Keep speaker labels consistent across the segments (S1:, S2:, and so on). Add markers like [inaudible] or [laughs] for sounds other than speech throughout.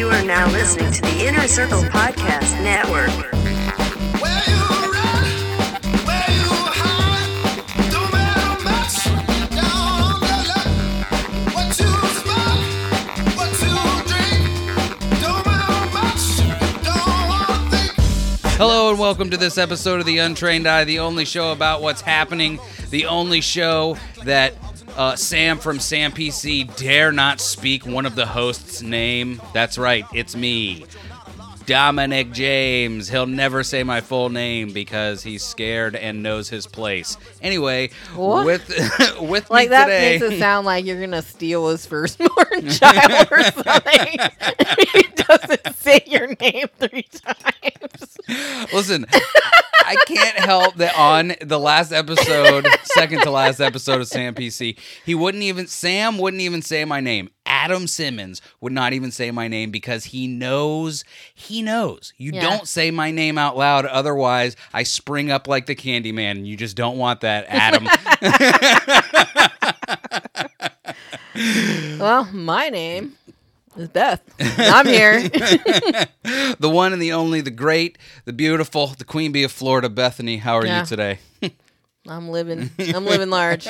S1: You are now listening to the Inner Circle Podcast Network.
S2: Where you run, where you hide, don't matter much. Down on the luck, what you smoke, what you drink, don't matter much. Don't wanna think.
S3: Hello and welcome to this episode of The Untrained Eye, the only show about what's happening, the only show that uh, Sam from Sam PC dare not speak one of the hosts' name. That's right, it's me. Dominic James. He'll never say my full name because he's scared and knows his place. Anyway,
S4: What?
S3: with [laughs] with
S4: Like
S3: me
S4: that
S3: today,
S4: makes it sound like you're gonna steal his firstborn [laughs] child or [laughs] something. he doesn't say your name three times.
S3: Listen, I can't help that on the last episode, second to last episode of Sam PC, he wouldn't even Sam wouldn't even say my name. Adam Simmons would not even say my name because he knows he knows. You
S4: Yeah.
S3: don't say my name out loud otherwise I spring up like the Candyman and you just don't want that, Adam. [laughs] [laughs]
S4: Well, my name is Beth. I'm here. [laughs]
S3: the one and the only, the great, the beautiful, the queen bee of Florida, Bethany. How are
S4: Yeah.
S3: you today?
S4: I'm living. I'm living large.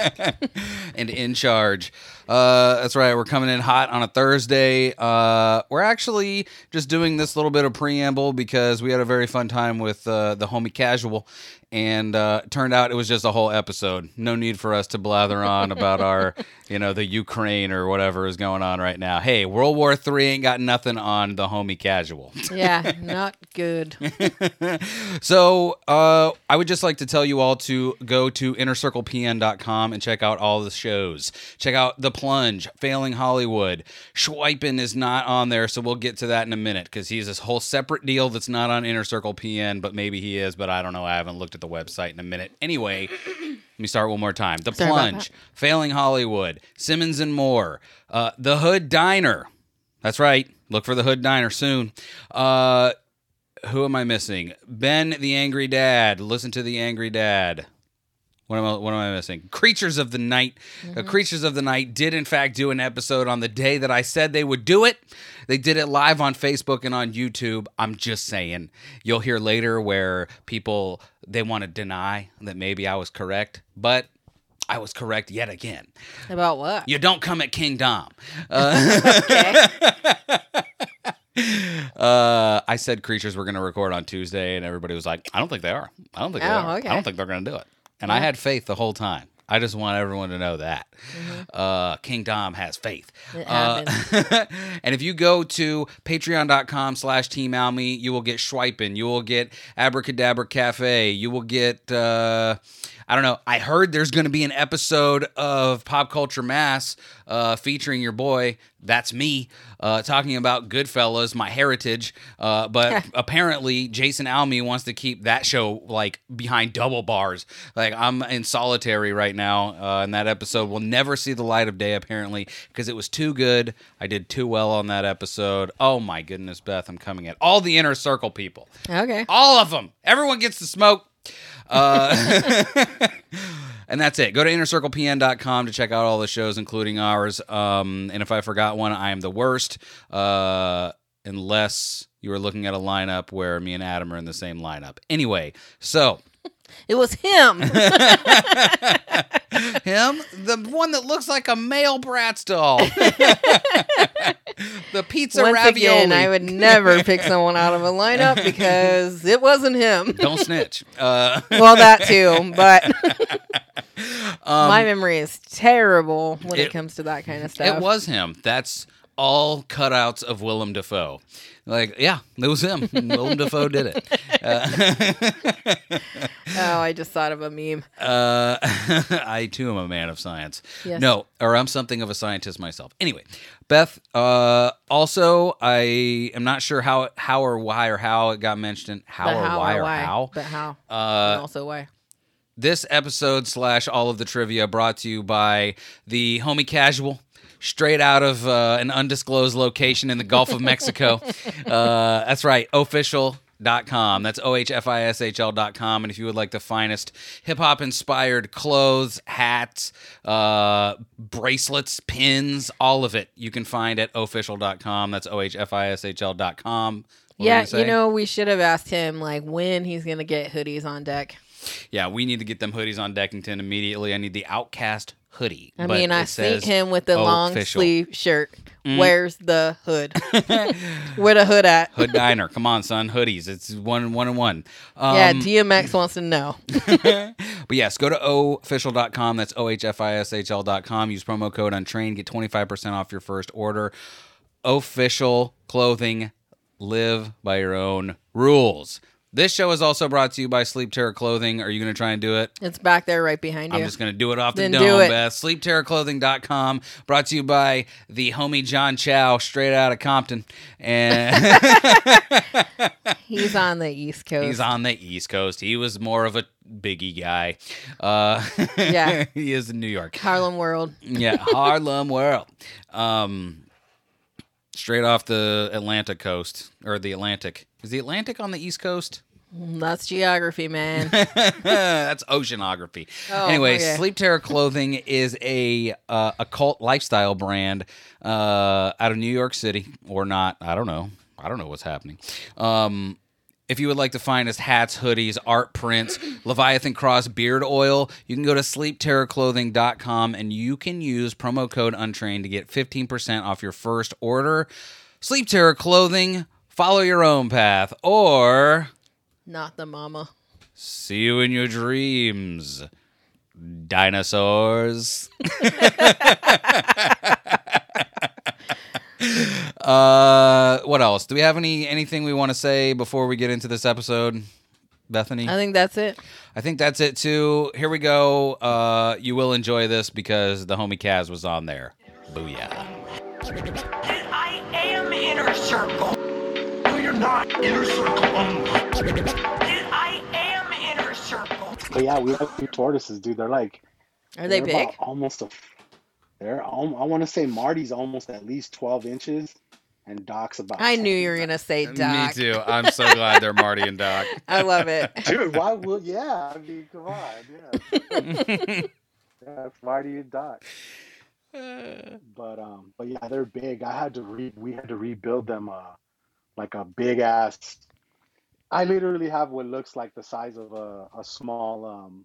S3: and in charge. Uh, that's right. We're coming in hot on a Thursday. Uh, we're actually just doing this little bit of preamble because we had a very fun time with uh, the homie kAZual, and uh, it turned out it was just a whole episode. No need for us to blather on about our, [laughs] you know, the Ukraine or whatever is going on right now. Hey, World War Three ain't got nothing on the homie kAZual.
S4: Yeah, [laughs] not good. [laughs]
S3: So, uh, I would just like to tell you all to go to innercirclepn.com and check out all the shows. Check out The Plunge, Failing Hollywood. Schweipen is not on there, so we'll get to that in a minute because he's this whole separate deal that's not on Inner Circle PN, but maybe he is, but I don't know. I haven't looked at the website in a minute. Anyway, let me start one more time. The
S4: Sorry
S3: Plunge, Failing Hollywood, Simmons and More, uh, The Hood Diner. That's right. Look for The Hood Diner soon. Uh, who am I missing? Ben the Angry Dad. Listen to the Angry Dad. What am I, what am I missing? Creatures of the Night. Uh, Creatures of the Night did, in fact, do an episode on the day that I said they would do it. They did it live on Facebook and on YouTube. I'm just saying. You'll hear later where people they want to deny that maybe I was correct, but I was correct yet again.
S4: About what?
S3: You don't come at King Dom. [laughs]
S4: Okay. [laughs]
S3: Uh, I said creatures were going to record on Tuesday, and everybody was like, "I don't think they are. I don't think they
S4: Oh,
S3: are.
S4: okay.
S3: I don't think they're going to do it." And I had faith the whole time. I just want everyone to know that uh, King Dom has faith.
S4: It
S3: Uh, [laughs] and if you go to patreon.com slash team almy, you will get Schweipen. You will get Abracadabra Cafe. You will get, uh, I don't know, I heard there's going to be an episode of Pop Culture Mass uh, featuring your boy, that's me, uh, talking about Goodfellas, my heritage. Uh, but [laughs] apparently, Jason Almy wants to keep that show like behind double bars. Like I'm in solitary right now, uh, and that episode will never see the light of day apparently because it was too good. I did too well on that episode. Oh my goodness, Beth, I'm coming at all the inner circle people,
S4: okay.
S3: all of them. Everyone gets to smoke. Uh, [laughs] and that's it. Go to innercirclepn.com to check out all the shows, including ours. Um, and if I forgot one, I am the worst. Uh, unless you were looking at a lineup where me and Adam are in the same lineup. Anyway, so
S4: It was him. [laughs]
S3: him, the one that looks like a male Bratz doll, [laughs] the pizza
S4: Once
S3: ravioli.
S4: again, I would never pick someone out of a lineup because it wasn't him.
S3: Don't snitch. [laughs] Uh,
S4: well, that too, but my memory is terrible when it,
S3: it-
S4: comes to that kind of stuff.
S3: It was him. That's all cutouts of Willem Dafoe. Like, yeah, it was him. Willem Dafoe did it. [laughs]
S4: Oh, I just thought of a meme.
S3: Uh, [laughs] I too am a man of science.
S4: Yes.
S3: No, or I'm something of a scientist myself. Anyway, Beth. Uh, also, I am not sure how, how or why or how it got mentioned. How or
S4: how
S3: why
S4: or
S3: or how.
S4: But how?
S3: Uh,
S4: and also why?
S3: this episode slash all of the trivia brought to you by the homie kAZual straight out of uh, an undisclosed location in the gulf of mexico [laughs] uh, that's right official ohfishl.com. That's ohfishl.com. And if you would like the finest hip hop inspired clothes, hats, uh, bracelets, pins, all of it, you can find at ohfishl.com. That's ohfishl.com. What were
S4: yeah,
S3: gonna
S4: you know, we should have asked him like when he's gonna get hoodies on deck.
S3: Yeah, we need to get them hoodies on Deckington immediately. I need the Outcast hoodie.
S4: I mean, I see him with the long
S3: official.
S4: sleeve shirt.
S3: Mm.
S4: Where's the hood? [laughs] Where the hood at?
S3: Hood Diner. Come on, son. Hoodies. It's one, one and one. Um,
S4: yeah, DMX wants to know. [laughs]
S3: But yes, go to ohfishl.com. That's ohfishl.com. Use promo code untrained. Get 25% off your first order. Official clothing. Live by your own rules. This show is also brought to you by Sleep Terror Clothing. Are you going to try and do it?
S4: It's back there right behind you.
S3: I'm just going to do it off the
S4: Then
S3: dome,
S4: do it.
S3: Beth. SleepTerrorClothing.com. Brought to you by the homie John Chow, straight out of Compton. And [laughs]
S4: He's on the East Coast.
S3: he's on the East Coast. He was more of a biggie guy. Uh, [laughs]
S4: Yeah.
S3: he is in New York.
S4: Harlem World.
S3: Yeah, Harlem World. Um, straight off the Atlantic coast or the Atlantic. Is the Atlantic on the East Coast?
S4: That's geography, man. [laughs]
S3: That's oceanography.
S4: Oh,
S3: anyway,
S4: okay.
S3: Sleep Terror Clothing is a uh, a cult lifestyle brand uh, out of New York City, or not? I don't know. I don't know what's happening. Um, if you would like to find us hats, hoodies, art prints, [laughs] Leviathan Cross beard oil, you can go to sleepterrorclothing.com and you can use promo code untrained to get 15% off your first order. Sleep Terror Clothing, follow your own path, or
S4: Not the mama.
S3: See you in your dreams, dinosaurs. [laughs] [laughs] uh, what else? Do we have any anything we want to say before we get into this episode, Bethany?
S4: I think that's it.
S3: I think that's it too. Here we go. Uh, you will enjoy this because the homie Kaz was on there. Booyah!
S5: I am inner circle. No, you're not inner circle only. I am inner circle.
S6: But yeah, we have two tortoises, dude. They're like
S4: Are they
S6: they're
S4: big?
S6: about almost a. They're al- I want to say Marty's almost at least twelve inches, and Doc's about.
S4: I
S6: 10.
S4: knew you were gonna say Doc.
S3: Me too. I'm so glad they're Marty and Doc. [laughs]
S4: I love it. [laughs]
S6: Dude, why would yeah? I mean, come on, yeah. [laughs] yeah, it's Marty and Doc. [sighs] But um, but yeah, they're big. I had to re we had to rebuild them uh like a big ass. I literally have what looks like the size of a, a small um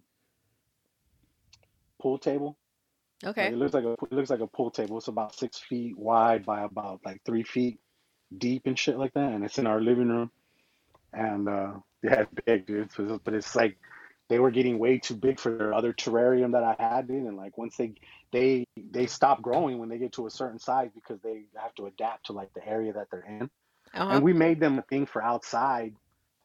S6: pool table. Like,
S4: Okay.
S6: it looks like a it looks like a pool table. It's about six feet wide by about like three feet deep and shit like that. And it's in our living room. And uh, yeah, it's [laughs] big, dude. But it's like they were getting way too big for their other terrarium that I had, dude. And like once they they they stop growing when they get to a certain size because they have to adapt to like the area that they're in.
S4: Uh-huh.
S6: And we made them a thing for outside.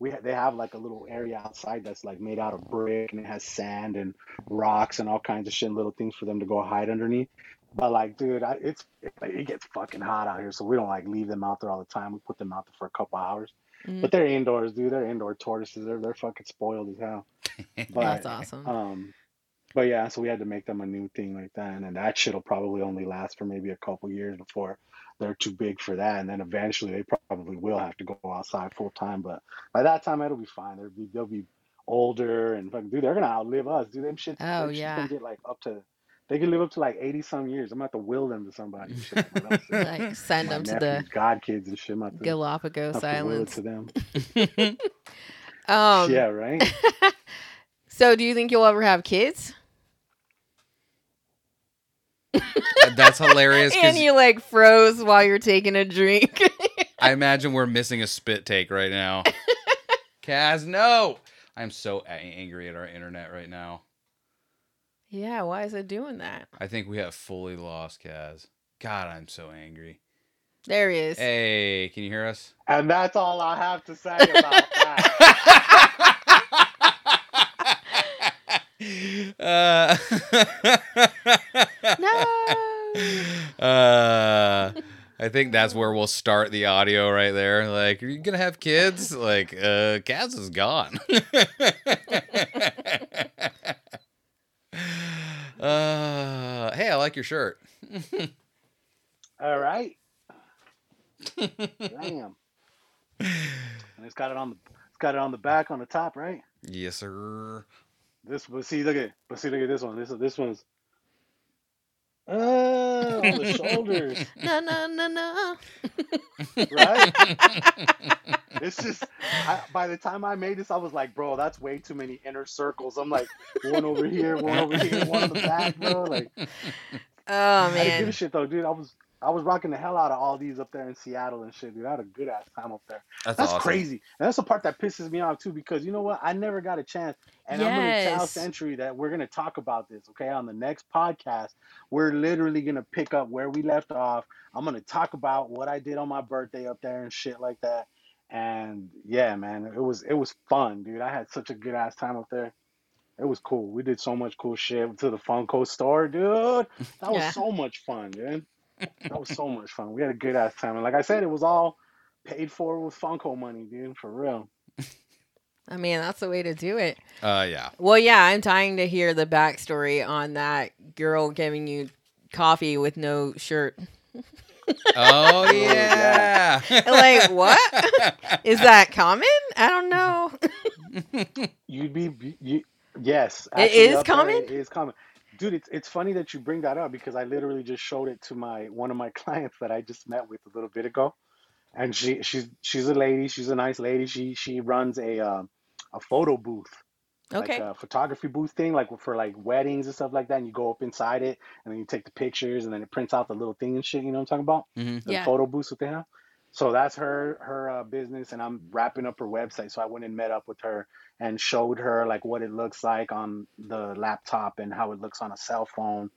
S6: We ha- they have like a little area outside that's like made out of brick and it has sand and rocks and all kinds of shit, and little things for them to go hide underneath. But like, dude, I, it's it, like, it gets fucking hot out here, so we don't like leave them out there all the time. We put them out there for a couple hours.
S4: Mhm.
S6: But they're indoors, dude. They're indoor tortoises. They're they're fucking spoiled as hell. [laughs] But
S4: That's awesome.
S6: um, but yeah, so we had to make them a new thing like that, and then that shit'll probably only last for maybe a couple years before they're too big for that, and then eventually they probably will have to go outside full time. But by that time, it'll be fine. They'll be they'll be older and fucking dude, they're gonna outlive us, dude. Them shit,
S4: Oh, yeah.
S6: get like up to. They can live up to like eighty some years. I'm have to will them to somebody. shit. I'm gonna have to-
S4: like send them to the
S6: god kids and shit. I'm gonna have to-
S4: Galapagos
S6: have to
S4: Islands.
S6: to them. [laughs]
S4: Um,
S6: yeah, right. [laughs]
S4: So, do you think you'll ever have kids? [laughs]
S3: That's hilarious.
S4: And you like froze while you're taking a drink.
S3: I imagine we're missing a spit take right now. [laughs] Kaz, no. I'm so angry at our internet right now.
S4: yeah, why is it doing that?
S3: I think we have fully lost Kaz. God, I'm so angry.
S4: There he is.
S3: Hey, can you hear us?
S6: And that's all I have to say about that. [laughs]
S3: uh,
S4: No. [laughs]
S3: uh, I think that's where we'll start the audio right there. Like, are you gonna have kids? Like, uh, Kaz is gone. [laughs] uh, hey, I like your shirt. [laughs]
S6: All right. Damn. And it's got it on the it's got it on the back, on the top, right?
S3: Yes, sir.
S6: This, but see, look at, but see, look at this one. This, this one's. Oh, the [laughs] shoulders,
S4: No, no, no, no.
S6: right? [laughs] It's just, I, by the time I made this, I was like, bro, that's way too many inner circles. I'm like, one over here, one over here, one on the back, bro. Like,
S4: Oh
S6: I didn't give a shit though, dude. I was, I was rocking the hell out of all these up there in Seattle and shit, dude. I had a good ass time up there.
S3: That's,
S6: That's
S3: awesome.
S6: crazy. And that's the part that pisses me off too, because you know what? I never got a chance. And I'm gonna tell
S4: Yes.
S6: Century that we're gonna talk about this, okay? On the next podcast, we're literally gonna pick up where we left off. I'm gonna talk about what I did on my birthday up there and shit like that. And yeah, man, it was it was fun, dude. I had such a good ass time up there. It was cool. We did so much cool shit to the Funko store, dude. That was
S4: Yeah.
S6: so much fun, dude. That was so much fun. We had a good ass time. And like I said, it was all paid for with Funko money, dude, for real.
S4: I mean, that's the way to do it.
S3: Uh, yeah.
S4: Well, yeah, I'm dying to hear the backstory on that girl giving you coffee with no shirt.
S3: Oh [laughs] yeah.
S4: Like, what? Is that common? I don't know. [laughs]
S6: You'd be you, yes.
S4: It is
S6: actually, there,
S4: common?
S6: It is common. Dude, it's it's funny that you bring that up because I literally just showed it to my one of my [laughs] clients that I just met with a little bit ago. And she she's she's a lady, she's a nice lady. She she runs a um a photo booth.
S4: Okay.
S6: like a photography booth thing, like for like weddings and stuff like that. And you go up inside it, and then you take the pictures, and then it prints out the little thing and shit. You know what I'm talking about?
S3: Mhm.
S6: The
S4: Yeah.
S6: photo booths that they have. So that's her her uh, business, and I'm wrapping up her website. So I went and met up with her and showed her like what it looks like on the laptop and how it looks on a cell phone.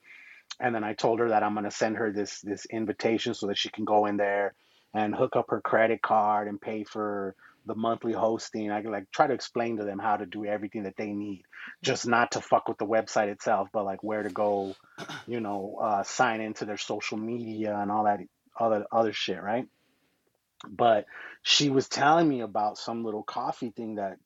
S6: And then I told her that I'm gonna send her this this invitation so that she can go in there and hook up her credit card and pay for the monthly hosting. I like try to explain to them how to do everything that they need, just not to fuck with the website itself, but like where to go, you know, uh, sign into their social media and all that other other shit, right? But she was telling me about some little coffee thing that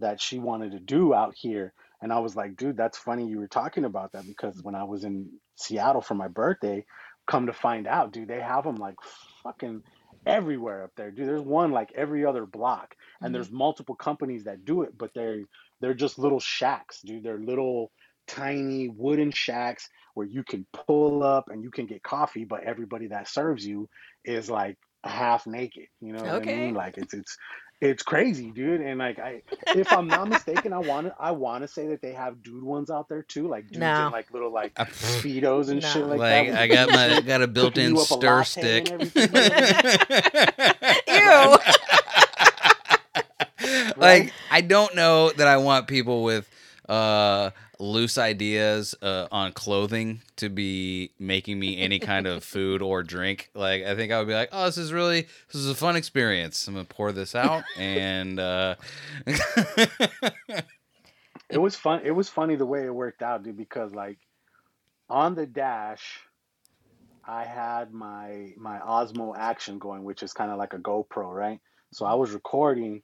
S6: that she wanted to do out here. And I was like, dude, that's funny you were talking about that because when I was in Seattle for my birthday, come to find out, dude, they have them like fucking everywhere up there. Dude, there's one like every other block. And mm-hmm. there's multiple companies that do it, but they're they're just little shacks, dude. They're little tiny wooden shacks where you can pull up and you can get coffee, but everybody that serves you is like half naked. You know what I mean? Like it's it's it's crazy, dude. And like I if I'm not mistaken, I want to I want to say that they have dude ones out there too, like dudes
S4: No.
S6: in like little like
S3: I-
S6: speedos and shit
S4: No.
S6: like,
S3: Like
S6: that.
S3: I got my got a [laughs] built-in
S6: you up a
S3: stir stick.
S6: and everything. [laughs]
S4: Ew.
S3: like I don't know that I want people with uh loose ideas uh, on clothing to be making me any kind of food or drink. Like I think I would be like, "Oh, this is really this is a fun experience. I'm to pour this out and uh [laughs]
S6: it was fun. It was funny the way it worked out, dude. Because like on the dash, I had my my Osmo Action going, which is kind of like a GoPro, right? So I was recording,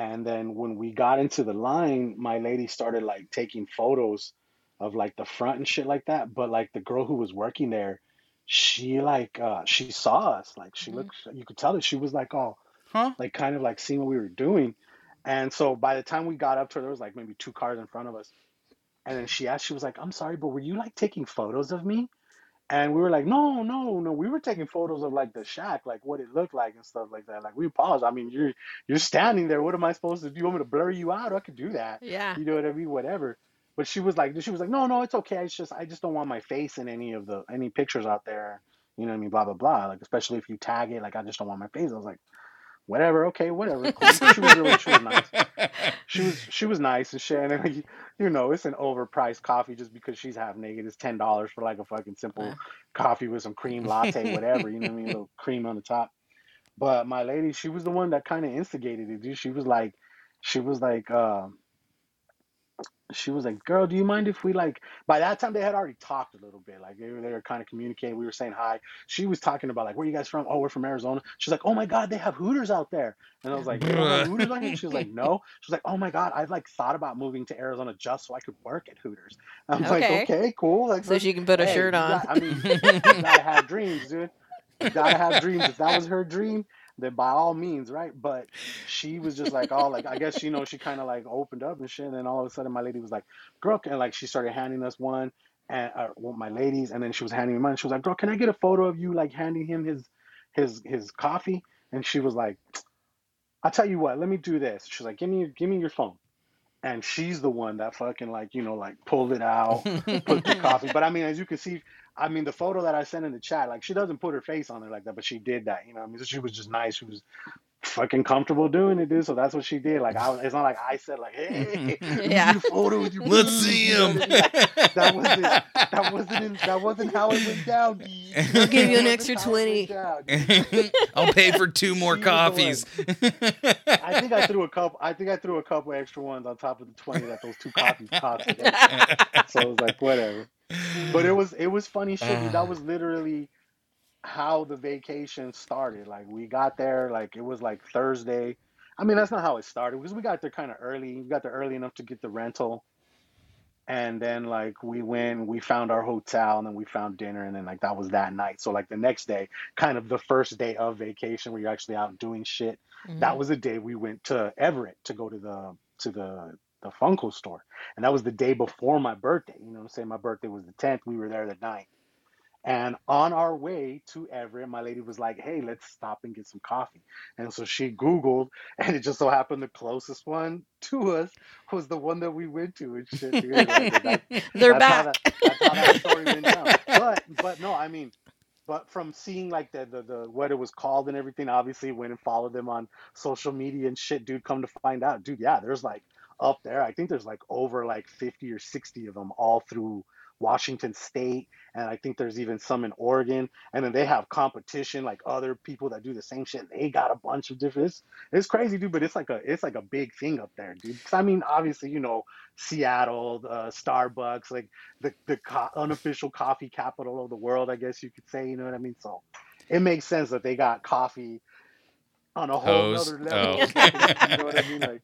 S6: and then when we got into the line, my lady started like taking photos of like the front and shit like that. But like the girl who was working there, she like uh she saw us, like she looked, you could tell that she was like, oh,
S3: huh?
S6: like kind of like seeing what we were doing. And so by the time we got up to her, there was like maybe two cars in front of us. And then she asked, she was like, I'm sorry, but were you like taking photos of me? And we were like, no, no, no. We were taking photos of like the shack, like what it looked like and stuff like that. Like we paused. I mean, you're you're standing there. What am I supposed to do? You want me to blur you out? I could do that.
S4: Yeah.
S6: You know what I mean? Whatever. But she was like, she was like, no, no, it's okay. It's just I just don't want my face in any of the any pictures out there. You know what I mean? Blah blah blah. Like especially if you tag it, like I just don't want my face. I was like, whatever, okay, whatever. [laughs] Cool. she was really, she was nice. She was she was nice and shit. And like, you know, it's an overpriced coffee just because she's half naked. It's ten dollars for like a fucking simple coffee with some cream [laughs] latte, whatever. You know what I mean? A little cream on the top. But my lady, she was the one that kind of instigated it, dude. She was like, she was like, um, she was like, "Girl, do you mind if we like?" By that time, they had already talked a little bit. Like they were, they were kind of communicating. We were saying hi. She was talking about like, "Where you guys from?" "Oh, we're from Arizona." She's like, "Oh my God, they have Hooters out there." And I was like, "You don't have Hooters out here?" She was like, "No." [laughs] She was like, "Oh my God, I've like thought about moving to Arizona just so I could work at Hooters." I'm
S4: Okay.
S6: like, "Okay, cool." Like,
S4: So she can put a
S6: hey,
S4: shirt
S6: you
S4: on.
S6: got- I mean, [laughs] you gotta have dreams, dude. You gotta have dreams. If that was her dream, then by all means, right? But she was just like, oh, like I guess you know she kind of like opened up and shit. And then all of a sudden, my lady was like, girl, and like she started handing us one and uh, well, my ladies, and then she was handing me mine. She was like, girl, can I get a photo of you like handing him his his his coffee? And she was like, I'll tell you what, let me do this. She's like, give me give me your phone. And she's the one that fucking like, you know, like pulled it out, put the [laughs] coffee. But I mean, as you can see, I mean, the photo that I sent in the chat, like she doesn't put her face on it like that, but she did that. You know, what I mean, she was just nice. She was fucking comfortable doing it, dude. So that's what she did. Like, I, it's not like I said, like, hey, [laughs]
S4: Yeah.
S6: photo with you.
S3: Let's see him.
S6: what I mean? Like, that wasn't that wasn't in, that wasn't how it went down.
S4: I'll give you an extra
S6: wasn't how it
S4: 20.
S6: down. [laughs]
S3: I'll pay for two more
S6: She
S3: coffees. [laughs]
S6: I think I threw a couple. I think I threw a couple extra ones on top of the twenty that those two coffees cost. so it was like whatever. But it was it was funny shit. That was literally how the vacation started. Like we got there, like it was like Thursday. I mean, that's not how it started because we got there kind of early. We got there early enough to get the rental, and then like we went, we found our hotel, and then we found dinner, and then like that was that night. So like the next day, kind of the first day of vacation, where you're actually out doing shit that mm-hmm. was the day we went to Everett to go to the to the the Funko store, and that was the day before my birthday. You know what I'm saying? My birthday was the 10th. We were there the 9th. And on our way to Everett, my lady was like, "Hey, let's stop and get some coffee." And so she Googled, [laughs] and it just so happened the closest one to us was the one that we went to and shit. dude. Like, [laughs] that-
S4: They're
S6: how
S4: back.
S6: that- that's how that story went down. [laughs] But but no, I mean, but from seeing like the, the the what it was called and everything, obviously went and followed them on social media and shit, dude. Come to find out, dude, yeah, there's like up there. I think there's like over like 50 or 60 of them all through Washington State, and I think there's even some in Oregon. And then they have competition, like other people that do the same shit. They got a bunch of different. It's, it's crazy, dude. But it's like a it's like a big thing up there, dude. 'Cause I mean, obviously, you know, Seattle, uh, Starbucks, like the the co- unofficial coffee capital of the world, I guess you could say. You know what I mean? So it makes sense that they got coffee on a whole
S3: Hose.
S6: other level.
S3: Oh. [laughs]
S6: you know what I mean? Like,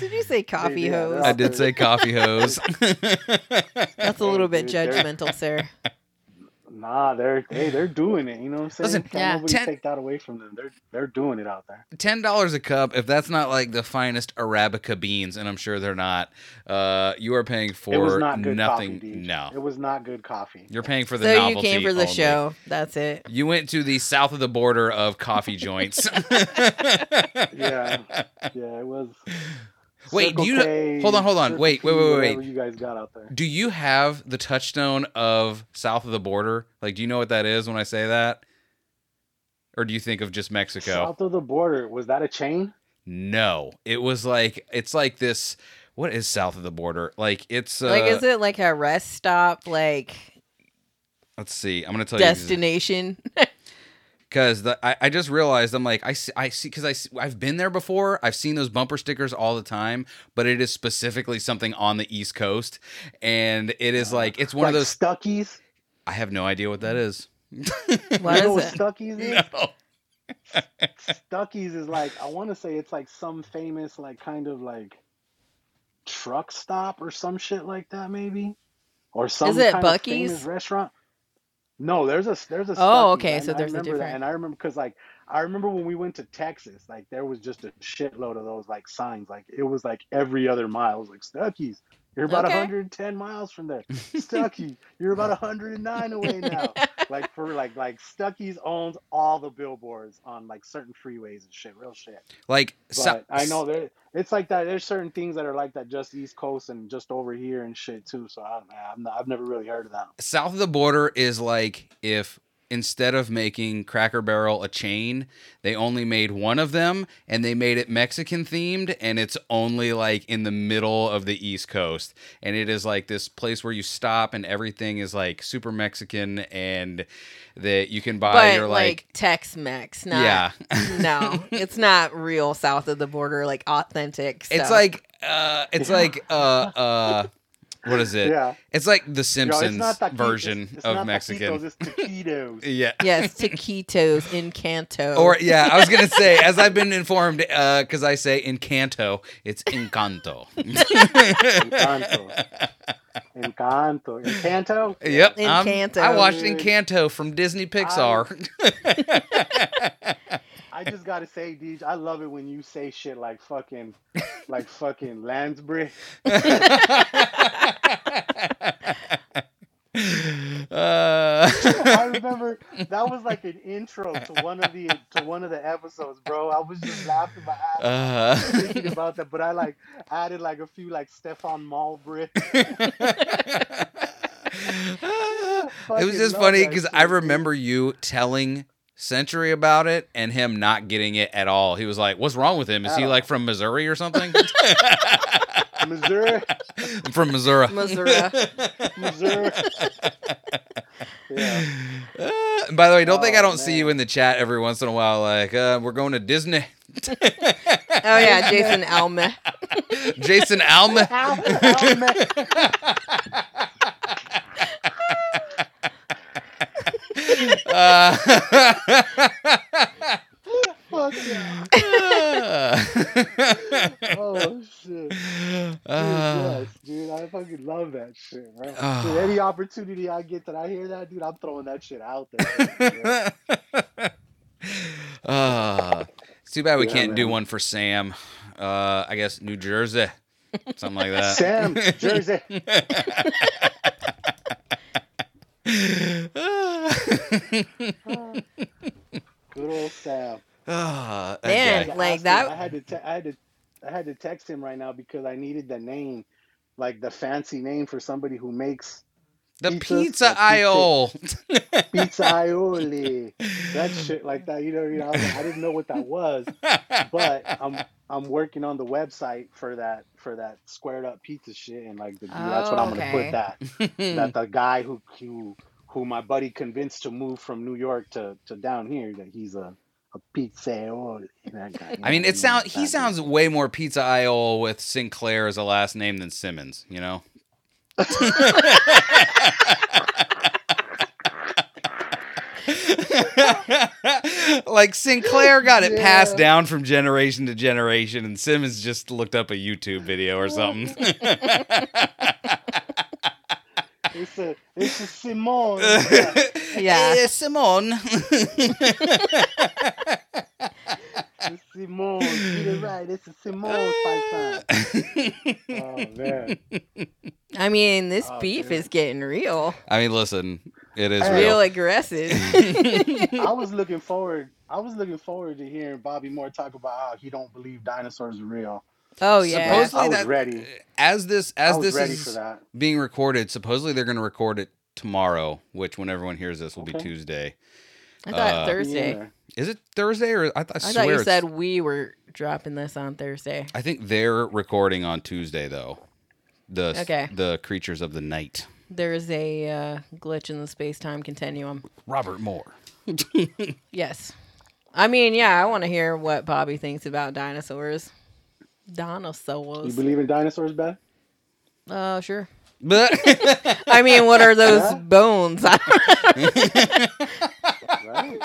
S4: Did you say coffee
S6: yeah,
S4: hose?
S3: I did say coffee hose. [laughs]
S4: That's a little bit judgmental, sir. [laughs]
S6: Nah, they're hey, they're doing it. You know what I'm saying?
S3: Listen,
S6: Can't
S4: Yeah.
S6: nobody
S3: ten-
S6: take that away from them. They're they're doing it out there.
S3: Ten dollars a cup. If that's not like the finest arabica beans, and I'm sure they're not, uh, you are paying for
S6: it was not good
S3: nothing.
S6: coffee,
S3: no,
S6: It was not good coffee.
S3: you're paying for the
S4: So you came for the
S3: only.
S4: show. That's it.
S3: You went to the south of the border of coffee joints. [laughs]
S6: Yeah, yeah, it was.
S3: Wait,
S6: Circle
S3: do you-
S6: K,
S3: hold on, hold on.
S6: Circle
S3: Wait, wait, wait, wait, wait.
S6: You guys got out there.
S3: Do you have the touchstone of south of the border? Like, do you know what that is when I say that? Or do you think of just Mexico?
S6: South of the border was that a chain?
S3: No, it was like it's like this. What is south of the border? Like it's uh,
S4: like, is it like a rest stop, like
S3: let's see. I'm gonna tell you
S4: destination? [laughs]
S3: because I, I just realized I'm like I see I see because I see- I've been there before. I've seen those bumper stickers all the time, but it is specifically something on the East Coast, and it is like it's one
S6: like
S3: of those.
S6: Stuckey's.
S3: I have no idea what that is.
S4: What
S6: you know
S4: is
S6: what
S4: it?
S6: Stuckey's is?
S3: No.
S6: Stuckey's is like I want to say it's like some famous like kind of like truck stop or some shit like that maybe, or some is
S4: it
S6: kind
S4: Buc-ee's?
S6: of famous restaurant. No, there's a there's a.
S4: Oh, okay,
S6: and
S4: so there's a
S6: remember that,
S4: different-
S6: And I remember because like I remember when we went to Texas, like there was just a shitload of those like signs. Like it was like every other mile it was like Stuckey's. You're about
S4: Okay.
S6: 110 miles from there. [laughs] Stuckey, you're about 109 away now. [laughs] like for like like Stuckey's owns all the billboards on like certain freeways and shit, real shit.
S3: Like
S6: But
S3: so-
S6: I know there it's like that. There's certain things that are like that just East Coast and just over here and shit too. So I, I've, not, I've never really heard of that.
S3: south of the border is like if instead of making Cracker Barrel a chain, they only made one of them and they made it Mexican themed and it's only like in the middle of the East Coast. And it is like this place where you stop and everything is like super Mexican and that you can buy
S4: but
S3: your
S4: like,
S3: like,
S4: Tex-Mex, not
S3: yeah. [laughs]
S4: no, it's not real south of the border, like authentic. Stuff.
S3: It's like uh it's like uh uh what is it?
S6: Yeah.
S3: It's like the Simpsons
S6: it's not taquitos,
S3: version
S6: it's
S3: of
S6: not
S3: Mexican.
S6: Taquitos, it's taquitos. [laughs]
S3: yeah.
S4: yes, taquitos in Canto.
S3: Or yeah, I was gonna say, as I've been informed, uh, because I say in Canto, it's Encanto.
S6: Encanto. Encanto. Encanto?
S3: yep, I'm-
S4: Encanto.
S3: I watched
S6: Dude.
S3: Encanto from Disney Pixar.
S6: I [laughs] just gotta say, Deej, I love it when you say shit like fucking, like [laughs] fucking Lansbury.
S3: uh, [laughs]
S6: I remember that was like an intro to one of the to one of the episodes, bro. I was just laughing my ass
S3: uh,
S6: off thinking about that, but I like added like a few like Stephon Marbury. [laughs]
S3: it was just funny because I remember you telling Century about it and him not getting it at all. He was like, "What's wrong with him? Is he like from Missouri or something?" [laughs]
S6: Missouri,
S3: I'm from Missouri.
S4: Missouri.
S6: Missouri. Yeah.
S3: Uh, by the way, don't think I
S6: Oh,
S3: don't see you in the chat every once in a while. Like, uh, we're going to Disney.
S4: Oh yeah, Jason Alme.
S3: Jason Alma.
S6: Al- [laughs]
S3: Uh,
S6: Fuck [laughs] yeah. Oh shit. Dude,
S3: Uh,
S6: yes, dude. I fucking love that shit.
S3: Ah.
S6: Dude, any opportunity I get that I hear that, dude, I'm throwing that shit out there. [laughs]
S3: uh, it's too bad we
S6: Yeah,
S3: can't do one for Sam. Uh, I guess New Jersey, something like that.
S6: Sam, Jersey. [laughs] [laughs] Good old Sam. [sighs]
S3: Ah, that
S4: Man.
S6: I
S4: Like
S6: asked him-
S4: that-
S6: I had to. Te- I had to. I had to text him right now because I needed the name, like the fancy name for somebody who makes
S3: the
S6: pizzas,
S3: pizza
S6: like pizza.
S3: aisle. [laughs]
S6: pizza aioli, that [laughs] shit like that. You know, you know. I, like, I didn't know what that was, but I'm I'm working on the website for that for that squared up pizza shit, and like the, that's what I'm gonna put that that the guy who who who my buddy convinced to move from New York to to down here that he's a a pizza aioli. That guy, you
S3: I mean, it mm, sound
S6: that
S3: he sounds way more pizza aisle with Sinclair as a last name than Simmons. You know. [laughs] like Sinclair got it passed down from generation to generation, and Simmons just looked up a YouTube video or something. [laughs] [laughs]
S6: It's a it's a Simone. [laughs]
S4: Yeah.
S3: Simone.
S6: It's Simone. Get it right. It's a Simone five. [laughs] Oh man.
S4: I mean, this
S6: Oh,
S4: beef
S6: dude.
S4: is getting real,
S3: I mean, listen, it is
S6: Hey.
S4: real
S3: real.
S4: aggressive. [laughs]
S6: I was looking forward. I was looking forward to hearing Bobby Moore talk about how he don't believe dinosaurs are real.
S4: Oh yeah.
S3: Supposedly
S6: I was
S3: that-
S6: ready.
S3: As this as this is being recorded, supposedly they're going to record it tomorrow, which when everyone hears this will be Tuesday.
S4: I thought
S3: uh,
S4: Thursday.
S6: Yeah.
S3: Is it Thursday or I, th- I
S4: I
S3: swear
S4: thought you said we were dropping this on Thursday.
S3: I think they're recording on Tuesday though. The
S4: Okay.
S3: the creatures of the night.
S4: There's a uh, glitch in the space time continuum.
S3: Robert Moore. [laughs]
S4: Yes. I mean, yeah, I want to hear what Bobby thinks about dinosaurs.
S6: You believe in dinosaurs, Ben?
S4: Oh, uh, sure.
S3: But [laughs]
S4: I mean, what are those
S6: Yeah.
S4: bones? [laughs]
S6: Right?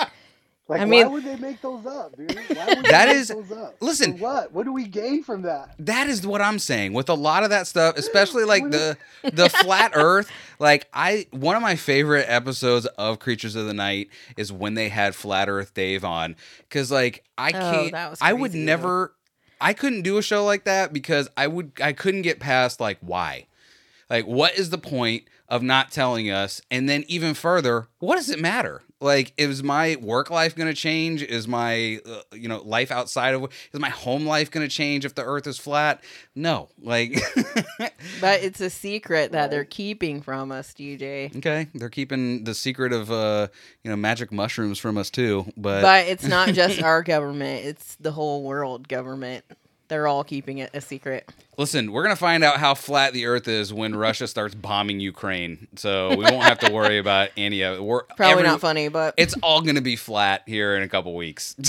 S6: Like,
S4: I mean-
S6: why would they make those up, dude? Why would they
S3: That
S6: make those up?
S3: listen.
S6: For what? What do we gain from that?
S3: that is what I'm saying with a lot of that stuff, especially like the [laughs] the flat Earth. Like I, one of my favorite episodes of Creatures of the Night is when they had Flat Earth Dave on, because like I
S4: Oh,
S3: can't,
S4: that was
S3: I would
S4: crazy, though.
S3: never, I couldn't do a show like that because I would, I couldn't get past like why, like what is the point of not telling us, and then even further, what does it matter? Like, is my work life going to change? Is my, uh, you know, life outside of is my home life going to change if the Earth is flat? No, like, [laughs]
S4: but it's a secret that they're keeping from us, DJ.
S3: okay, they're keeping the secret of, uh, you know, magic mushrooms from us too. But,
S4: But it's not just [laughs] our government, it's the whole world government. They're all keeping it a secret.
S3: listen, we're gonna find out how flat the Earth is when Russia starts bombing Ukraine, so we won't have to worry about any of it. We're
S4: Probably
S3: every-
S4: not funny, but
S3: It's all gonna be flat here in a couple weeks. [laughs]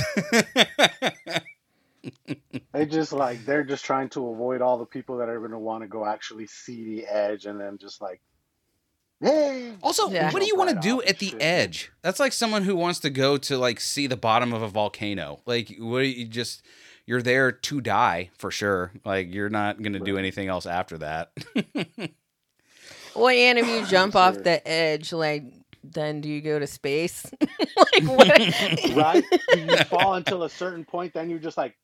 S6: They just like they're just trying to avoid all the people that are going to want to go actually see the edge, and then just like, hey.
S3: Also,
S4: Yeah.
S3: what do you want to do at the
S6: shit.
S3: edge? That's like someone who wants to go to like see the bottom of a volcano. Like, what do you just you're there to die for sure. Like, you're not gonna do anything else after that. [laughs]
S4: well, and if you [laughs] jump off the edge, like, then do you go to space? [laughs] like what?
S6: right? you fall until a certain point, then you're just like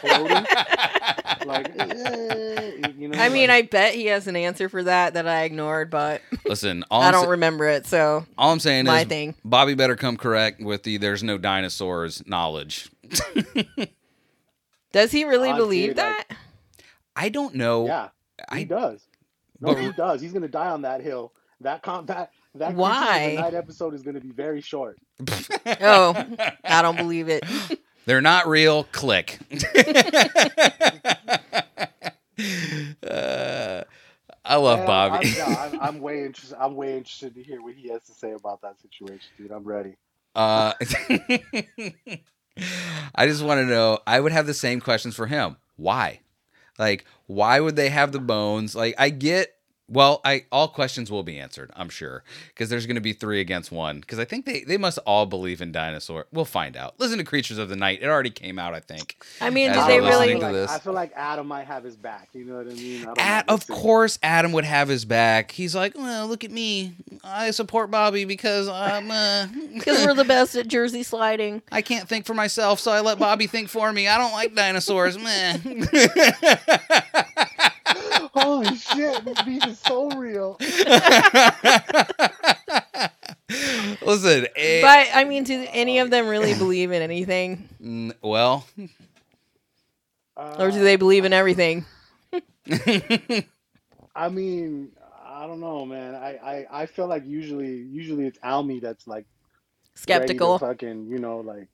S6: floating. Like, eh, you know.
S4: I mean,
S6: like-
S4: I bet he has an answer for that that I ignored, but
S3: Listen, [laughs] all
S4: I
S3: I'm,
S4: don't
S3: sa-
S4: remember it. So
S3: all I'm saying
S4: my
S3: is
S4: thing.
S3: Bobby better come correct with the "there's no dinosaurs" knowledge. [laughs]
S4: Does he really
S6: Ah,
S4: believe
S6: dude, like-
S4: that?
S3: I don't know.
S6: yeah, he
S3: I
S6: does. No,
S3: But-
S6: he does. He's gonna die on that hill. That com that that Creatures of the
S4: Why?
S6: that episode is gonna be very short. [laughs]
S4: Oh, I don't believe it.
S3: They're not real. Click. [laughs] Uh, I love
S6: Yeah,
S3: Bobby.
S6: I'm, I'm, [laughs] I'm way interested. I'm way interested to hear what he has to say about that situation, dude. I'm ready.
S3: Uh, [laughs] I just want to know. I would have the same questions for him. Why? Like, why would they have the bones? Like, I get. Well, I all questions will be answered. I'm sure because there's going to be three against one. Because I think they they must all believe in dinosaur. We'll find out. Listen to Creatures of the Night. It already came out. I think.
S4: I mean, did they really?
S6: like. I feel like Adam might have his back. You know what I mean? I.
S3: Ad, of course, Adam would have his back. He's like, well, look at me. I support Bobby because I'm. Uh, [laughs]
S4: Because we're the best at Jersey sliding.
S3: I can't think for myself, so I let Bobby think for me. I don't like dinosaurs. Meh. [laughs] [laughs]
S6: Holy shit, this beef is so real. [laughs]
S3: Listen, eh,
S4: But I mean, do any of them really believe in anything,
S3: mm, well,
S4: or do they believe in everything? [laughs]
S6: I mean, I don't know, man. I, I, I feel like usually usually it's Almy that's like ready to
S4: Skeptical.
S6: fucking, you know, like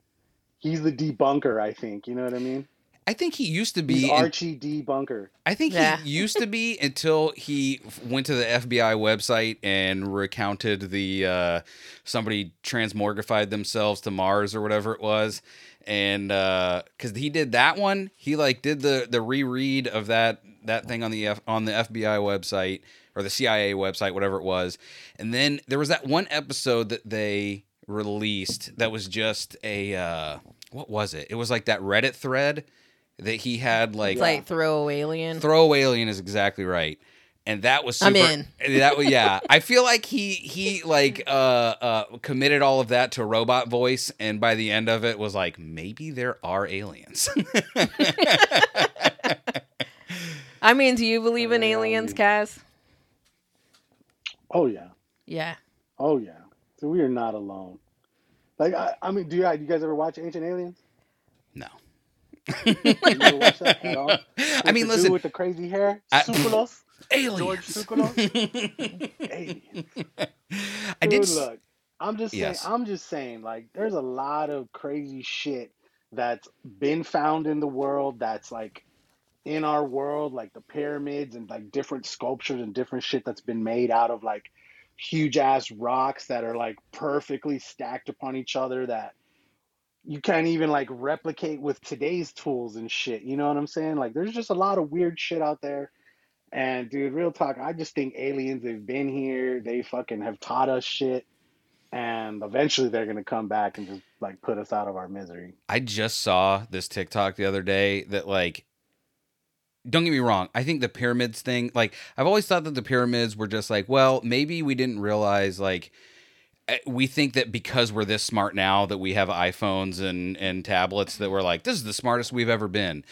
S6: he's the debunker. I think you know what I mean.
S3: I think he used to be. in-
S6: Archie debunker.
S3: I think
S4: Yeah.
S3: he used to be until he went to the FBI website and recounted the uh, somebody transmorgified themselves to Mars or whatever it was, and because he did that one, he like did the the reread of that that thing on the F, on the FBI website or the CIA website, whatever it was, and then there was that one episode that they released that was just a uh, what was it? It was like that Reddit thread that he had like
S4: It's like throw alien.
S3: Throw alien is exactly right. And that was super,
S4: I'm in. [laughs]
S3: That was yeah. I feel like he he like uh uh committed all of that to robot voice, and by the end of it was like maybe there are aliens. [laughs]
S4: I mean, do you believe in aliens,
S6: mean-
S4: Kaz?
S6: Oh yeah,
S4: Yeah.
S6: oh yeah. So we are not alone. Like I, I mean, do you, you guys ever watch Ancient Aliens?
S3: no. [laughs] [laughs] I mean,
S6: With the dude
S3: listen,
S6: with the crazy hair,
S3: I-
S6: Tsoukalos, [laughs] George. Tsoukalos. Aliens.
S3: I did.
S6: Dude, look, I'm just saying, I'm just saying, like, there's a lot of crazy shit that's been found in the world that's like in our world, like the pyramids and like different sculptures and different shit that's been made out of like huge ass rocks that are like perfectly stacked upon each other that you can't even like replicate with today's tools and shit. You know what I'm saying? Like, there's just a lot of weird shit out there. And dude, real talk, I just think aliens have been here. They fucking have taught us shit. And eventually they're gonna come back and just like put us out of our misery.
S3: I just saw this TikTok the other day that like don't get me wrong, I think the pyramids thing, like I've always thought that the pyramids were just like, well, maybe we didn't realize like we think that because we're this smart now that we have iPhones and and tablets that we're like this is the smartest we've ever been.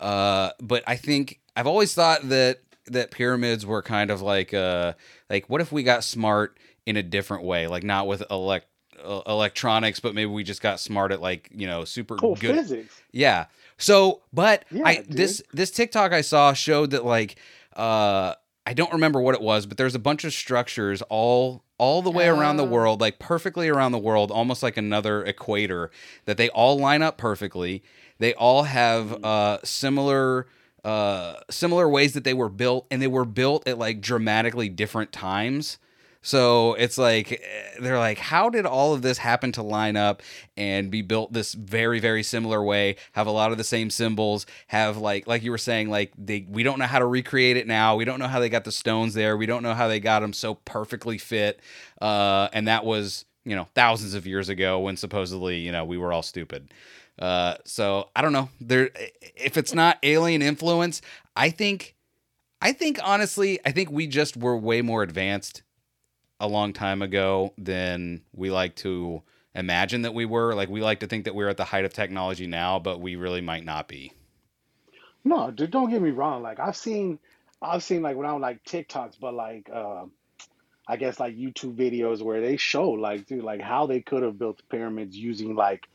S3: Uh but I think I've always thought that that pyramids were kind of like uh like what if we got smart in a different way, like not with elect uh, electronics, but maybe we just got smart at like, you know, super
S6: Cool
S3: good
S6: physics.
S3: yeah. So, but
S6: Yeah,
S3: I
S6: dude.
S3: this this TikTok I saw showed that like uh I don't remember what it was, but there's a bunch of structures all all the way around the
S4: Oh.
S3: world, like perfectly around the world, almost like another equator that they all line up perfectly. They all have uh similar uh similar ways that they were built and they were built at like dramatically different times. So it's like eh, they're like, how did all of this happen to line up and be built this very very similar way? Have a lot of the same symbols. Have like like you were saying, like they we don't know how to recreate it now. We don't know how they got the stones there. We don't know how they got them so perfectly fit. Uh, and that was you know thousands of years ago when supposedly you know we were all stupid. Uh, so I don't know. There, if it's not alien influence, I think, I think honestly, I think we just were way more advanced a long time ago than we like to imagine that we were. Like we like to think that we're at the height of technology now, but we really might not be.
S6: No, dude, don't get me wrong. Like I've seen, I've seen like when I'm like TikToks, but like uh, I guess like YouTube videos where they show like dude like how they could have built pyramids using like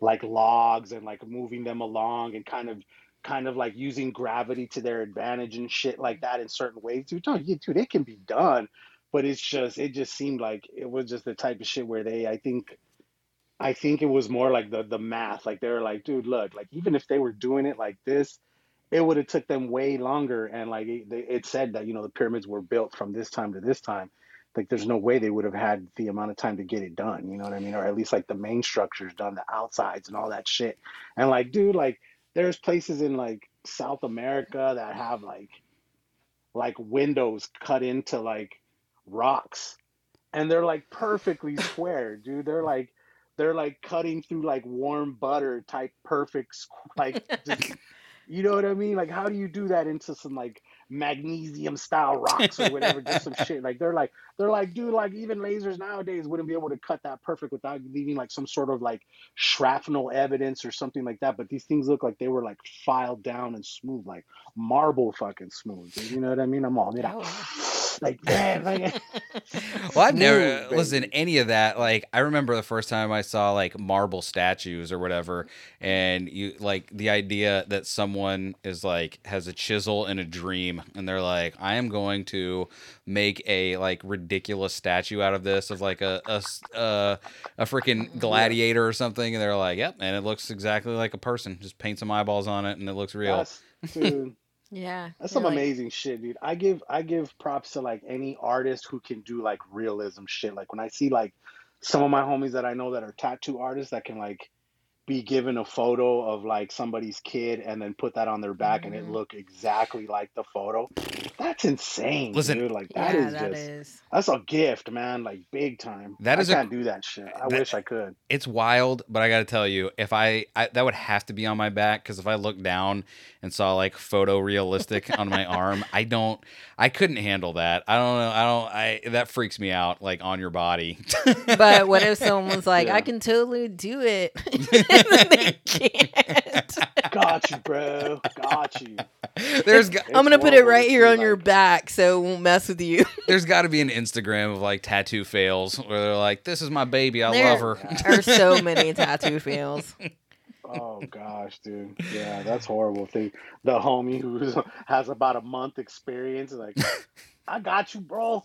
S6: like logs and like moving them along and kind of kind of like using gravity to their advantage and shit like that in certain ways. Dude, no, yeah, dude, it can be done, but it's just it just seemed like it was just the type of shit where they I think I think it was more like the the math. Like they were like, dude, look, like even if they were doing it like this, it would have took them way longer. And like it, it said that you know the pyramids were built from this time to this time. Like there's no way they would have had the amount of time to get it done. You know what I mean? Or at least like the main structures done, the outsides and all that shit. And like, dude, like there's places in like South America that have like like windows cut into like rocks and they're like perfectly square, dude. They're like they're like cutting through like warm butter type perfect like just [laughs] you know what I mean? Like how do you do that into some like magnesium style rocks or whatever, just some shit. Like they're like they're like, dude, like even lasers nowadays wouldn't be able to cut that perfect without leaving like some sort of like shrapnel evidence or something like that. But these things look like they were like filed down and smooth, like marble fucking smooth. dude. You know what I mean? I'm all mira, oh, like [laughs] man, like [laughs]
S3: Well, I've never
S6: Smooth, baby.
S3: listened to any of that. Like, I remember the first time I saw like marble statues or whatever, and you like the idea that someone is like has a chisel and a dream, and they're like, I am going to make a like ridiculous statue out of this of like a a a freaking gladiator or something, and they're like, yep, and it looks exactly like a person. Just paint some eyeballs on it, and it looks real.
S6: that's dude.
S4: Yeah.
S6: That's some
S4: like-
S6: amazing shit, dude. I give I give props to like any artist who can do like realism shit. Like when I see like some of my homies that I know that are tattoo artists that can like be given a photo of like somebody's kid and then put that on their back and it
S4: Mhm.
S6: look exactly like the photo. That's insane,
S3: Listen,
S6: dude. Like that
S4: yeah,
S6: is
S4: that
S6: just
S4: is.
S6: that's a gift, man. Like big time.
S3: That
S6: I
S3: is
S6: can't do that shit. I
S3: that-
S6: wish I could.
S3: it's wild, but I got to tell you, if I, I that would have to be on my back because if I looked down and saw like photorealistic on my [laughs] arm, I don't, I couldn't handle that. I don't know. I don't. I that freaks me out. Like on your body.
S4: But what if [laughs] someone was like,
S6: Yeah.
S4: I can totally do it? [laughs] and [laughs] they can't.
S6: Got you, bro. Got you.
S3: there's got,
S4: I'm gonna put it right here
S6: see,
S4: on your back so it won't mess with you. [laughs]
S3: there's got to be an Instagram of like tattoo fails where they're like, "This is my baby. I
S4: There
S3: love her."
S4: There are so many tattoo fails. [laughs]
S6: Oh gosh, dude. Yeah, that's horrible thing. The homie who has about a month experience, is like, I got you, bro.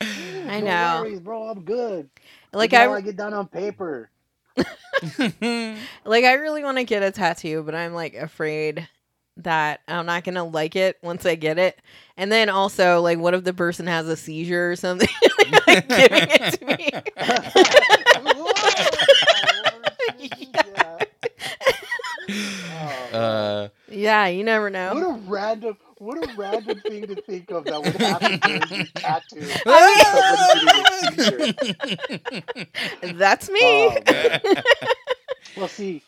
S4: I
S6: No
S4: know.
S6: worries, bro. I'm good.
S4: Like
S6: Wait
S4: I,
S6: till I get done on paper. [laughs]
S4: like I really want to get a tattoo, but I'm like afraid that I'm not gonna like it once I get it. And then also, like, what if the person has a seizure or something? [laughs] like, giving it to me. [laughs]
S6: Oh,
S3: uh,
S4: yeah, you never know.
S6: what
S4: know.
S6: a random, what a random thing to think of that would happen [laughs] during your tattoo. [laughs]
S4: I
S6: Somebody getting a seizure. [laughs]
S4: That's me.
S6: Oh. Well, see,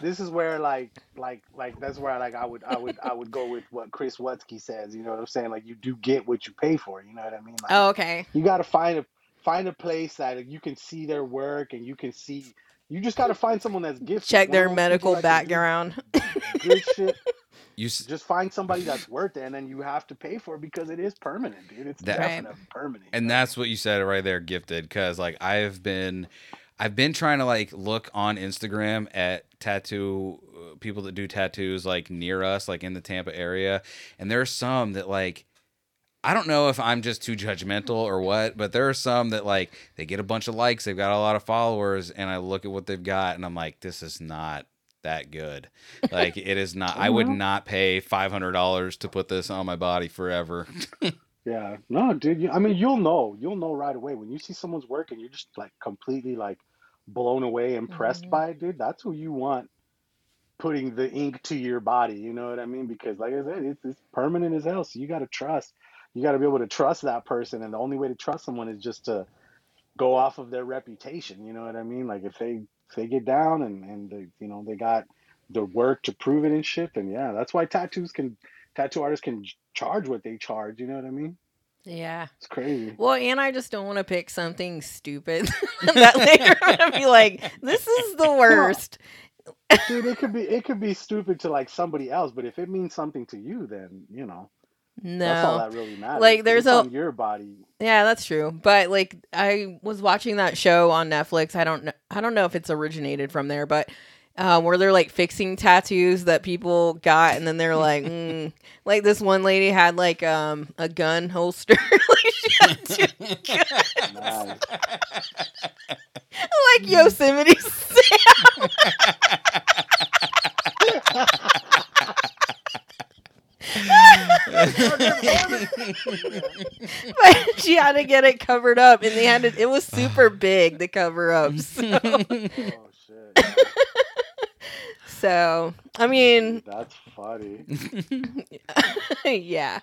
S6: this is where like, like, like that's where like I would, I would, I would go with what Chris Wutsky says. You know what I'm saying? Like, you do get what you pay for. You know what I mean? Like,
S4: oh, okay.
S6: you got to find a find a place that you can see their work and you can see. You just got to find someone that's gifted.
S4: Check their medical
S6: people that can do
S4: background.
S6: Good shit.
S3: You s-
S6: Just find somebody that's worth it, and then you have to pay for it because it is permanent, dude. It's
S3: That-
S4: Right.
S6: permanent.
S3: and that's what you said right there gifted because like i've been i've been trying to like look on instagram at tattoo uh, people that do tattoos like near us like in the tampa area and there are some that like i don't know if i'm just too judgmental or what but there are some that like they get a bunch of likes they've got a lot of followers and i look at what they've got and i'm like this is not that good [laughs] like it is not i would not pay $500 to put this on my body forever [laughs]
S6: Yeah, no, dude. You, I mean, you'll know. You'll know right away when you see someone's work and you're just like completely like blown away, impressed
S4: Mhm.
S6: by it, dude. That's who you want putting the ink to your body. You know what I mean? Because like I said, it's, it's permanent as hell. So you got to trust. You got to be able to trust that person, and the only way to trust someone is just to go off of their reputation. You know what I mean? Like if they if they get down and and they you know they got the work to prove it and shit, And yeah, that's why tattoos can tattoo artists can charge what they charge. You know what I mean?
S4: Yeah.
S6: It's crazy.
S4: Well, and I just don't want to pick something stupid [laughs] that later I'm gonna be like, this is the [laughs] worst.
S6: Dude, it could be it could be stupid to like somebody else, but if it means something to you, then you know that's all
S4: No.
S6: that really matters.
S4: Like, there's
S6: It's
S4: a-
S6: your body.
S4: Yeah, that's true. But like I was watching that show on Netflix. I don't know I don't know if it's originated from there, but uh, where they're like fixing tattoos that people got and then they're like [laughs] mm. like this one lady had like um a gun holster [laughs] like, she had two guns. [laughs]
S6: Nice.
S4: like Yosemite Sam. But she had to get it covered up and they had to, it was super [sighs] big to cover up. [laughs] So,
S6: Oh shit. [laughs]
S4: so I mean,
S6: That's funny. [laughs]
S4: yeah.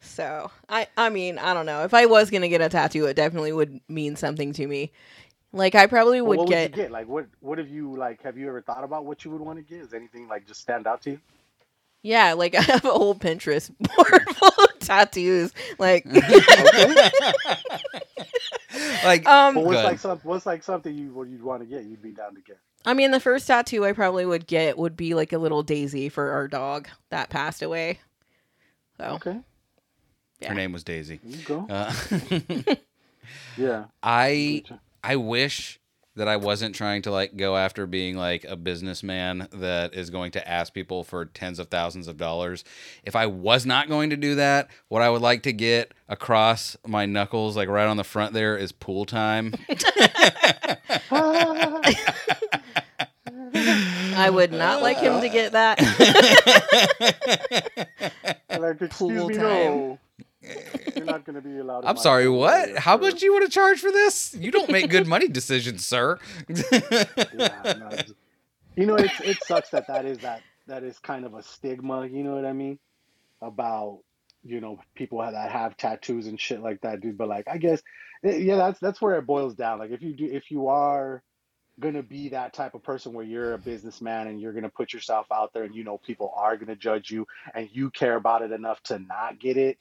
S4: So I I mean, I don't know. If I was gonna get a tattoo, it definitely would mean something to me. Like I probably
S6: Well,
S4: would
S6: what
S4: get
S6: would you get? Like what what have you like have you ever thought about what you would want to get? Is anything like just stand out to you?
S4: Yeah, like [laughs] I have a whole Pinterest [laughs] board full of tattoos. Like [laughs]
S3: like
S4: um
S6: But what's
S3: Good.
S6: like some what's like something you what you'd want to get, you'd be down to get.
S4: I mean the first tattoo I probably would get would be like a little daisy for our dog that passed away. So
S6: Okay.
S4: Yeah.
S3: her name was Daisy.
S6: There you go.
S3: Uh,
S6: yeah.
S3: I I wish that I wasn't trying to like go after being like a businessman that is going to ask people for tens of thousands of dollars. If I was not going to do that, what I would like to get across my knuckles, like right on the front there, is pool time. [laughs]
S4: I would not like him to get that. [laughs]
S6: like excuse
S4: Pool
S6: me,
S4: time.
S6: no. You're not gonna be allowed.
S3: I'm sorry, what? How
S6: sir.
S3: much do you want to charge for this? You don't make good money decisions, sir. [laughs]
S6: Yeah, no, you know, it it sucks that that is that that is kind of a stigma. You know what I mean? About you know people that have tattoos and shit like that, dude. But like, I guess, eh, yeah, that's that's where it boils down. Like, if you do, if you are gonna be that type of person where you're a businessman and you're gonna put yourself out there and you know people are gonna judge you and you care about it enough to not get it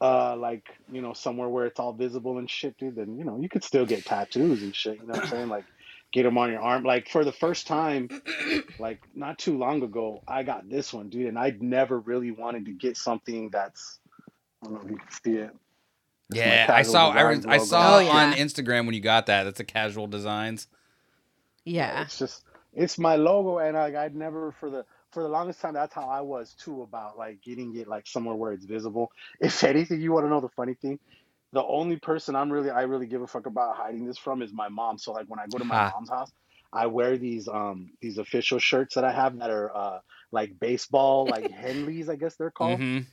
S6: uh like you know somewhere where it's all visible and shit dude then you know you could still get tattoos and shit you know what i'm saying like get them on your arm like for the first time [clears throat] like not too long ago i got this one dude and i'd never really wanted to get something that's i don't know if you can see it
S3: yeah, I saw. I,
S6: Designs
S3: I saw
S4: Oh, yeah.
S3: on Instagram when you got that. That's a kAZual designs.
S4: yeah.
S6: It's just it's my logo, and like I'd never for the for the longest time that's how I was too about like getting it like somewhere where it's visible. [laughs] If anything, you want to know the funny thing? The only person I'm really I really give a fuck about hiding this from is my mom. So like when I go to my mom's house, I wear these um these OhFishl shirts that I have that are uh like baseball like [laughs] Henleys I guess they're called,
S3: hmm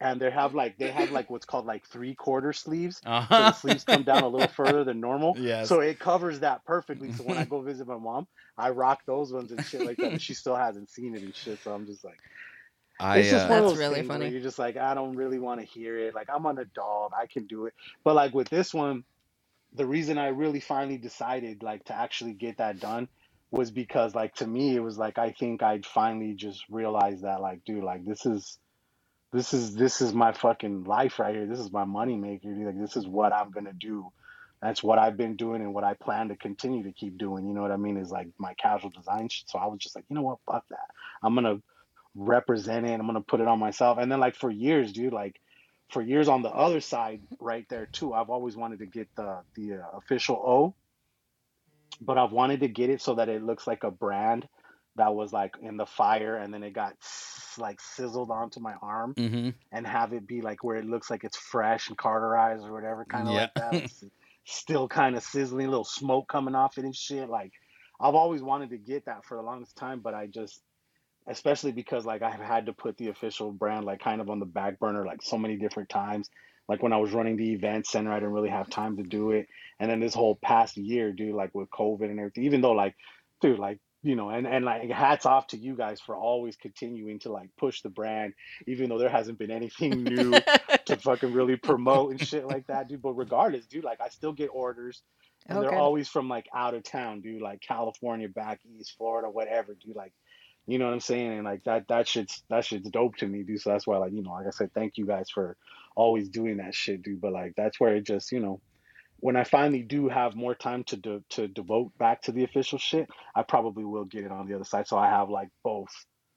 S6: and they have like they have like what's called like three quarter sleeves. [laughs] So
S3: Uh-huh.
S6: the sleeves come down a little further than normal.
S3: Yes.
S6: So it covers that perfectly. So when I [laughs] go visit my mom, I rock those ones and shit like that. And she still hasn't seen it and shit. So I'm just like,
S3: I
S6: it's just
S3: uh,
S6: one of
S4: That's
S6: those
S4: really
S6: things where
S4: funny.
S6: You're just like, I don't really want to hear it. Like I'm an adult, I can do it. But like with this one, the reason I really finally decided like to actually get that done was because like to me it was like I think I'd finally just realized that like dude like this is this is this is my fucking life right here. This is my money maker. Like this is what I'm gonna do. That's what I've been doing and what I plan to continue to keep doing. You know what I mean? Is like my kAZual design shit. So I was just like, you know what? Fuck that. I'm gonna represent it. I'm gonna put it on myself. And then like for years, dude, like for years on the other side, right there too. I've always wanted to get the the uh, OhFishl O, but I've wanted to get it so that it looks like a brand that was like in the fire, and then it got like sizzled onto my arm,
S3: mhm.
S6: and have it be like where it looks like it's fresh and cauterized or whatever, kind of
S3: Yeah.
S6: like that. It's still kind of sizzling, little smoke coming off it and shit. Like I've always wanted to get that for the longest time, but I just especially because like I've had to put the OhFishl brand like kind of on the back burner like so many different times. Like when I was running the event center, I didn't really have time to do it. And then this whole past year, dude, like with COVID and everything, even though like, dude, like, you know, and, and like hats off to you guys for always continuing to like push the brand, even though there hasn't been anything new [laughs] to fucking really promote and shit like that, dude. But regardless, dude, like I still get orders and
S4: Oh,
S6: they're always from like out of town, dude, like California, back east, Florida, whatever, dude. Like, you know what I'm saying? And like that that shit's that shit's dope to me, dude. So that's why like, you know, like I said, thank you guys for always doing that shit, dude. But like that's where it just, you know, when I finally do have more time to de- to devote back to the OhFishl shit, I probably will get it on the other side. So I have like both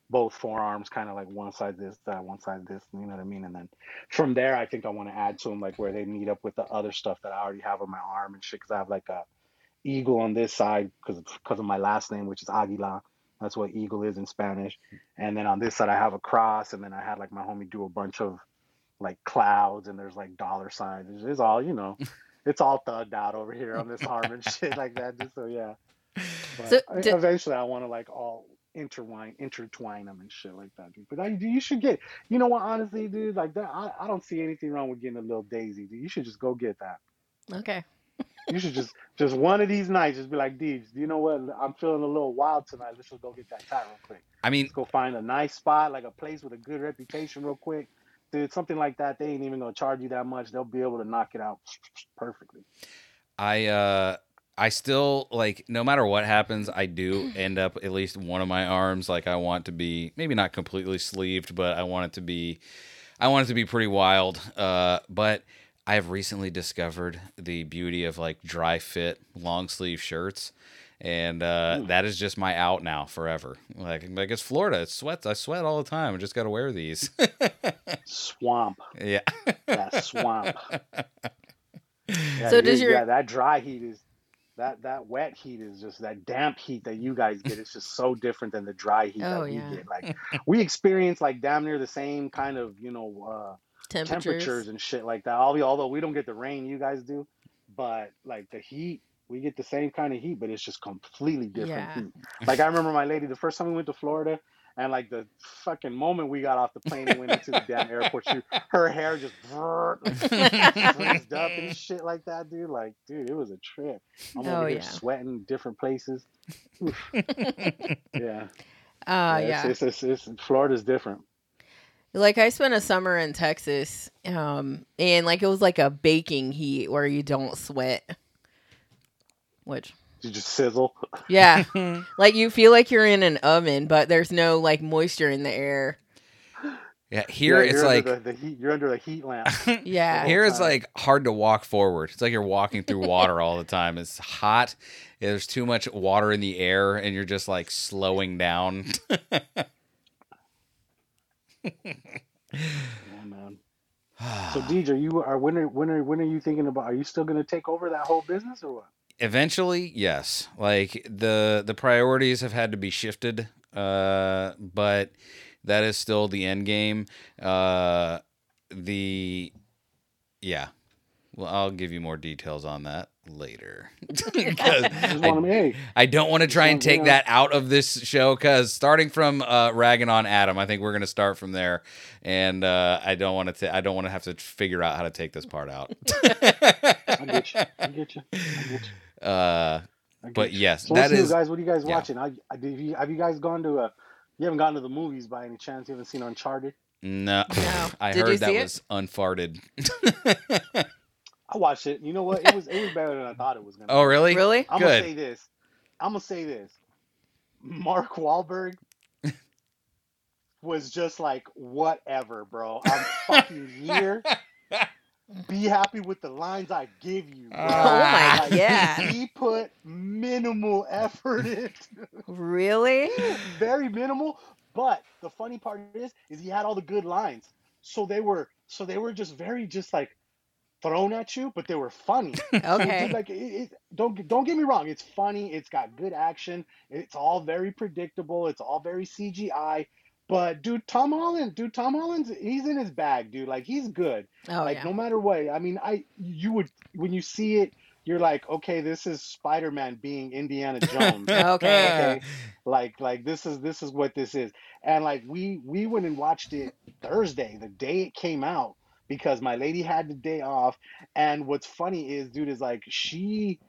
S6: both forearms, kind of like one side this, that one side this. You know what I mean? And then from there, I think I want to add to them like where they meet up with the other stuff that I already have on my arm and shit. Because I have like a eagle on this side because because of my last name, which is Aguila. That's what eagle is in Spanish. And then on this side, I have a cross. And then I had like my homie do a bunch of like clouds and there's like dollar signs. It's, all you know. [laughs] It's all thugged out over here on this arm and [laughs] shit like that. Just so yeah. But
S4: So,
S6: I-
S4: did-
S6: eventually, I want to like all intertwine, intertwine them and shit like that, dude. But I, you should get. You know what? Honestly, dude, like that, I, I don't see anything wrong with getting a little daisy. Dude. You should just go get that.
S4: Okay.
S6: You should just, just one of these nights, just be like, Deej, you know what? I'm feeling a little wild tonight. Let's just go get that tie real quick.
S3: I mean,
S6: Let's go find a nice spot, like a place with a good reputation, real quick. Dude, something like that, they ain't even gonna charge you that much. They'll be able to knock it out [laughs] perfectly.
S3: I uh I still like no matter what happens, I do [sighs] end up at least one of my arms like I want to be maybe not completely sleeved, but I want it to be I want it to be pretty wild. Uh but I have recently discovered the beauty of like dry fit long sleeve shirts. And uh, that is just my out now forever. Like, like it's Florida. It sweats. I sweat all the time. I just got to wear these. [laughs]
S6: Swamp,
S3: yeah.
S6: that swamp. [laughs] Yeah,
S4: So
S6: you-
S4: does your-
S6: yeah that dry heat is that that wet heat is just that damp heat that you guys get. It's just so different than the dry heat
S4: Oh,
S6: that we
S4: yeah.
S6: get. Like we experience like damn near the same kind of you know uh,
S4: Temperatures.
S6: temperatures and shit like that. Although although we don't get the rain you guys do, but like the heat. We get the same kind of heat, but it's just completely different
S4: Yeah.
S6: heat. Like I remember my lady the first time we went to Florida, and like the fucking moment we got off the plane and went into the damn airport, she, her hair just like, [laughs] frizzed up and shit like that, dude. Like, dude, it was a trip. I'm
S4: Oh,
S6: over here
S4: yeah.
S6: sweating different places. [laughs] Yeah.
S4: Uh,
S6: it's-
S4: yeah.
S6: It's, it's, it's, Florida's different.
S4: Like I spent a summer in Texas, um, and like it was like a baking heat where you don't sweat. Which,
S6: You just sizzle.
S4: yeah, [laughs] like you feel like you're in an oven, but there's no like moisture in the air.
S3: Yeah. Here
S6: Yeah,
S3: it's like
S6: the, the heat. You're under the heat lamp. [laughs]
S4: Yeah.
S3: Here it's like hard to walk forward. It's like you're walking through water all the time. It's hot. There's too much water in the air, and you're just like slowing down. [laughs]
S6: yeah, man. [sighs] So, DJ, you are when are when are when are you thinking about? Are you still going to take over that whole business or what?
S3: Eventually, yes. Like the the priorities have had to be shifted, uh, but that is still the end game. Uh, the yeah. Well, I'll give you more details on that later. [laughs]
S6: To hey,
S3: I don't want to try and take that out of this show because starting from uh, ragging on Adam, I think we're gonna start from there, and uh, I don't want to. I don't want to have to figure out how to take this part out.
S6: I get you. I get you. I get you.
S3: Uh,
S6: I
S3: but yes,
S6: So
S3: that
S6: what's new,
S3: is
S6: guys. What are you guys
S3: yeah.
S6: watching? I, I, did you, have you guys gone to a? You haven't gone to the movies by any chance? You haven't seen Uncharted?
S3: no.
S4: No. [laughs]
S3: I
S4: Did you
S3: heard that
S4: it?
S3: was unfarted. [laughs]
S6: I watched it. You know what? It was it was better than I thought it was gonna.
S3: oh,
S6: be.
S3: really?
S4: Really?
S6: I'm gonna say this. I'm gonna say this. Mark Wahlberg [laughs] was just like whatever, bro. I'm fucking here. Be happy with the lines I give you. Bro. [laughs]
S4: Oh my ah.
S6: Like,
S4: yeah.
S6: He put minimal effort into
S4: Really? [laughs]
S6: very minimal. But the funny part is, is he had all the good lines. So they were, so they were just very, just like thrown at you, but they were funny. [laughs]
S4: Okay.
S6: dude, like, it, it, don't don't get me wrong. It's funny. It's got good action. It's all very predictable. It's all very CGI. But dude, Tom Holland, dude, Tom Holland's he's in his bag, dude. Like he's good.
S4: Oh
S6: like
S4: yeah.
S6: no matter what. I mean, I you would when you see it, you're like, okay, this is Spider Man being Indiana [laughs] Jones.
S4: Okay.
S6: okay like like this is this is what this is and like we we went and watched it thursday the day it came out because my lady had the day off and what's funny is dude is like she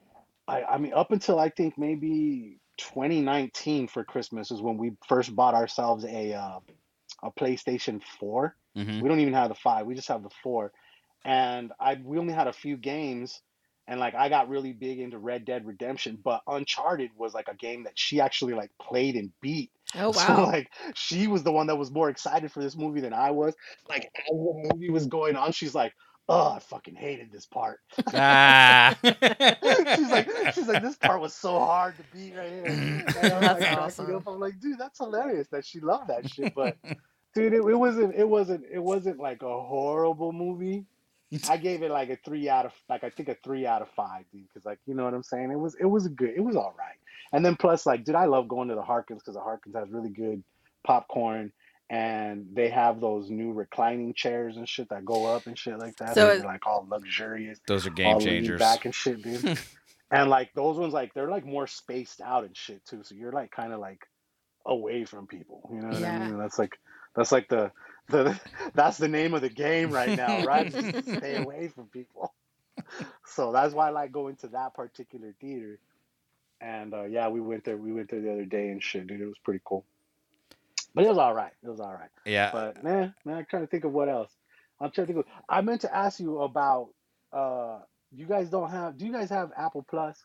S6: i i mean up until i think maybe 2019 for christmas is when we first bought ourselves a uh, a playstation 4
S3: Mhm.
S6: we don't even have the 5 we just have the 4 and i we only had a few games and like I got really big into Red Dead Redemption, but Uncharted was like a game that she actually like played and beat.
S4: Oh [laughs] wow!
S6: So like she was the one that was more excited for this movie than I was. Like as the movie was going on, she's like, "Oh, I fucking hated this part." [laughs] [laughs]
S3: ah.
S6: she's like, she's like, this part was so hard to beat right here. [laughs] And I'm
S4: That's
S6: like, cracking
S4: awesome.
S6: up. I'm like, dude, that's hilarious that she loved that shit. But dude, it, it wasn't, it wasn't, it wasn't like a horrible movie. I gave it like a three out of, like I think a three out of five, dude. Because like, you know what I'm saying? It was, it was a good, it was all right. And then plus, like, dude, I love going to the Harkins because the Harkins has really good popcorn. And they have those new reclining chairs and shit that go up and shit like that.
S4: So
S6: and
S4: it-
S6: they're like all luxurious
S3: Those are game
S6: all leaning
S3: changers.
S6: back and shit, dude. [laughs] and like those ones, like they're like more spaced out and shit too. So you're like kind of like away from people. You know what I mean? That's like that's like the the [laughs] that's the name of the game right now, [laughs] right? Just stay away from people. So that's why I like going to that particular theater. And uh, yeah, we went there. We went there the other day and shit, dude. It was pretty cool. But it was all right. It was all right.
S3: Yeah.
S6: But man, nah, I'm trying to think of what else. I'm trying to think of. I meant to ask you about. Uh, you guys don't have. Do you guys have Apple Plus?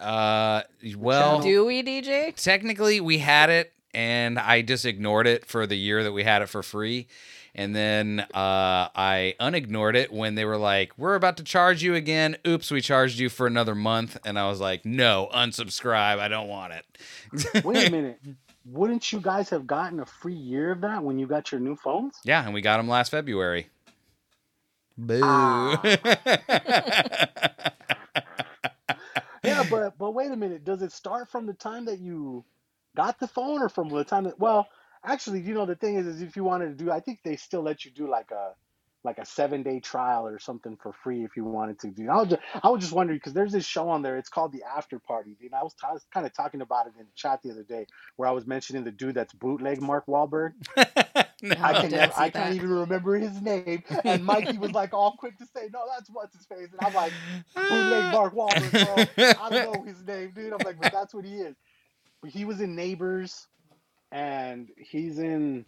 S3: Uh, well.
S4: Do we, DJ?
S3: technically we had it and I just ignored it for the year that we had it for free. And then uh, I unignored it when they were like, "We're about to charge you again." Oops, we charged you for another month, and I was like, "No, unsubscribe. I don't want it."
S6: Wait a minute. [laughs] Wouldn't you guys have gotten a free year of that when you got your new phones?
S3: yeah, and we got them last February. Boo.
S6: Ah. [laughs] Yeah, but but wait a minute. Does it start from the time that you got the phone, or from the time that? Well, actually, you know, the thing is, is if you wanted to do, I think they still let you do like a like a seven day trial or something for free if you wanted to do. I was just, I was just wondering because there's this show on there. It's called The After Party. Dude, I was, I was kind of talking about it in the chat the other day where I was mentioning the dude that's bootleg Mark Wahlberg. [laughs]
S3: No.
S6: I can
S4: didn't
S6: never, I can't even remember his name. [laughs] And Mikey was like all quick to say, no, that's what's his face. And I'm like, bootleg Mark Wahlberg, bro. I don't know [laughs] his name, dude. I'm like, but that's what he is. But he was in Neighbors, and he's in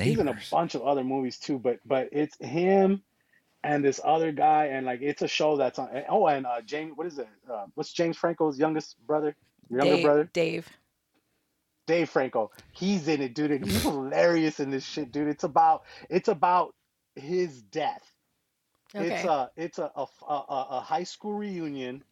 S6: he's in a bunch of other movies too. But but it's him and this other guy, and like it's a show that's on. Oh, and uh, James, what is it? Uh, what's James Franco's youngest brother? Younger
S4: Dave,
S6: brother?
S4: Dave.
S6: Dave Franco. He's in it, dude, and he's hilarious in this shit, dude. It's about it's about his death. It's
S4: Okay.
S6: a it's a a, a, a high school reunion,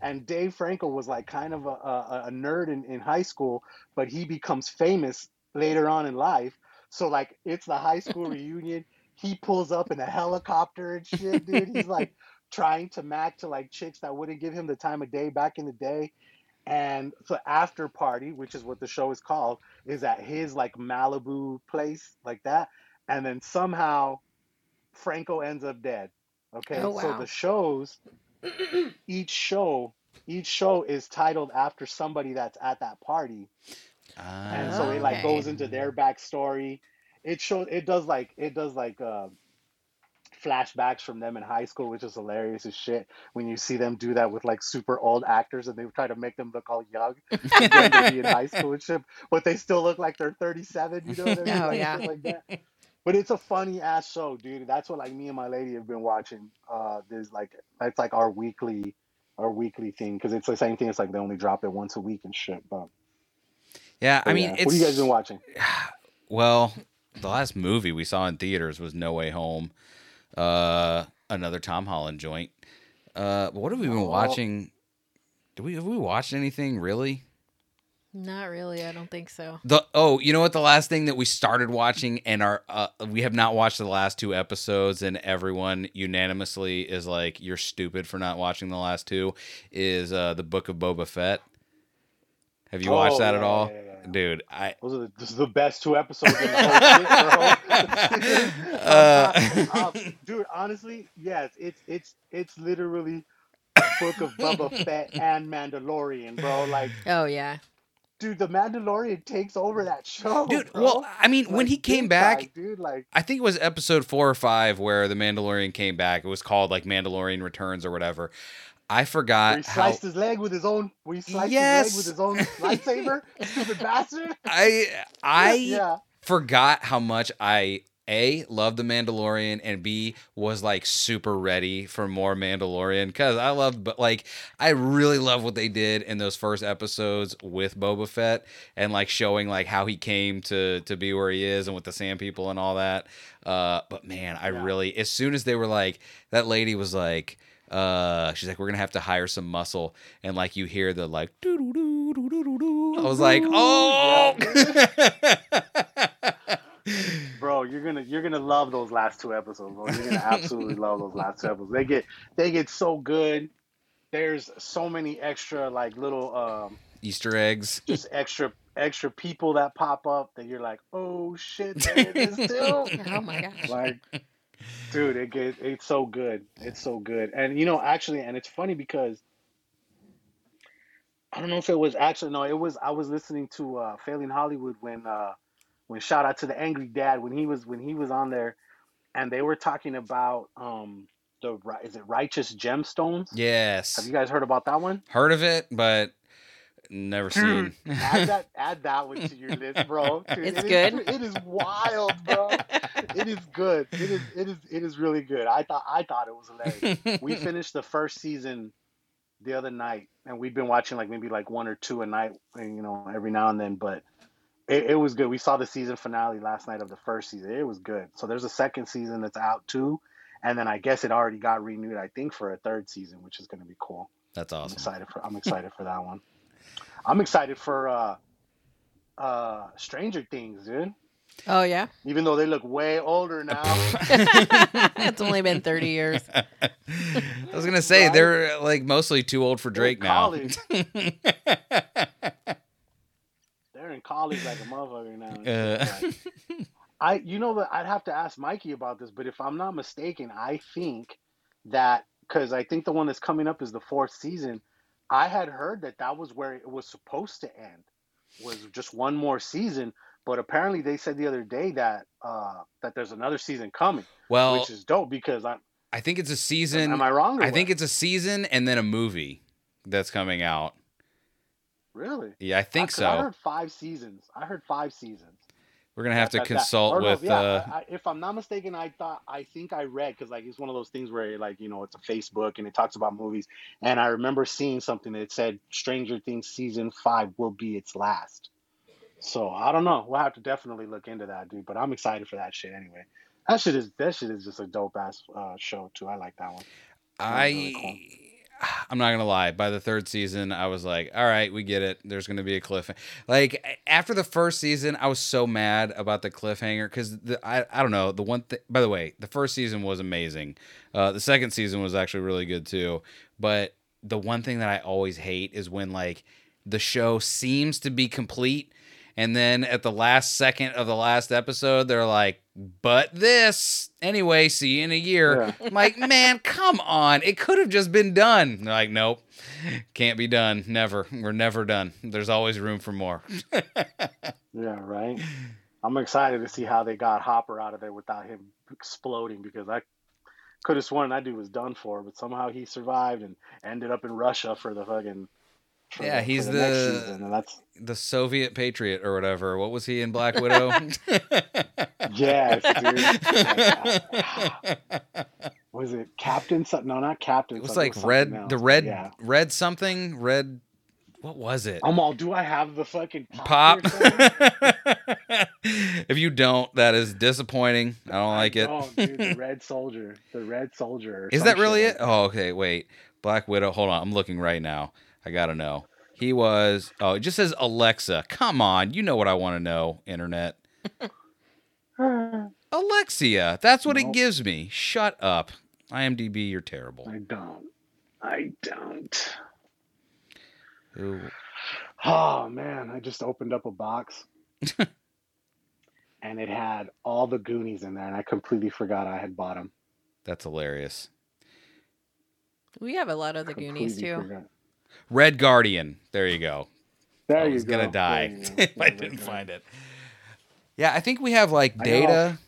S6: and Dave Franco was like kind of a, a, a nerd in, in high school, but he becomes famous later on in life. So like it's the high school [laughs] reunion. He pulls up in a helicopter and shit, dude. He's like [laughs] trying to match to like chicks that wouldn't give him the time of day back in the day. And so after party, which is what the show is called, is at his like Malibu place, like that. And then somehow Franco ends up dead. Okay,
S4: Oh,
S6: so the shows, [clears throat] each show, each show is titled after somebody that's at that party, and so it like goes into their backstory. It shows, it does like, it does like uh, flashbacks from them in high school, which is hilarious as shit. When you see them do that with like super old actors, and they try to make them look all young, [laughs] them to be in high school and shit, but they still look like they're 37. You know what I mean? [laughs]
S4: Oh,
S6: like,
S4: yeah.
S6: like that. But it's a funny ass show, dude. That's what like me and my lady have been watching. Uh, there's like that's like our weekly, our weekly thing because it's the same thing. It's like they only drop it once a week and shit. But,
S3: Yeah, I mean,
S6: yeah.
S3: it's
S6: what have you guys been watching? [sighs]
S3: well, the last movie we saw in theaters was No Way Home, uh, another Tom Holland joint. Uh, but what have we been
S6: Oh.
S3: watching? Do we have we watched anything really?
S4: Not really. I don't think so.
S3: The oh, you know what? The last thing that we started watching and our uh, we have not watched the last two episodes, and everyone unanimously is like, "You're stupid for not watching the last two. Is uh, the Book of Boba Fett? Have you watched
S6: Oh,
S3: that at all,
S6: yeah, yeah, yeah.
S3: Dude? I
S6: Those are the, this is the best two episodes in the [laughs] whole shit, bro. [laughs] [laughs]
S3: Uh,
S6: Um, dude, honestly, yes, it's it's it's literally Book of Boba Fett and Mandalorian, bro. Like,
S4: Oh yeah.
S6: dude, the Mandalorian takes over that show,
S3: dude.
S6: bro.
S3: Well, I mean, when he came back,
S6: time, dude, like,
S3: I think it was episode four or five where the Mandalorian came back. It was called like Mandalorian Returns or whatever. I forgot
S6: he
S3: how
S6: sliced his leg with his own, where he sliced
S3: Yes.
S6: his leg with his own [laughs] lightsaber, stupid bastard. [laughs]
S3: I I [laughs]
S6: yeah,
S3: forgot how much I A, loved The Mandalorian, and B, was like super ready for more Mandalorian. Because I love, but like, I really love what they did in those first episodes with Boba Fett and like showing like how he came to to be where he is and with the Sand People and all that. Uh, but man, I really, as soon as they were like, that lady was like, uh, she's like, we're gonna have to hire some muscle, and like you hear the like. I was like, [laughs] oh. [laughs]
S6: bro you're gonna you're gonna love those last two episodes bro you're gonna absolutely love those last two episodes they get they get so good there's so many extra like little um
S3: Easter eggs.
S6: just extra extra people that pop up that you're like oh shit there it is too
S4: Oh my gosh.
S6: like dude it get it's so good. It's so good. And you know actually and it's funny because i don't know if it was actually no it was i was listening to uh failing hollywood when uh when shout out to the angry dad when he was when he was on there and they were talking about um the is it righteous gemstones?
S3: Yes.
S6: have you guys heard about that one?
S3: Heard of it, but never seen. Mm. [laughs]
S6: add that add that one to your list bro. [laughs] Dude,
S4: It's
S6: it is-
S4: good? [laughs]
S6: it is wild bro. It is good. It is it is it is really good. I thought i thought it was hilarious. We finished the first season the other night and we've been watching like maybe like one or two a night and, you know every now and then but it, it was good. We saw the season finale last night of the first season. It was good. So there's a second season that's out too and then i guess it already got renewed i think for a third season which is going to be cool.
S3: That's
S6: i'm
S3: awesome.
S6: excited for i'm excited for that one i'm excited for uh uh stranger things dude
S4: Oh yeah.
S6: even though they look way older now [laughs]
S4: it's only been 30 years. [laughs]
S3: I was gonna say
S6: Right?
S3: they're like mostly too old for
S6: They're
S3: Drake now.
S6: college. [laughs] they're in college like a motherfucker now
S3: Uh,
S6: Like, I you know that I'd have to ask Mikey about this, but if I'm not mistaken, I think that because I think the one that's coming up is the fourth season. I had heard that that was where it was supposed to end, was just one more season. But apparently, they said the other day that uh, that there's another season coming,
S3: well,
S6: which is dope because I'm.
S3: I think it's a season.
S6: Am I wrong? Or
S3: I think it's a season and then a movie that's coming out.
S6: really.
S3: Yeah, I think
S6: I
S3: so.
S6: I heard five seasons. I heard five seasons.
S3: We're gonna have to consult
S6: no,
S3: with.
S6: yeah,
S3: uh,
S6: I, I, if I'm not mistaken, I thought I think I read because like it's one of those things where like you know it's a Facebook and it talks about movies, and I remember seeing something that said Stranger Things season five will be its last. So I don't know. We'll have to definitely look into that, dude. But I'm excited for that shit anyway. That shit is that shit is just a dope ass uh, show too. I like that one.
S3: I
S6: really [sighs]
S3: I'm not gonna lie. By the third season, I was like, "All right, we get it. There's gonna be a cliff." Like after the first season, I was so mad about the cliffhanger because I I don't know the one thing. By the way, the first season was amazing. Uh, the second season was actually really good too. But the one thing that I always hate is when like the show seems to be complete. And then at the last second of the last episode, they're like, but this. Anyway, see you in a year. I'm like, [laughs] man, come on. It could have just been done. They're like, nope, can't be done. Never. We're never done. There's always room for more. [laughs]
S6: Yeah, right. I'm excited to see how they got Hopper out of there without him exploding because I could have sworn that dude was done for, but somehow he survived and ended up in Russia for the fucking.
S3: Yeah,
S6: the-
S3: he's
S6: the,
S3: the-
S6: season, and that's
S3: the Soviet Patriot or whatever. What was he in Black Widow? [laughs]
S6: yes, dude. Oh was it Captain? something? No, not Captain.
S3: It was like
S6: something
S3: red,
S6: else,
S3: the red,
S6: Yeah.
S3: red something, red. What was it?
S6: I'm all. Do I have the fucking pop?
S3: Pop. [laughs] if you don't, that is disappointing. I don't like it.
S6: Oh, dude, the [laughs] Red Soldier. The Red Soldier.
S3: Is that really
S6: like
S3: it? Oh, okay. Wait, Black Widow. Hold on, I'm looking right now. I gotta know. He was. Oh, it just says Alexa. Come on, you know what I want to know. Internet. [sighs] Alexia. That's what it gives me. Shut up. IMDb, you're terrible.
S6: I don't. I don't.
S3: Ooh.
S6: Oh man, I just opened up a box [laughs] and it had all the Goonies in there, and I completely forgot I had bought them.
S3: That's hilarious.
S4: We have a lot of the Goonies too.
S6: Forgot.
S3: Red Guardian. There you go.
S6: There
S3: I
S6: you
S3: was
S6: go.
S3: gonna die
S6: There [laughs]
S3: if I didn't
S6: Red
S3: find it. Yeah, I think we have like
S6: I got
S3: data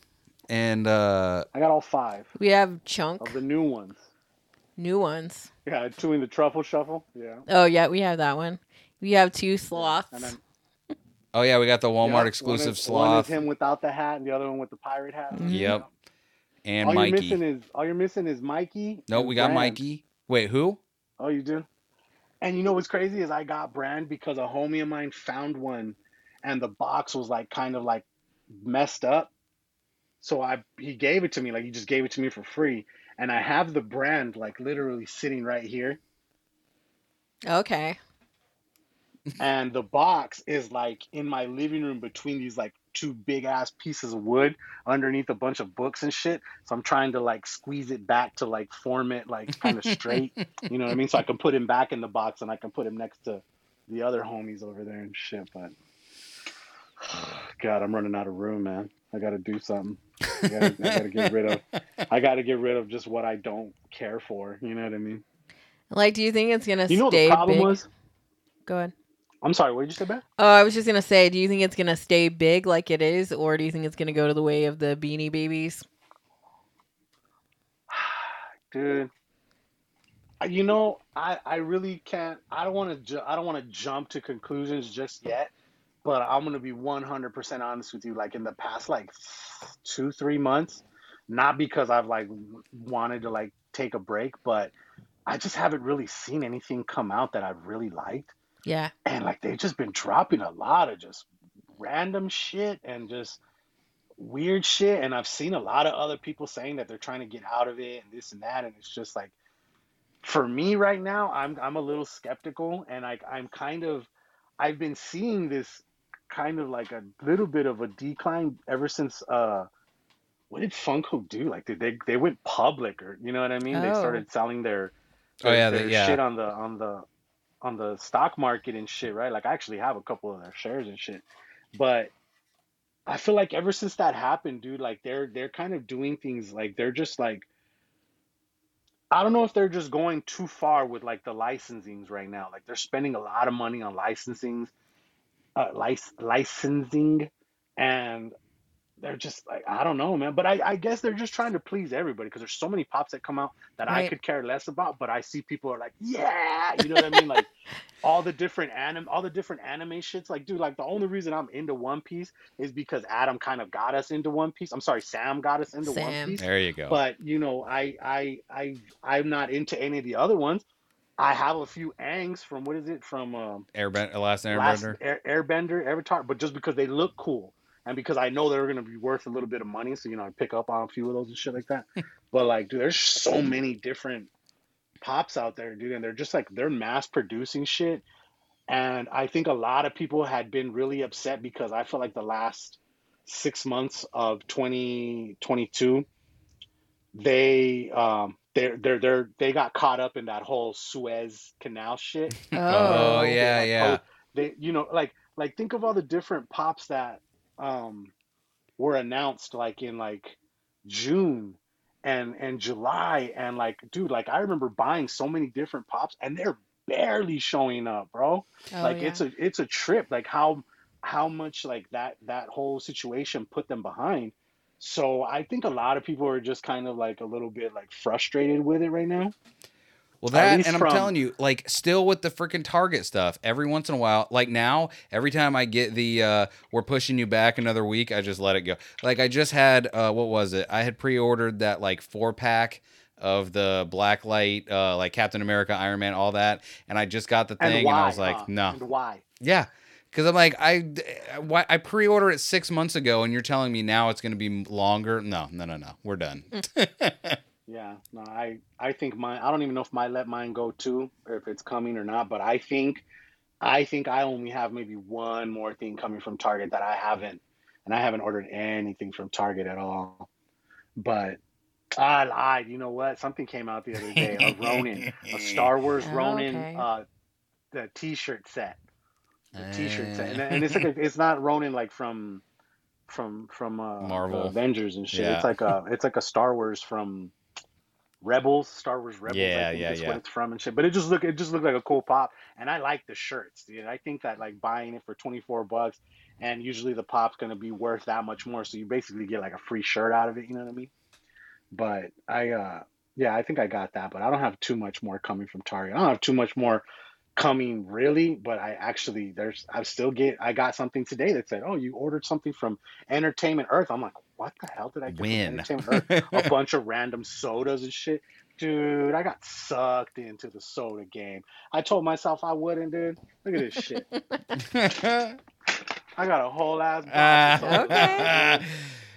S3: and uh
S6: I got all five
S4: We have Chunk,
S6: of the new ones.
S4: new ones.
S6: Yeah, two in the truffle shuffle. Yeah,
S4: Oh yeah, we have that one. We have two sloths.
S6: and then
S3: Oh yeah, we got the
S6: Yeah,
S3: Walmart
S6: one
S3: exclusive
S6: sloth. One
S3: sloth.
S6: is him without the hat, and the other one with the pirate hat.
S4: Mhm.
S3: Yep. And
S6: all
S3: Mikey.
S6: you're missing is all you're missing is Mikey.
S3: no,
S6: and
S3: we got
S6: Brand.
S3: Mikey. Wait, who?
S6: Oh, you do? And you know what's crazy is I got brand because a homie of mine found one and the box was like kind of like messed up. So I he gave it to me, like he just gave it to me for free. And I have the brand like literally sitting right here.
S4: Okay.
S6: And the box is like in my living room between these like two big ass pieces of wood underneath a bunch of books and shit. So I'm trying to like squeeze it back to like form it like kind of straight. You know what I mean? So I can put him back in the box and I can put him next to the other homies over there and shit. But [sighs] God, I'm running out of room, man. I got to do something. I gotta, I gotta get rid of. I got to get rid of just what I don't care for. You know what I mean?
S4: Like, do you think it's gonna
S6: You know what
S4: stay
S6: the problem
S4: big?
S6: was?
S4: Go ahead.
S6: I'm sorry. What did you say, Beth?
S4: Oh, I was just gonna say, do you think it's gonna stay big like it is, or do you think it's gonna go to the way of the Beanie Babies? [sighs]
S6: dude you know i i really can't i don't want to ju- i don't want to jump to conclusions just yet but i'm going to be 100% honest with you like in the past like two three months not because i've like wanted to like take a break but i just haven't really seen anything come out that i've really liked
S4: Yeah.
S6: and like they've just been dropping a lot of just random shit and just weird shit and i've seen a lot of other people saying that they're trying to get out of it and this and that and it's just like for me right now i'm i'm a little skeptical and like i'm kind of i've been seeing this kind of like a little bit of a decline ever since uh what did funko do like did they they went public or you know what i mean they
S4: Oh.
S6: started selling their
S3: Oh, yeah, they-
S6: their
S3: yeah.
S6: shit on the on the on the stock market and shit, right? Like I actually have a couple of their shares and shit. But I feel like ever since that happened, dude, like they're they're kind of doing things like they're just like I don't know if they're just going too far with like the licensings right now. Like they're spending a lot of money on licensings, uh, lic- licensing, and they're just like I don't know, man. But I, I guess they're just trying to please everybody because there's so many pops that come out that I could care less about. But I see people are like, yeah, you know what I mean? Like [laughs] all the different anim, all the different anime shits. Like, dude, like the only reason I'm into One Piece is because Adam kind of got us into One Piece. I'm sorry, Sam got us into One Piece.
S3: There you go.
S6: But you know, I I I I'm not into any of the other ones. I have a few Aangs from what is it from um,
S3: Airbender, Last
S6: last
S3: Airbender.
S6: Air, Airbender, Avatar, but just because they look cool and because I know they're gonna be worth a little bit of money, so you know I pick up on a few of those and shit like that. [laughs] but like, dude, there's so many different pops out there, dude, and they're just like they're mass producing shit. And I think a lot of people had been really upset because I feel like the last six months of 2022, they um they're they're they're they got caught up in that whole Suez Canal shit [laughs]
S3: Oh,
S4: Oh,
S3: yeah, yeah.
S6: oh, they you know like like think of all the different pops that um were announced like in like June and and July and like dude like I remember buying so many different pops and they're barely showing up bro.
S4: Oh,
S6: like
S4: yeah.
S6: it's a it's a trip. Like how how much like that that whole situation put them behind. So I think a lot of people are just kind of like a little bit like frustrated with it right now
S3: Well, that, and I'm
S6: from-
S3: telling you, like, still with the freaking Target stuff, every once in a while, like now, every time I get the, uh, we're pushing you back another week, I just let it go. Like, I just had, uh, what was it? I had pre ordered that, like, four pack of the black light, uh, like Captain America, Iron Man, all that. And I just got the
S6: and
S3: thing,
S6: why
S3: and I was like,
S6: huh?
S3: no.
S6: and why
S3: Yeah. Cause I'm like I, why- I pre-ordered it six months ago, and you're telling me now it's going to be longer. No, no, no, no. We're done. [laughs]
S6: Yeah, no, I I think mine. I don't even know if my let mine go too, or if it's coming or not. But I think, I think I only have maybe one more thing coming from Target that I haven't, and I haven't ordered anything from Target at all. But I lied. You know what? Something came out the other day. A Ronin, a Star Wars [laughs]
S4: Oh,
S6: Ronin,
S4: okay.
S6: uh, the T-shirt set. The T-shirt set, and,
S3: Eh.
S6: and it's like a, it's not Ronin like from from from uh,
S3: Marvel.
S6: Avengers and shit.
S3: Yeah.
S6: It's like a it's like a Star Wars from Rebels, Star Wars Rebels.
S3: Yeah,
S6: I think
S3: yeah,
S6: is
S3: yeah.
S6: what it's from and shit. But it just look it just looked like a cool pop, and I like the shirts, dude. I think that like buying it for twenty four bucks, and usually the pop's gonna be worth that much more, so you basically get like a free shirt out of it. You know what I mean? But I, uh yeah, I think I got that, but I don't have too much more coming from Target. I don't have too much more coming really, but I actually there's I still get I got something today that said, "Oh, you ordered something from Entertainment Earth." I'm like, "What the hell did I get from
S3: When?
S6: Entertainment [laughs] A bunch of random sodas and shit. Dude, I got sucked into the soda game. I told myself I wouldn't, dude. Look at this shit. [laughs] I got a whole ass box of [laughs] soda.
S4: Okay.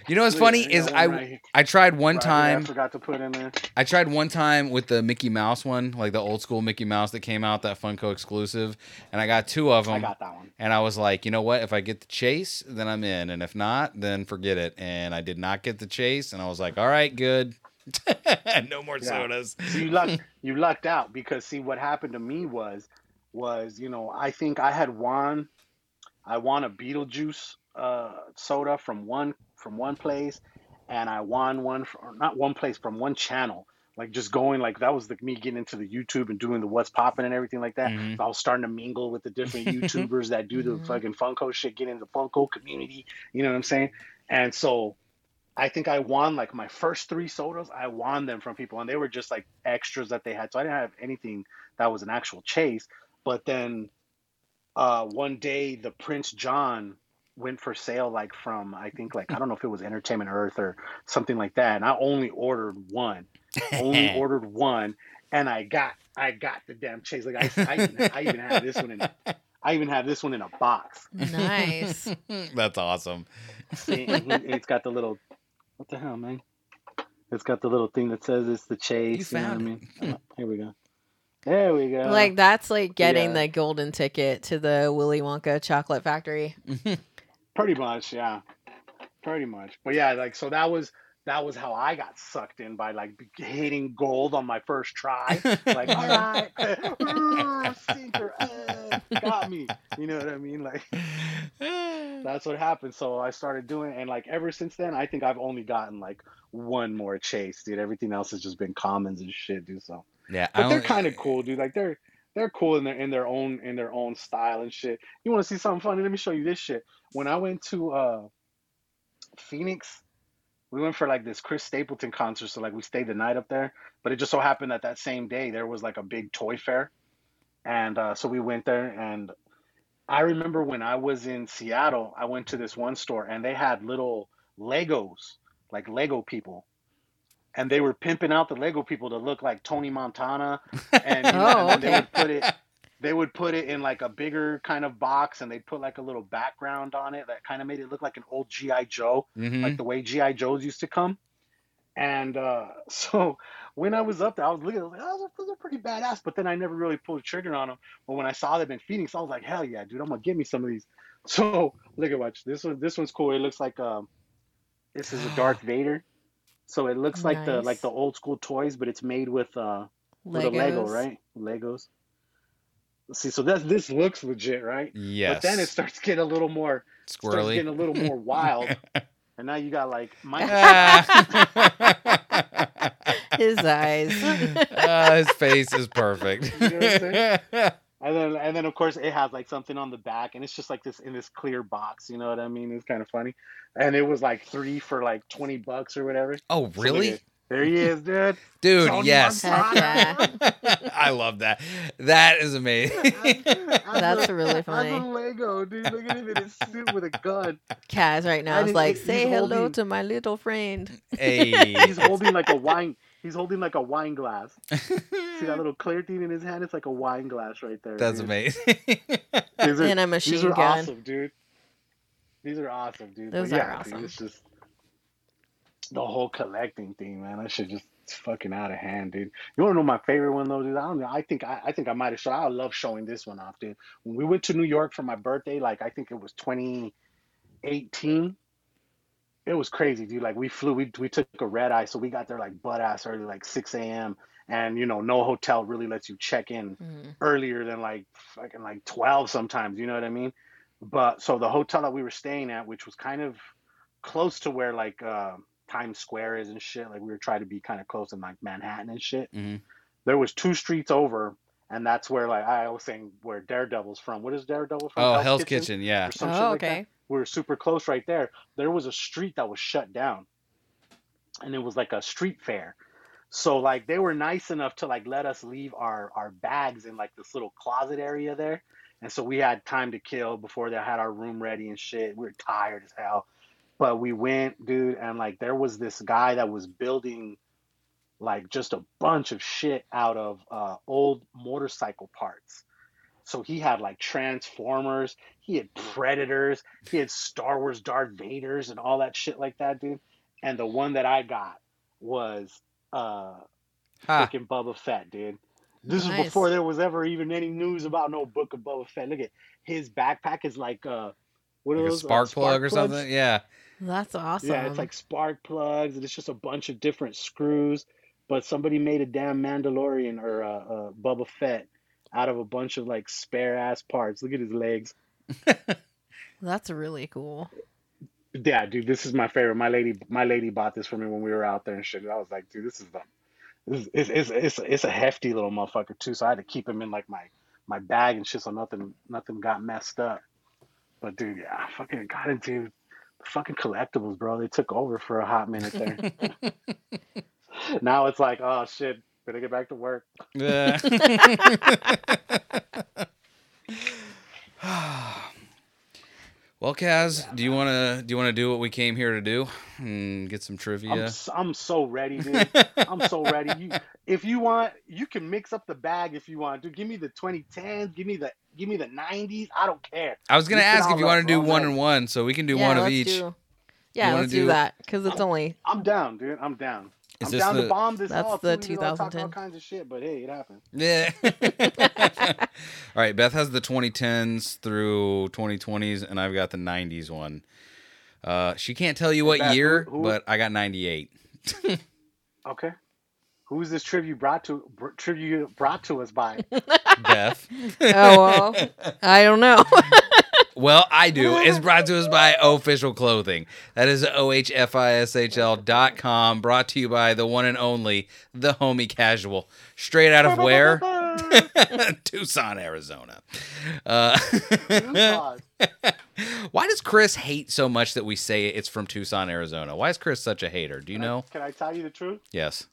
S3: You know what's funny
S6: it,
S3: is I
S6: right.
S3: I tried one
S6: Right here, I
S3: time
S6: forgot to put in there.
S3: I tried one time with the Mickey Mouse one, like the old school Mickey Mouse that came out, that Funko exclusive, and I got two of them.
S6: I got that one.
S3: And I was like, you know what? If I get the chase, then I'm in, and if not, then forget it. And I did not get the chase, and I was like, all right, good. [laughs] no more
S6: Yeah.
S3: sodas.
S6: So you lucked you lucked out because see what happened to me was was you know I think I had won I won a Beetlejuice uh, soda from one from one place and I won one from not one place from one channel like just going like that was the me getting into the YouTube and doing the what's popping and everything like that.
S3: Mhm.
S6: I was starting to mingle with the different [laughs] YouTubers that do the
S4: Mhm.
S6: fucking Funko shit, get in the Funko community. You know what I'm saying? And so I think I won like my first three sodas. I won them from people, and they were just like extras that they had. So I didn't have anything that was an actual chase. But then uh, one day, the Prince John went for sale, like from I think like I don't know if it was Entertainment Earth or something like that. And I only ordered one, only [laughs] ordered one, and I got I got the damn chase. Like I, I, even, I even have this one in I even have this one in a box.
S4: Nice. [laughs]
S3: That's awesome.
S6: See, it's got the little what the hell, man? It's got the little thing that says it's the chase.
S3: You
S6: You, know what I mean? Oh, here we go. There we go.
S4: like that's like getting
S6: Yeah.
S4: the golden ticket to the Willy Wonka chocolate factory. [laughs]
S6: pretty much, yeah. Pretty much. But yeah, like so that was that was how I got sucked in by like hitting gold on my first try. Like, all right, [laughs] sinker, uh, got me. You know what I mean? Like [laughs] that's what happened. So I started doing, and like ever since then, I think I've only gotten like one more chase, dude. Everything else has just been commons and shit, dude. So,
S3: yeah,
S6: but they're kind of cool, dude. Like they're they're cool in their in their own in their own style and shit. You want to see something funny? Let me show you this shit. When I went to uh Phoenix, we went for like this Chris Stapleton concert. So like we stayed the night up there, but it just so happened that that same day there was like a big toy fair, and uh, so we went there. And I remember when I was in Seattle, I went to this one store and they had little Legos, like Lego people. And they were pimping out the Lego people to look like Tony Montana, and, you [laughs] know,
S4: Oh,
S6: and then they would put it they would put it in like a bigger kind of box and they'd put like a little background on it that kind of made it look like an old GI Joe,
S3: Mhm.
S6: like the way GI Joes used to come. And uh, [laughs] so when I was up there, I was looking, I was like, oh, those are pretty badass. But then I never really pulled the trigger on them. But when I saw them in Phoenix, I was like, hell yeah, dude, I'm gonna get me some of these. [laughs] So look at watch this one. This one's cool. It looks like um, this is a Darth [gasps] Vader. So it looks like the like the old school toys, but it's made with uh with a Lego,
S4: Legos.
S6: right? Legos. See, so that's this looks legit, right?
S3: yes.
S6: But then it starts getting a little more starts
S3: squirrely.
S6: getting a little more wild. [laughs] and now you got like my
S4: His eyes. [laughs]
S3: Ah, his face is perfect.
S6: You know what I'm [laughs] and then and then of course it has like something on the back and it's just like this in this clear box, you know what I mean? It's kind of funny. And it was like three for like twenty bucks or whatever.
S3: oh, really?
S6: at- there he is, dude. [laughs]
S3: Dude,
S6: Tony
S3: yes.
S6: Montana.
S4: Heck yeah. [laughs]
S3: I love that. That is amazing. [laughs]
S4: That's really
S6: As
S4: funny.
S6: a Lego, dude. Look at him in his suit with a gun.
S4: Kaz right now
S6: And
S4: is like, say hello
S6: holding-
S4: to my little friend.
S3: hey.
S6: He's holding like a wine. He's holding like a wine glass. See that little clear thing in his hand? It's like a wine glass right there.
S3: That's
S6: dude.
S3: amazing.
S6: These are,
S4: And a
S6: these
S4: machine
S6: are
S4: gun.
S6: awesome, dude. These are awesome, dude.
S4: Those
S6: but
S4: are
S6: yeah, dude,
S4: awesome.
S6: it's just the whole collecting thing, man. That shit just it's fucking out of hand, dude. You wanna know my favorite one though, dude? I don't know. I think I, I think I might have shown. I love showing this one off, dude. When we went to New York for my birthday, like I think it was 2018. It was crazy, dude. Like we flew, we we took a red eye, so we got there like butt ass early, like 6 a.m. And you know, no hotel really lets you check in
S4: Mhm.
S6: earlier than like fucking like 12 sometimes, you know what I mean? But so the hotel that we were staying at, which was kind of close to where like uh, Times Square is and shit, like we were trying to be kind of close in like Manhattan and shit.
S3: Mhm.
S6: There was two streets over, and that's where like I was saying where Daredevil's from. What is Daredevil from?
S3: Oh, Hell's Kitchen, yeah.
S6: Or some shit
S4: Oh,
S6: like that
S4: okay.
S6: We were super close right there. There was a street that was shut down, and it was like a street fair. So like they were nice enough to like let us leave our our bags in like this little closet area there. And so we had time to kill before they had our room ready and shit. We were tired as hell. But we went, dude, and like there was this guy that was building like just a bunch of shit out of uh, old motorcycle parts. So he had like Transformers, he had Predators, he had Star Wars Darth Vaders and all that shit like that, dude. And the one that I got was uh
S3: Ha.
S6: freaking Boba Fett, dude. This
S4: Nice.
S6: is before there was ever even any news about no book of Boba Fett. Look at his backpack is like uh what are
S3: Like a
S6: those uh,
S3: spark plug or
S6: plugs?
S3: something. Yeah.
S4: That's awesome.
S6: Yeah, it's like spark plugs, and it's just a bunch of different screws. But somebody made a damn Mandalorian or uh, uh, Boba Fett out of a bunch of like spare ass parts. Look at his legs. [laughs]
S4: That's really cool.
S6: Yeah, dude, this is my favorite. My lady, my lady bought this for me when we were out there and shit. I was like, dude, this is the, this is, it's, it's, it's, it's a hefty little motherfucker too. So I had to keep him in like my my bag and shit, so nothing nothing got messed up. But dude, yeah, I fucking got into the fucking collectibles, bro. They took over for a hot minute there. [laughs] now it's like, oh shit, better get back to work.
S3: Yeah. [laughs] [sighs] well, Kaz, do you want to do you want to do what we came here to do and get some
S6: I'm
S3: trivia?
S6: s- I'm so ready, dude. [laughs] I'm so ready. You, if you want, you can mix up the bag if you want. Dude, give me the 2010s. Give me the give me the 90s. I don't care.
S3: I was gonna
S6: mix
S3: ask if you want to do one
S6: Like-
S3: and one, so we can do
S4: yeah,
S3: one of each.
S4: Do, yeah, let's do,
S3: do-
S4: that because it's only
S6: I'm down, dude. I'm down.
S3: Is
S6: I'm
S3: this
S6: down
S3: the-
S6: to bomb this
S4: That's
S6: off.
S4: the
S6: too, you know, talk all kinds of shit, but hey, it happened.
S3: Yeah. [laughs] All right, Beth has the 2010s through 2020s, and I've got the 90s one. Uh, she can't tell you what
S6: Beth, who-
S3: year,
S6: who-
S3: but I got 98. [laughs]
S6: Okay. Who's this tribute brought to br- tribute brought to us by?
S3: Beth. [laughs]
S4: oh well, I don't know.
S3: Well, I do. [laughs] It's brought to us by OhFishl Clothing. That is O-H-F-I-S-H-L dot com. Brought to you by the one and only, the Homie kAZual. Straight out of where? [laughs] [laughs] Tucson, Arizona. Uh,
S6: Tucson.
S3: why does Chris hate so much that we say it's from Tucson, Arizona? Why is Chris such a hater? Do you know?
S6: Can I tell you the truth?
S3: Yes.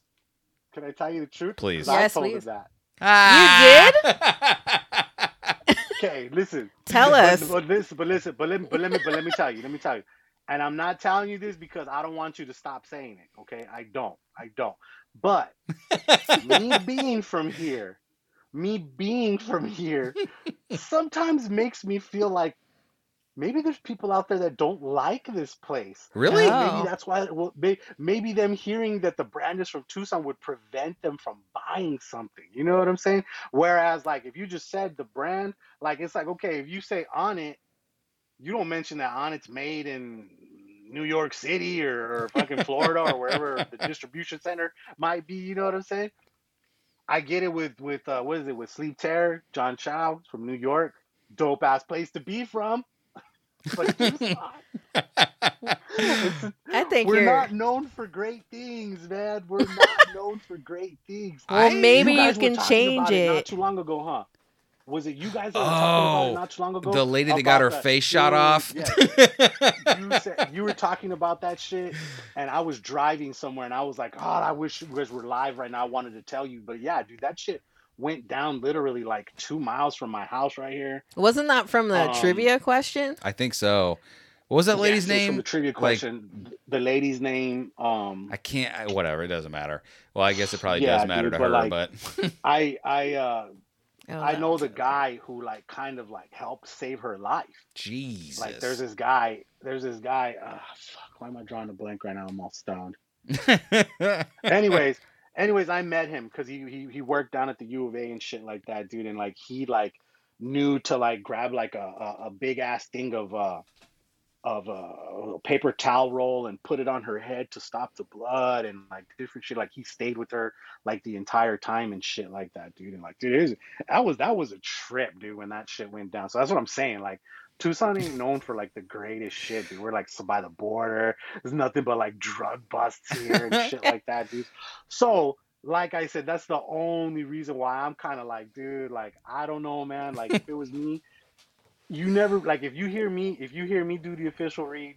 S6: Can I tell you the truth?
S3: Please.
S6: 'Cause I
S4: Yes,
S6: told him
S4: please.
S6: that.
S3: Ah!
S6: Okay, listen.
S4: Tell
S6: But-
S4: us.
S6: But, listen, but listen, but let, me, but let me, but let me tell you, let me tell you. And I'm not telling you this because I don't want you to stop saying it. Okay, I don't, I don't. But [laughs] me being from here, me being from here, sometimes makes me feel like maybe there's people out there that don't like this place.
S3: Really?
S4: Oh.
S6: Maybe that's why. Well, may, maybe them hearing that the brand is from Tucson would prevent them from buying something. You know what I'm saying? Whereas, like, if you just said the brand, like, it's like okay, if you say on it, you don't mention that on it's made in New York City or, or fucking Florida or wherever [laughs] the distribution center might be. You know what I'm saying? I get it with with uh, what is it with Sleep Terror, John Chow from New York, dope ass place to be from. But [laughs]
S4: I think
S6: we're
S4: you're.
S6: not known for great things, man. We're not [laughs] known for great things.
S4: well,
S3: I-
S4: maybe you,
S6: guys were
S4: can
S6: talking
S4: change
S6: about Not
S4: it.
S6: too long ago, huh? Was it you guys that were talking about
S3: Oh,
S6: it not too long ago?
S3: the lady that got her
S6: the-
S3: face shot
S6: Dude,
S3: off.
S6: yeah. [laughs] you said you were talking about that shit, and I was driving somewhere, and I was like, God, I wish you guys were live right now. I wanted to tell you, but yeah, dude, that shit went down literally like two miles from my house right here.
S4: Wasn't that from the
S6: Um,
S4: trivia question?
S3: I think so. What was that
S6: Yeah,
S3: lady's
S6: so From
S3: name?
S6: the trivia
S3: Like-
S6: question, the lady's name, um,
S3: I can't. I- Whatever. It doesn't matter. Well, I guess it probably
S6: Yeah,
S3: does matter
S6: dude,
S3: to
S6: but,
S3: her,
S6: like,
S3: but [laughs]
S6: I, I, uh,
S4: Oh,
S6: I
S4: that
S6: know the
S4: it.
S6: guy who like kind of like helped save her life.
S3: Jesus.
S6: Like there's this guy, there's this guy. Uh, fuck, why am I drawing a blank right now? I'm all stoned. [laughs] anyways, anyways, I met him because he, he he worked down at the U of A and shit like that, dude. And like he like knew to like grab like a a, a big ass thing of uh of a paper towel roll and put it on her head to stop the blood and like different shit. Like he stayed with her like the entire time and shit like that, dude. And like, dude, it was, that was that was a trip, dude, when that shit went down. So that's what I'm saying. Like Tucson ain't known for like the greatest shit, dude. We're like so by the border. There's nothing but like drug busts here and shit like that, dude. So, like I said, that's the only reason why I'm kind of like, dude, like I don't know, man. Like if it was me, you never like if you hear me, if you hear me do the OhFishl read,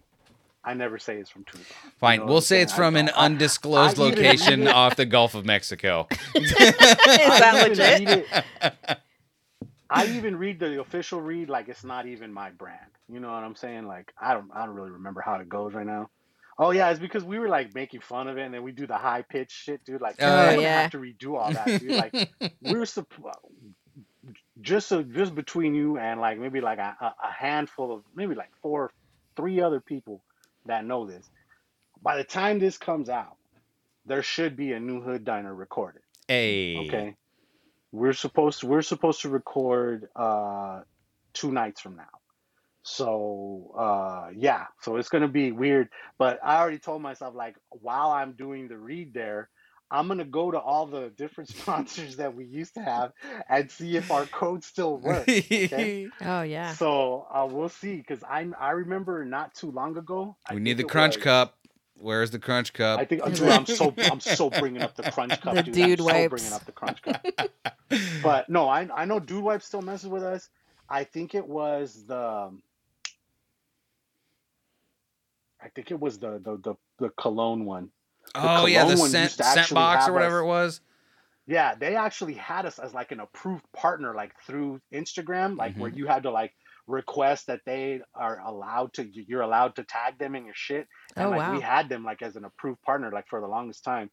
S6: I never say it's from Tucson. You
S3: Fine,
S6: know
S3: we'll say it's
S6: saying? I
S3: from an
S6: don't- I-
S3: undisclosed
S6: I even-
S3: location off the Gulf of Mexico. [laughs]
S4: Is that legit?
S6: I [laughs] even read the OhFishl read like it's not even my brand. You know what I'm saying? Like I don't I don't really remember how it goes right now. Oh yeah, it's because we were like making fun of it, and then we do the high pitch shit, dude. Like
S3: Oh,
S6: I'm
S4: yeah.
S6: have to redo all that, dude. Like [laughs] we're supp- just so just between you and like maybe like a, a a handful of maybe like four, three other people that know this. By the time this comes out, there should be a new Hood Diner recorded.
S3: hey.
S6: Okay. We're supposed to we're supposed to record uh two nights from now. So uh yeah, so it's gonna be weird. But I already told myself like while I'm doing the read there, I'm gonna go to all the different [laughs] sponsors that we used to have and see if our code still works. Okay. [laughs]
S4: Oh yeah.
S6: So uh, we'll see because I I remember not too long ago. I
S3: we need the crunch
S6: was-
S3: cup. Where's the crunch cup?
S6: I think [laughs] dude, I'm so I'm so bringing up the crunch cup,
S4: The
S6: dude.
S4: dude
S6: I'm so bringing up the crunch cup. But no, I I know Dude Wipe still messes with us. I think it was the I think it was the the the, the cologne one.
S3: oh yeah, the
S6: one
S3: scent scent box or whatever
S6: us-
S3: it was.
S6: Yeah, they actually had us as like an approved partner, like through Instagram, like where
S3: Mm-hmm.
S6: you had to like request that they are allowed to you're allowed to tag them in your shit. And
S4: Oh,
S6: like
S4: wow.
S6: we had them like as an approved partner like for the longest time.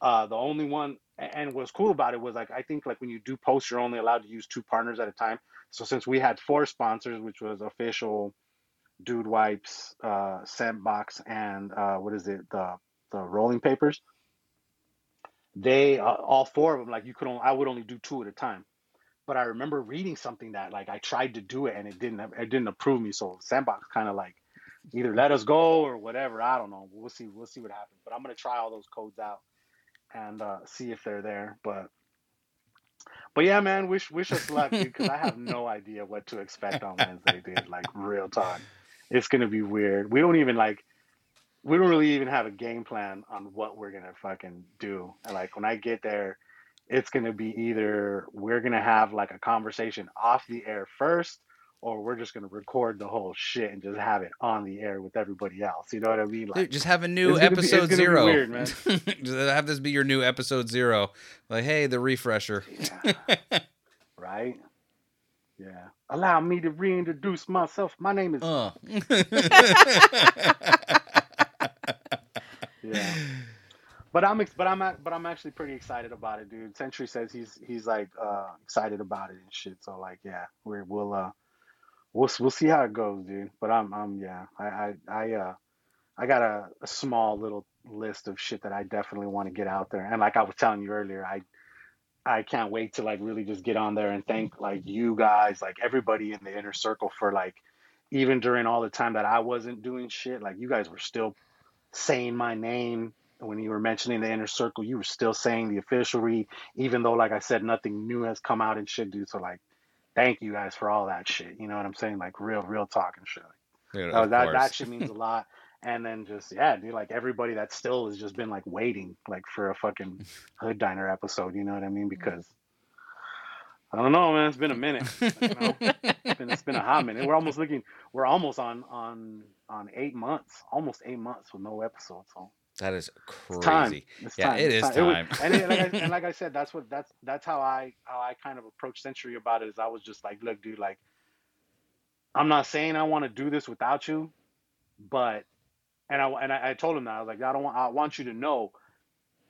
S6: Uh the only one and what's cool about it was like I think like when you do posts you're only allowed to use two partners at a time. So since we had four sponsors, which was OhFishl Dude Wipes, uh Scentbox and uh what is it, the the rolling papers, they uh, all four of them like you could only I would only do two at a time. But I remember reading something that like I tried to do it and it didn't it didn't approve me. So Scentbox kind of like either let us go or whatever. I don't know. We'll see. We'll see what happens. But I'm gonna try all those codes out and uh, see if they're there. But but yeah, man, wish wish us luck, because I have no idea what to expect on Wednesday, dude. Like real talk, it's gonna be weird. We don't even like we don't really even have a game plan on what we're gonna fucking do. And like when I get there, it's gonna be either we're gonna have like a conversation off the air first, or we're just gonna record the whole shit and just have it on the air with everybody else. You know what I mean? Like
S3: Dude, just have a new
S6: it's gonna be- it's
S3: episode
S6: be
S3: zero.
S6: weird, [laughs] man.
S3: have this be your new episode zero. Like, hey, the refresher.
S6: right? Yeah. Allow me to reintroduce myself. My name is
S3: Uh. [laughs]
S6: yeah. But I'm but I'm but I'm actually pretty excited about it, dude. Century says he's he's like uh excited about it and shit. So like yeah, we we'll uh we'll we'll see how it goes, dude. But I'm I'm yeah, I I I uh I got a, a small little list of shit that I definitely want to get out there. And like I was telling you earlier, I I can't wait to like really just get on there and thank like you guys, like everybody in the inner circle for like even during all the time that I wasn't doing shit, like you guys were still saying my name when you were mentioning the inner circle, you were still saying the OhFishl read, even though like I said nothing new has come out and shit, dude. So like thank you guys for all that shit. You know what I'm saying? Like real, real talk and shit.
S3: Dude,
S6: That, that,
S3: course.
S6: that shit means a [laughs] lot. And then just yeah, dude, like everybody that still has just been like waiting like for a fucking hood diner episode, you know what I mean? Because I don't know, man. It's been a minute. You know? [laughs] it's, been, it's been a hot minute. We're almost looking. We're almost on on on eight months. Almost eight months with no episode. So
S3: that is
S6: time.
S3: crazy.
S6: It's
S3: Yeah,
S6: time.
S3: it is
S6: was-
S3: time.
S6: and, it, like I, and [laughs] like I said, that's what that's that's how I how I kind of approached Century about it. Is I was just like, look, dude, like I'm not saying I want to do this without you, but and I and I, I told him that I was like, I don't want I want you to know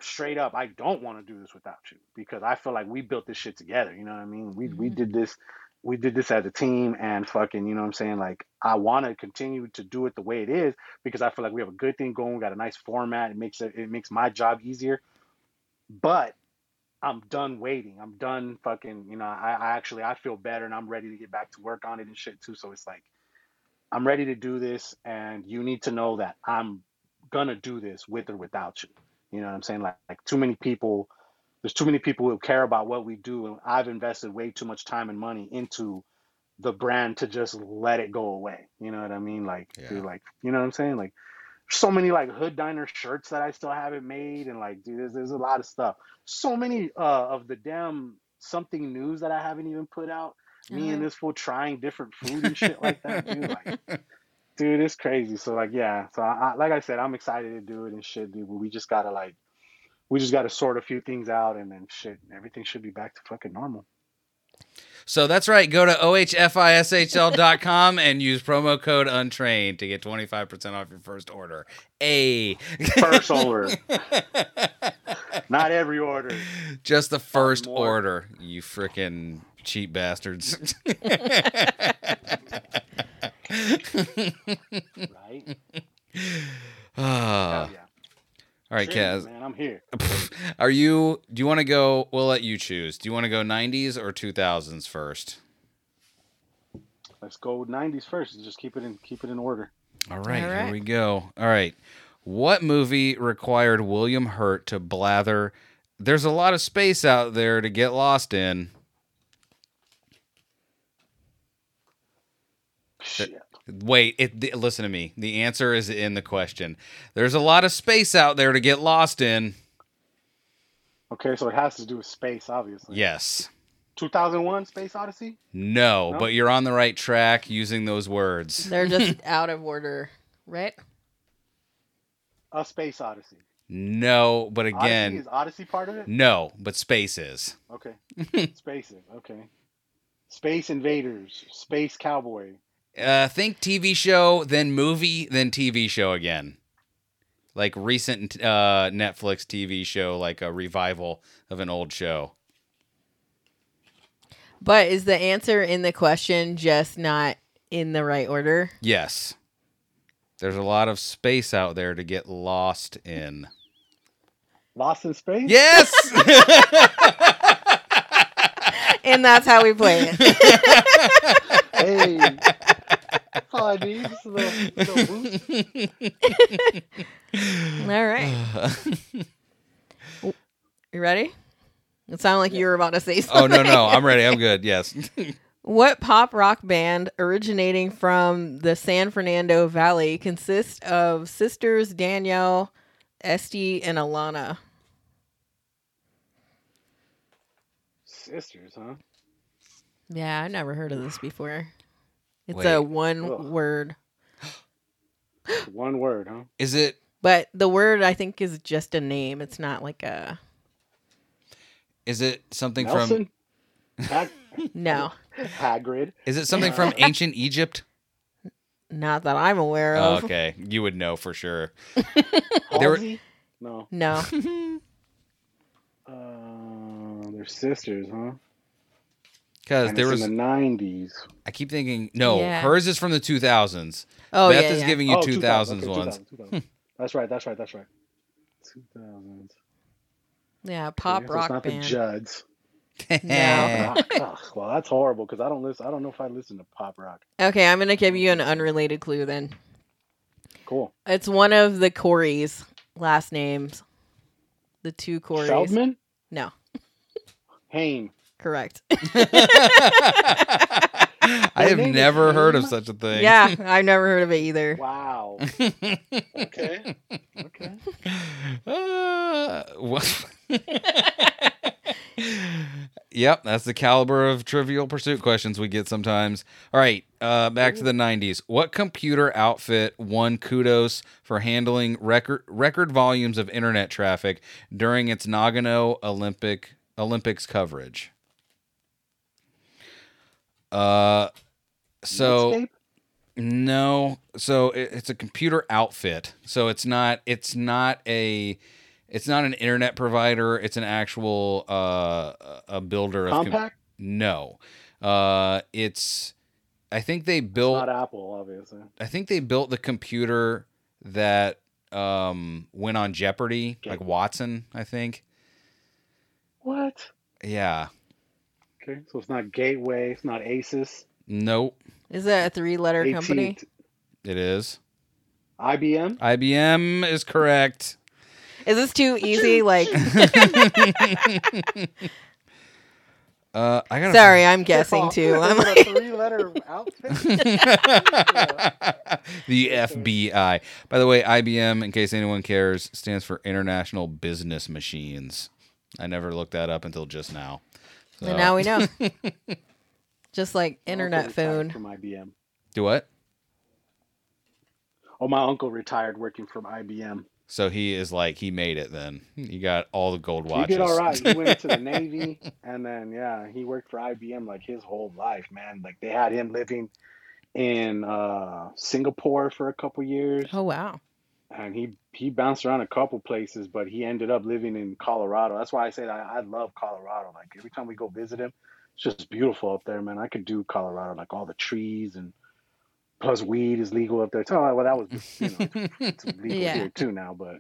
S6: straight up, I don't want to do this without you because I feel like we built this shit together. You know what I mean? We we mm-hmm. did this. We did this as a team and fucking, you know what I'm saying? Like, I want to continue to do it the way it is because I feel like we have a good thing going. We got a nice format. It makes it, it makes my job easier. But I'm done waiting. I'm done fucking, you know, I, I actually, I feel better and I'm ready to get back to work on it and shit too. So it's like, I'm ready to do this and you need to know that I'm gonna do this with or without you. You know what I'm saying? Like, like too many people, there's too many people who care about what we do, and I've invested way too much time and money into the brand to just let it go away. You know what I mean? Like,
S3: Yeah.
S6: dude, like, you know what I'm saying? Like, so many like hood diner shirts that I still haven't made, and like, dude, there's, there's a lot of stuff. So many uh, of the damn something news that I haven't even put out. Me and this fool trying different food and shit like that, dude. Like, [laughs] dude, it's crazy. So like, yeah. So I, I, like I said, I'm excited to do it and shit, dude. But we just gotta like, we just gotta sort a few things out, and then shit, everything should be back to fucking normal.
S3: So that's right. Go to ohfishl.com and use promo code untrained to get 25% off your first order. A.
S6: First [laughs] order, not every order.
S3: Just the first order, you freaking cheap bastards. [laughs]
S6: Right? [laughs]
S3: Ah.
S6: Hell yeah.
S3: All right,
S6: Train,
S3: Kaz.
S6: man, I'm here. [laughs]
S3: Are you? Do you want to go? We'll let you choose. Do you want to go '90s or 2000s first?
S6: Let's go 90s first. Just keep it in keep it in order.
S3: All right,
S4: All
S3: here we go. All right. What movie required William Hurt to blather? There's a lot of space out there to get lost in.
S6: Shit.
S3: Wait, it, th- listen to me. The answer is in the question. There's a lot of space out there to get lost in.
S6: Okay, so it has to do with space, obviously.
S3: Yes.
S6: 2001 Space Odyssey?
S3: No,
S6: No?
S3: but you're on the right track using those words.
S4: They're just [laughs] out of order, right?
S6: A Space Odyssey.
S3: No, but again.
S6: Odyssey
S3: again,
S6: is Odyssey part of it?
S3: no, but space is.
S6: Okay. Spaces. Okay. Space Invaders. Space Cowboy.
S3: Uh, think TV show, then movie, then TV show again. Like recent uh, Netflix TV show, like a revival of an old show.
S4: But is the answer in the question just not in the right order?
S3: Yes. There's a lot of space out there to get lost in.
S6: Lost in Space?
S3: Yes! [laughs] [laughs]
S4: And that's how we play it.
S6: Hey. That's all I need. Just a little, little boost. [laughs]
S4: All right. [laughs] You ready? It sounded like you were about to say [laughs] something.
S3: oh, no, no. I'm ready. I'm good. Yes.
S4: What pop rock band originating from the San Fernando Valley consists of sisters Danielle, Este, and Alana?
S6: Sisters, huh?
S4: Yeah, I never heard of this before. It's
S3: Wait.
S4: a one
S6: Ugh.
S4: word, [gasps]
S6: One word, huh?
S3: Is it
S4: but the word I think is just a name. It's not like a
S3: is it something
S6: Nelson? Hag- [laughs]
S4: no,
S6: Hagrid.
S3: is it something from [laughs] ancient Egypt?
S4: not that I'm aware
S3: Oh,
S4: of.
S3: okay. You would know for sure. [laughs] They were-
S6: Halsey? No.
S4: No,
S6: Uh, they're sisters, huh?
S3: Because
S6: And
S3: there
S6: it's
S3: was
S6: in the 90s.
S3: I keep thinking no,
S4: Yeah.
S3: hers is from the 2000s.
S4: oh
S3: Beth
S4: yeah,
S3: is
S4: yeah.
S3: giving you
S6: Oh,
S3: 2000s
S6: 2000, okay,
S3: ones.
S6: 2000, [laughs] 2000. That's right, that's right, that's right. 2000s. [laughs]
S4: yeah, pop
S6: Okay, so
S4: rock
S6: it's not
S4: band.
S6: the Judds.
S4: No.
S6: Ugh, ugh, well, that's horrible because I don't listen. I don't know if I listen to pop rock.
S4: Okay, I'm gonna give you an unrelated clue then.
S6: Cool.
S4: It's one of the Corey's last names. The two Corey's.
S6: Feldman,
S4: No,
S6: Haim.
S4: Correct. [laughs]
S3: I have never heard of such a thing.
S4: yeah, I've never heard of it either.
S6: Wow. Okay. Okay.
S3: Uh, [laughs] what? yep, that's the caliber of trivial pursuit questions we get sometimes. All right, uh, back to the 90s. What computer outfit won kudos for handling record record volumes of internet traffic during its Nagano Olympic Olympics coverage? Uh so
S6: Netscape?
S3: no, so it, it's a computer outfit. So it's not it's not a it's not an internet provider. It's an actual uh a builder of com-
S6: compact.
S3: no. Uh it's I think they built
S6: Not Apple, obviously.
S3: I think they built the computer that um went on Jeopardy,
S6: Okay.
S3: like Watson, I think.
S6: What?
S3: Yeah.
S6: Okay, so it's not Gateway. It's not Asus.
S3: Nope.
S4: Is that a three-letter company?
S6: AT&T
S3: It is.
S6: IBM.
S3: IBM is correct.
S4: Is this too easy? [laughs] Like, [laughs] [laughs]
S3: Uh I got
S4: sorry, I'm guessing too. I'm like,
S6: a three-letter outfit.
S3: the FBI. By the way, IBM, in case anyone cares, stands for International Business Machines. I never looked that up until just now. So,
S4: and now we know. [laughs] Just like internet
S6: retired
S4: phone.
S6: from IBM.
S3: do what?
S6: Oh, my uncle retired working from IBM.
S3: So he is like he made it. Then he got all the gold watches.
S6: He did all right. He went to the Navy, [laughs] and then yeah, he worked for IBM like his whole life, man. Like they had him living in uh, Singapore for a couple years,
S4: Oh wow.
S6: And he he bounced around a couple places, but he ended up living in Colorado. That's why I said I, I love Colorado. Like every time we go visit him, it's just beautiful up there, man. I could do Colorado, like all the trees and plus weed is legal up there. So well, that was you know [laughs] it's legal
S4: Yeah.
S6: here too now, but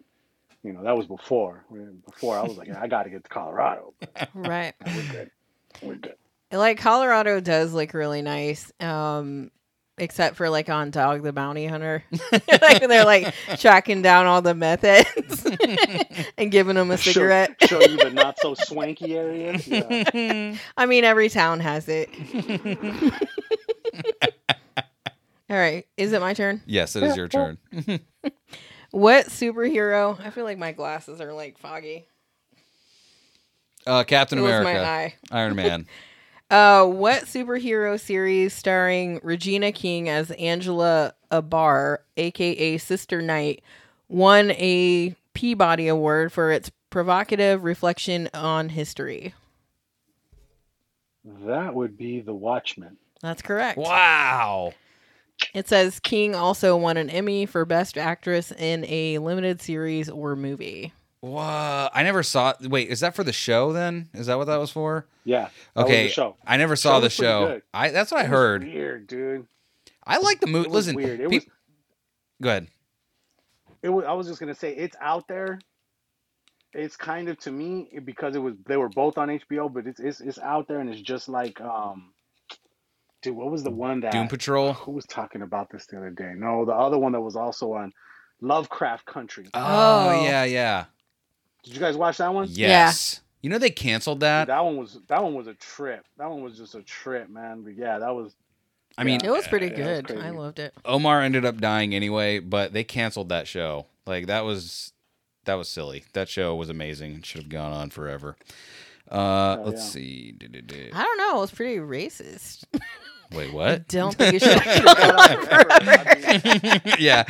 S6: you know that was before. Before I was like, I got to get to Colorado.
S4: Right.
S6: But we're good. We're good.
S4: Like Colorado does look really nice. Um except for like on Dog the Bounty Hunter. [laughs] like they're like tracking down all the meth heads [laughs] and giving them a cigarette.
S6: Show, you the not so [laughs] swanky areas. Yeah.
S4: I mean every town has it. all right. Is it my turn?
S3: yes, it is your turn.
S4: What superhero? I feel like my glasses are like foggy.
S3: Uh, Captain
S4: It was
S3: America,
S4: my eye.
S3: Iron Man.
S4: Uh, what superhero series starring Regina King as Angela Abar, aka Sister Night, won a Peabody Award for its provocative reflection on history?
S6: That would be the Watchmen.
S4: That's correct.
S3: wow.
S4: It says King also won an Emmy for Best Actress in a limited series or movie.
S3: Wow. I never saw. Wait, is that for the show? Then is that what that was for?
S6: Yeah.
S3: Okay.
S6: the show.
S3: I never saw
S6: Show
S3: the show. I that's what I
S6: It
S3: heard.
S6: Weird, dude.
S3: I like the movie. Listen,
S6: weird. It
S3: peop-
S6: was.
S3: go ahead.
S6: It was. I was just gonna say it's out there. It's kind of to me because it was they were both on HBO, but it's it's, it's out there and it's just like um, dude, what was the one that
S3: Doom Patrol.
S6: who was talking about this the other day? No, the other one that was also on Lovecraft Country.
S3: Oh,
S4: Oh.
S3: yeah, yeah.
S6: Did you guys watch that one?
S3: Yes. You know they canceled that.
S6: Dude, that one was that one was a trip. That one was just a trip, man. But yeah, that was
S3: I mean,
S4: It was pretty
S6: Yeah, it was
S4: good. I loved it.
S3: Omar ended up dying anyway, but they canceled that show. Like that was that was silly. That show was amazing. It should have gone on forever. Uh,
S6: Oh,
S3: let's
S6: yeah.
S3: see.
S4: I don't know. It was pretty racist. [laughs]
S3: Wait,
S4: I
S3: what?
S4: don't [laughs] think it should have gone on forever. [laughs]
S3: yeah.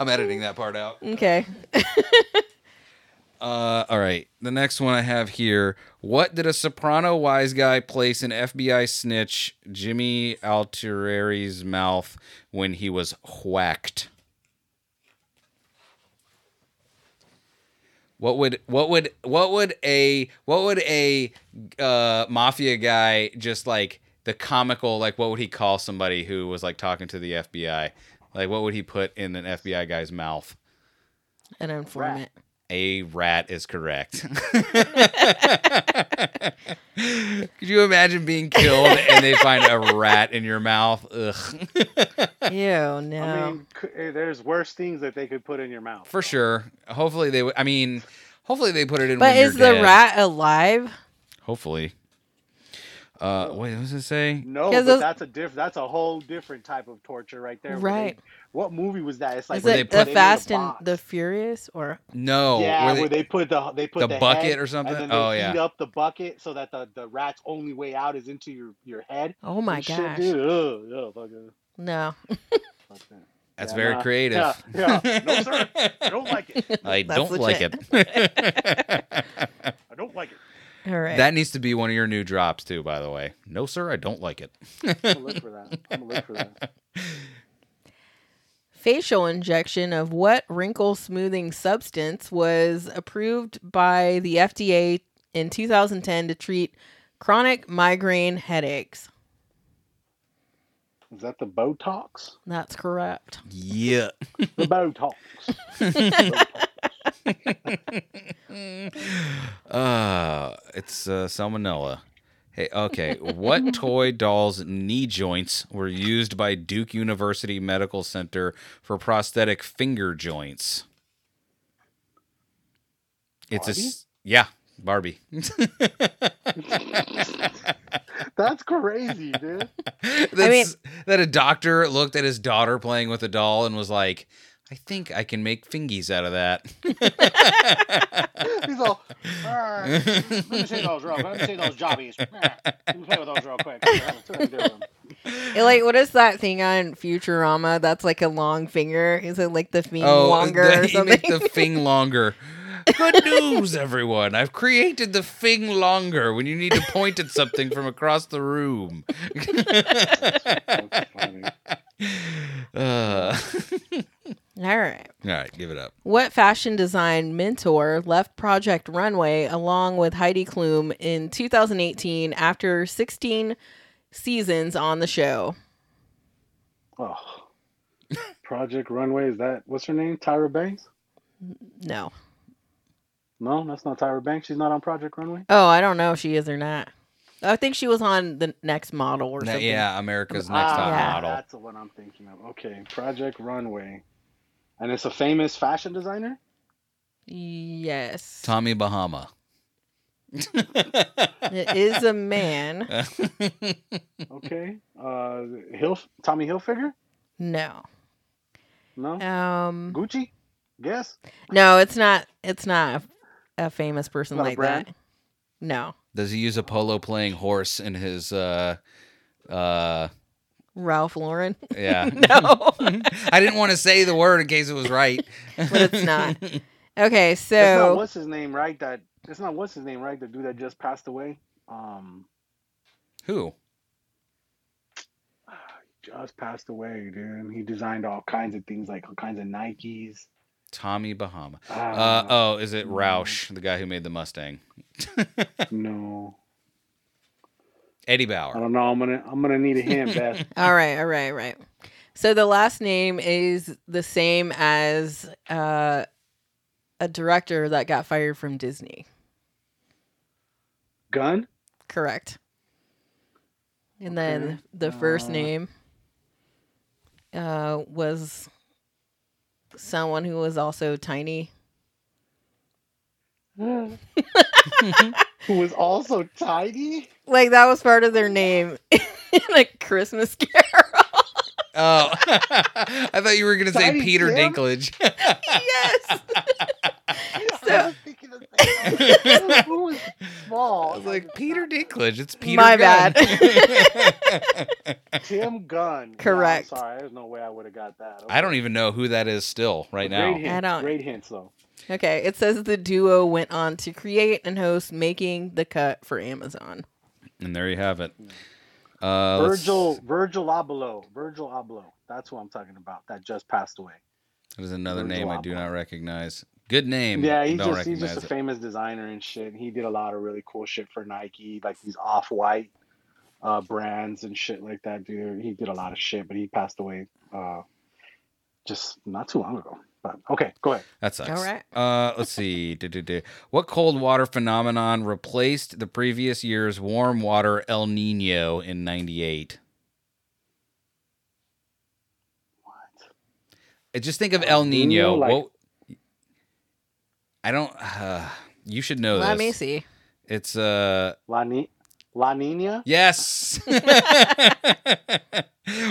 S6: Kill that part.
S3: I'm editing that part out.
S4: Okay. [laughs]
S3: Uh, all right. The next one I have here. What did a soprano wise guy place in FBI snitch Jimmy Altieri's mouth when he was whacked? What would what would what would a what would a uh, mafia guy just like the comical like what would he call somebody who was like talking to the FBI? Like what would he put in an FBI guy's mouth?
S4: An informant.
S3: A rat is correct. [laughs] Could you imagine being killed and they find a rat in your mouth? Ugh.
S4: Ew, [laughs] no.
S6: I mean, c- eh, there's worse things that they could put in your mouth.
S3: For sure. Hopefully they would. I mean, hopefully they put it in.
S4: but
S3: when
S4: is
S3: you're
S4: the
S3: dead.
S4: rat alive?
S3: Hopefully. Uh, wait, what does it say?
S6: No, but
S4: those-
S6: that's a diff. That's a whole different type of torture right there. where they-
S4: Right.
S6: what movie was that? It's like
S4: Is
S3: where
S6: where
S4: it
S3: they
S4: the
S3: put-
S6: they made a
S4: Fast and the Furious or
S3: No.
S6: yeah,
S3: where
S6: where
S3: they-
S6: they, put the they put
S3: the
S6: the,
S3: bucket
S6: head,
S3: or something?
S6: And then they
S3: Oh,
S6: heat
S3: yeah.
S6: up the bucket so that the, the rat's only way out is into your, your head.
S4: oh my
S6: and shit,
S4: gosh.
S6: dude. Ugh, ugh.
S4: No.
S3: That's
S6: Yeah,
S3: very
S6: nah.
S3: creative.
S6: Yeah, yeah. No, sir. I [laughs] don't like it.
S3: I
S4: That's
S3: don't like it. [laughs] [laughs]
S6: I don't like it.
S4: All right.
S3: that needs to be one of your new drops too, by the way. No, sir, I don't like it.
S6: I'm gonna look for that. I'm gonna look for that. [laughs]
S4: Facial injection of what wrinkle smoothing substance was approved by the FDA in 2010 to treat chronic migraine headaches?
S6: Is that the Botox?
S4: That's correct.
S3: Yeah.
S6: The Botox. [laughs] [laughs]
S3: Uh, it's uh, salmonella. Hey, okay. what [laughs] toy doll's knee joints were used by Duke University Medical Center for prosthetic finger joints? It's a
S6: Barbie?
S3: s- yeah, Barbie. [laughs]
S6: That's crazy, dude. [laughs]
S3: That's, that a doctor looked at his daughter playing with a doll and was like, "I think I can make fingies out of that."
S6: He's all, "Alright, let me see those real Let me see those jobbies. Let me play with those real quick. Let me do them."
S4: It, like, what is that thing on Futurama that's like a long finger? Is it like the thing
S3: Oh,
S4: longer
S3: the,
S4: or
S3: you
S4: something?
S3: make the thing longer. Good [laughs] news, everyone! I've created the thing longer when you need to point at something from across the room.
S6: That's funny. [laughs]
S3: Uh, [laughs]
S4: All right.
S3: all right, give it up.
S4: What fashion design mentor left Project Runway along with Heidi Klum in 2018 after 16 seasons on the show?
S6: Oh. [laughs] Project Runway, is that what's her name? Tyra Banks?
S4: No.
S6: No, that's not Tyra Banks. She's not on Project Runway.
S4: Oh, I don't know if she is or not. I think she was on the next model or something.
S3: yeah, America's Next
S6: ah,
S3: Top
S4: Yeah.
S3: Model.
S6: That's what I'm thinking of. Okay, Project Runway. And it's a famous fashion designer?
S4: Yes.
S3: Tommy Bahama. [laughs]
S4: It is a man. [laughs]
S6: Okay. Uh Hill Tommy Hilfiger?
S4: No.
S6: No?
S4: Um
S6: Gucci? Guess?
S4: no, it's not it's not a, a famous person
S6: Not
S4: like
S6: brand?
S4: that. No.
S3: Does he use a polo playing horse in his uh uh
S4: Ralph Lauren.
S3: yeah. [laughs]
S4: no. [laughs]
S3: I didn't want to say the word in case it was right.
S4: but it's not. [laughs] Okay,
S6: It's not
S4: so
S6: what's his name, right? That it's not what's his name, right? The dude that just passed away. Um
S3: Who? [sighs]
S6: just passed away, dude. He designed all kinds of things, like all kinds of Nikes.
S3: Tommy Bahama. Uh
S6: Ah,
S3: oh, is it
S6: no.
S3: Roush, the guy who made the Mustang?
S6: no.
S3: Eddie Bauer.
S6: I don't know. I'm gonna I'm gonna need a hint, Beth. [laughs]
S4: all right, all right, right. So the last name is the same as uh, a director that got fired from Disney.
S6: Gun?
S4: Correct. And then
S6: Okay,
S4: the first
S6: uh,
S4: name uh, was someone who was also tiny. [laughs]
S6: Who was also tiny?
S4: Like that was part of their name [laughs] in a Christmas Carol.
S3: Oh, [laughs] I thought you were gonna say
S6: Tiny
S3: Peter
S6: Tim?
S3: Dinklage. [laughs]
S4: yes.
S6: I was thinking the same thing. Who was small?
S3: I was like Peter Dinklage. It's Peter.
S4: My
S3: Gunn.
S4: bad.
S6: Tim Gunn.
S4: Correct.
S6: Yeah, sorry, there's no way I would have got that.
S3: I don't even know who that is still right now.
S6: Great hint.
S4: I don't-
S6: Great hints though.
S4: Okay, it says the duo went on to create and host Making the Cut for Amazon.
S3: And there you have it. Uh, let's-
S6: Virgil Virgil Abloh. Virgil Abloh. That's what I'm talking about. That just passed away.
S3: That is another
S6: Virgil
S3: name I do not recognize. Good name.
S6: Yeah, he's just he's just a
S3: it.
S6: famous designer and shit. He did a lot of really cool shit for Nike, like these off white uh, brands and shit like that, dude. He did a lot of shit, but he passed away uh, just not too long ago. But okay, go ahead.
S3: That sucks.
S4: All right.
S3: Uh, let's see. [laughs] What cold water phenomenon replaced the previous year's warm water El Nino in '98?
S6: What?
S3: Just think of
S6: El
S3: El Nino.
S6: Niño, like-
S3: What? I don't. Uh, you should know this.
S4: Let
S3: this.
S4: me see.
S3: It's uh.
S6: La, Ni- La Nina?
S3: Yes. [laughs]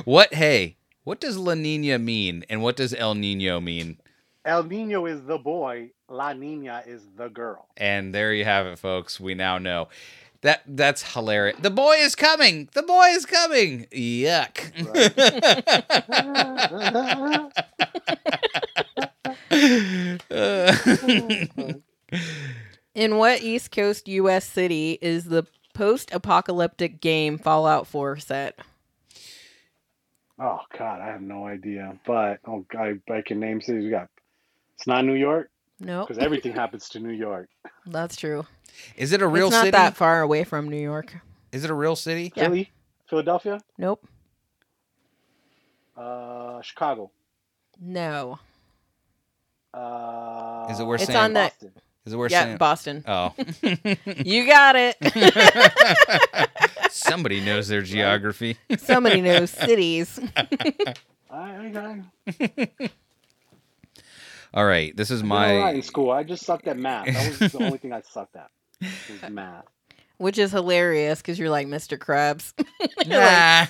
S3: what? Hey, what does La Nina mean, and what does El Nino mean?
S6: El Nino is the boy. La Nina is the girl.
S3: And there you have it, folks. We now know. That that's hilarious. The boy is coming. The boy is coming. Yuck. [laughs]
S4: In what East Coast U.S. city is the post-apocalyptic game Fallout 4 set?
S6: Oh God, I have no idea. But oh, I, I can name cities. We got. It's not New York
S4: No,
S6: because everything happens to New York. [laughs]
S4: that's true.
S3: is it a real
S4: it's not
S3: city?
S4: that far away from New York.
S3: Is it a real city?
S4: Yeah.
S6: Philly, Philadelphia,
S4: Nope.
S6: uh, Chicago.
S4: No.
S6: Uh,
S3: Is it where
S4: It's
S3: Sam-
S4: on the-
S6: Boston.
S3: Is it where
S4: yeah,
S3: Sam?
S4: Boston.
S3: oh, [laughs]
S4: You got it. [laughs]
S3: somebody knows their geography.
S4: Somebody [laughs] knows cities. [laughs]
S6: I, I,
S3: All right, this is
S6: my... all right in school. I just sucked at math. That was the only [laughs] thing I sucked at. Was math.
S4: Which is hilarious because you're like Mr. Krabs.
S3: Nah.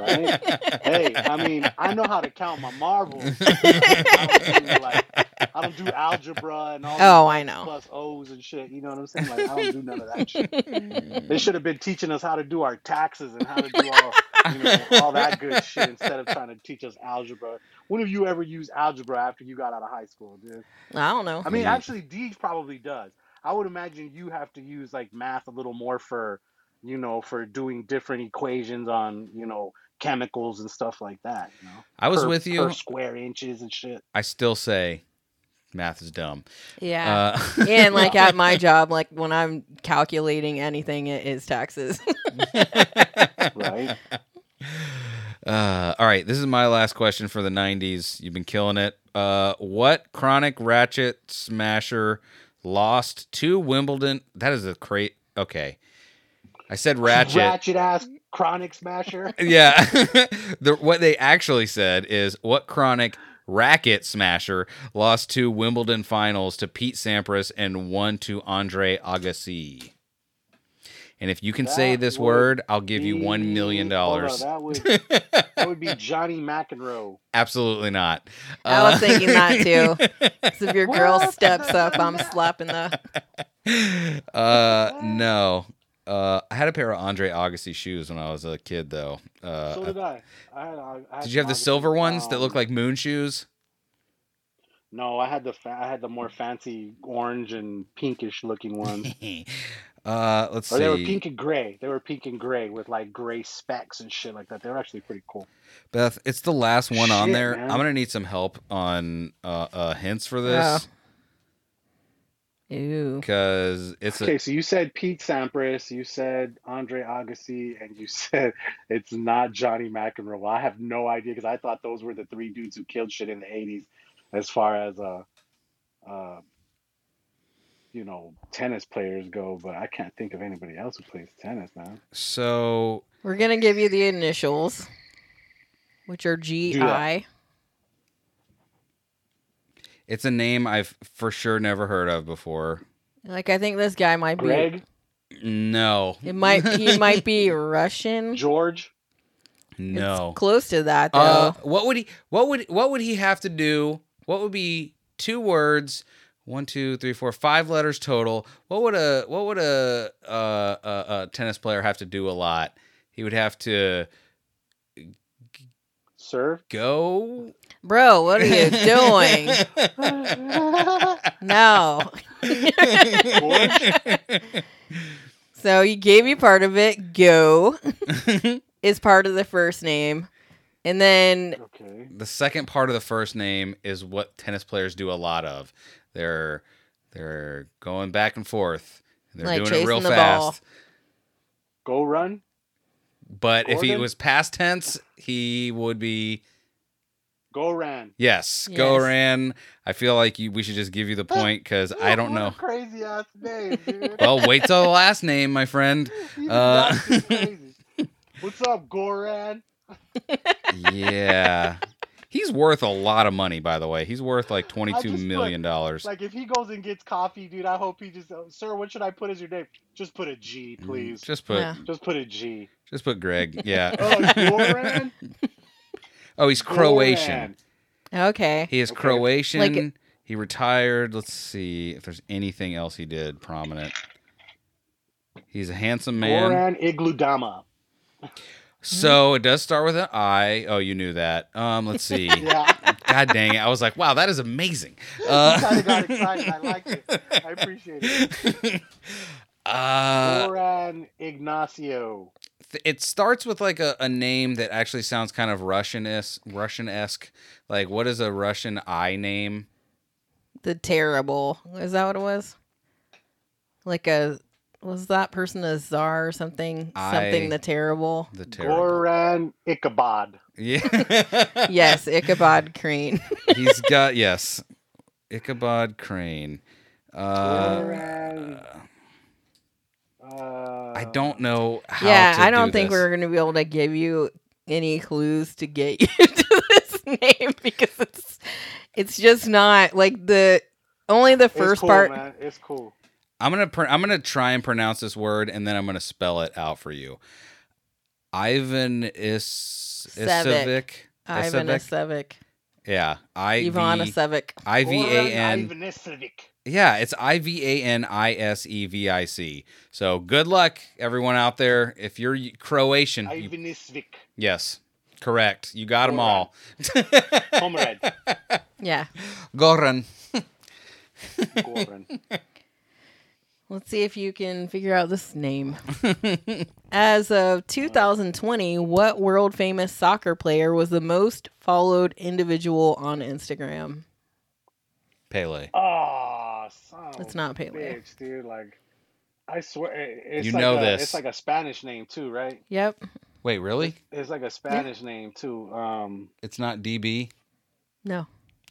S6: Right? hey, I mean, I know how to count my marbles. I don't like, I don't do algebra and all.
S4: Oh, I know.
S6: Plus O's and shit. You know what I'm saying? Like, I don't do none of that shit. [laughs] They should have been teaching us how to do our taxes and how to do all you know, all that good shit instead of trying to teach us algebra. When have you ever used algebra after you got out of high school, dude?
S4: I don't know.
S6: I mean,
S3: Yeah.
S6: actually, Deej probably does. I would imagine you have to use like math a little more for, you know, for doing different equations on, you know, chemicals and stuff like that. You know,
S3: I was
S6: Per-
S3: with you.
S6: per square inches and shit.
S3: I still say math is dumb.
S4: Yeah.
S3: Uh, [laughs]
S4: and like at my [laughs] job, like when I'm calculating anything, it is taxes. [laughs]
S6: Right?
S3: Uh, all right, this is my last question for the '90s. You've been killing it. Uh, what chronic ratchet smasher lost to Wimbledon? That is a crate. Okay, I said ratchet.
S6: Ratchet ass chronic smasher.
S3: Yeah, the, what they actually said is what chronic racket smasher lost to Wimbledon finals to Pete Sampras and won to Andre Agassi. And if you can say this word, I'll give you one million
S6: be- hold on,
S3: dollars.
S6: That would [laughs] that would be Johnny McEnroe.
S3: Absolutely not.
S4: I was
S3: Uh,
S4: thinking that [laughs] too. if your girl steps up, I'm slapping the. [laughs]
S3: uh, no. Uh, I had a pair of Andre Agassi shoes when I was a kid, though. Uh,
S6: so did I. I, had, I, I had
S3: did you have the
S6: some
S3: silver
S6: Agassi,
S3: ones that
S6: um,
S3: look like moon shoes?
S6: No, I had the fa- I had the more fancy orange and pinkish looking ones. [laughs]
S3: uh, let's
S6: Or they were pink and gray. They were pink and gray with like gray specks and shit like that. They were actually pretty cool.
S3: Beth, it's the last one on there.
S6: man.
S3: I'm gonna need some help on uh, uh hints for this
S4: Ew.
S3: because it's
S6: Okay,
S3: a
S6: so you said Pete Sampras, you said Andre Agassi, and you [laughs] said it's not Johnny McEnroe. Well, I have no idea because I thought those were the three dudes who killed shit in the '80s, as far as uh, uh, you know, tennis players go. But I can't think of anybody else who plays tennis, man.
S3: so
S4: We're gonna give you the initials, which are G
S6: Do that.
S4: I.
S3: it's a name I've for sure never heard of before.
S4: Like I think this guy might be.
S6: Greg,
S3: No,
S4: It might. He [laughs] might be Russian.
S6: George,
S3: no.
S4: It's close to that though.
S3: Uh, what would he? What would? What would he have to do? What would be two words? One, two, three, four, five letters total. What would a what would a uh, a, a tennis player have to do a lot? He would have to
S6: serve.
S3: go.
S4: Bro, what are you doing? [laughs] no. [laughs] So you gave me part of it. Go [laughs] is part of the first name, and then
S6: Okay.
S3: the second part of the first name is what tennis players do a lot of. They're they're going back and forth. They're
S4: Like
S3: doing it real
S4: chasing the ball.
S3: fast.
S6: Go run.
S3: But if he was past tense, he would be
S6: Goran.
S3: yes. Go
S4: Yes.
S3: ran. I feel like you, we should just give you the [laughs] point because I don't
S6: What
S3: know.
S6: crazy ass name, [laughs] dude.
S3: Well, wait till the last name, my friend. [laughs]
S6: He's
S3: uh,
S6: crazy. What's up, Goran?
S3: Yeah. He's worth a lot of money, by the way. He's worth like
S6: I
S3: twenty-two
S6: just
S3: million dollars.
S6: Like if he goes and gets coffee, dude, I hope he just, uh, sir, what should I put as your name? Just put a G, please.
S3: Mm, Just put,
S4: Yeah.
S6: Just put a G.
S3: just put Greg. Yeah. [laughs]
S6: Oh, Goran. [laughs]
S3: Oh, he's Croatian.
S6: Goran.
S4: okay,
S3: He is
S6: Okay.
S3: Croatian.
S4: Like-
S3: he retired. Let's see if there's anything else he did prominent. He's a handsome man.
S6: Goran Igludama.
S3: So it does start with an I. Oh, you knew that. Um, let's see. [laughs]
S6: Yeah.
S3: God dang it! I was like, wow, that is amazing. [laughs]
S6: you
S3: Uh,
S6: kind of got excited. I liked it. I appreciate it. [laughs]
S3: uh,
S6: Goran Ignacio.
S3: th- it starts with like a, a name that actually sounds kind of Russian Russian esque. Like, what is a Russian I name?
S4: the terrible is that what it was? Like a was that person a czar or something?
S3: I-
S4: Something the terrible.
S3: The terrible.
S6: Goran Ichabod.
S3: Yeah. [laughs]
S4: yes, Ichabod Crane. [laughs]
S3: He's got yes, Ichabod Crane. Uh,
S6: Goran. Uh,
S3: I don't know how.
S4: yeah,
S3: to
S4: I don't
S3: do
S4: think
S3: this.
S4: we're gonna be able to give you any clues to get [laughs] you to this name because it's it's just not like the only the
S6: It's
S4: first
S6: cool,
S4: part.
S6: man. It's cool.
S3: I'm gonna pr- I'm gonna try and pronounce this word, and then I'm gonna spell it out for you. Ivan is
S4: Savic. Ivan
S3: Isavic?
S4: Acevic.
S3: Yeah, I V
S4: Ivana Sevic.
S3: I V A N.
S6: Goran
S3: Yeah, it's I V A N I S E V I C. So good luck, everyone out there. If you're Croatian, you-
S6: Ivanisevic.
S3: yes, correct. You got them all.
S6: Comrade. [laughs]
S4: Yeah.
S3: Goran.
S6: Goran. [laughs]
S4: Let's see if you can figure out this name. [laughs] As of 2020, what world famous soccer player was the most followed individual on Instagram?
S3: Pele.
S6: Oh, son
S4: It's not Pele.
S6: bitch, dude. Like, I swear, it's
S3: You
S6: like
S3: know
S6: a,
S3: this.
S6: It's like a Spanish name too, right?
S4: Yep.
S3: Wait, really?
S6: It's like a Spanish name too. Um,
S3: It's not DB.
S4: No.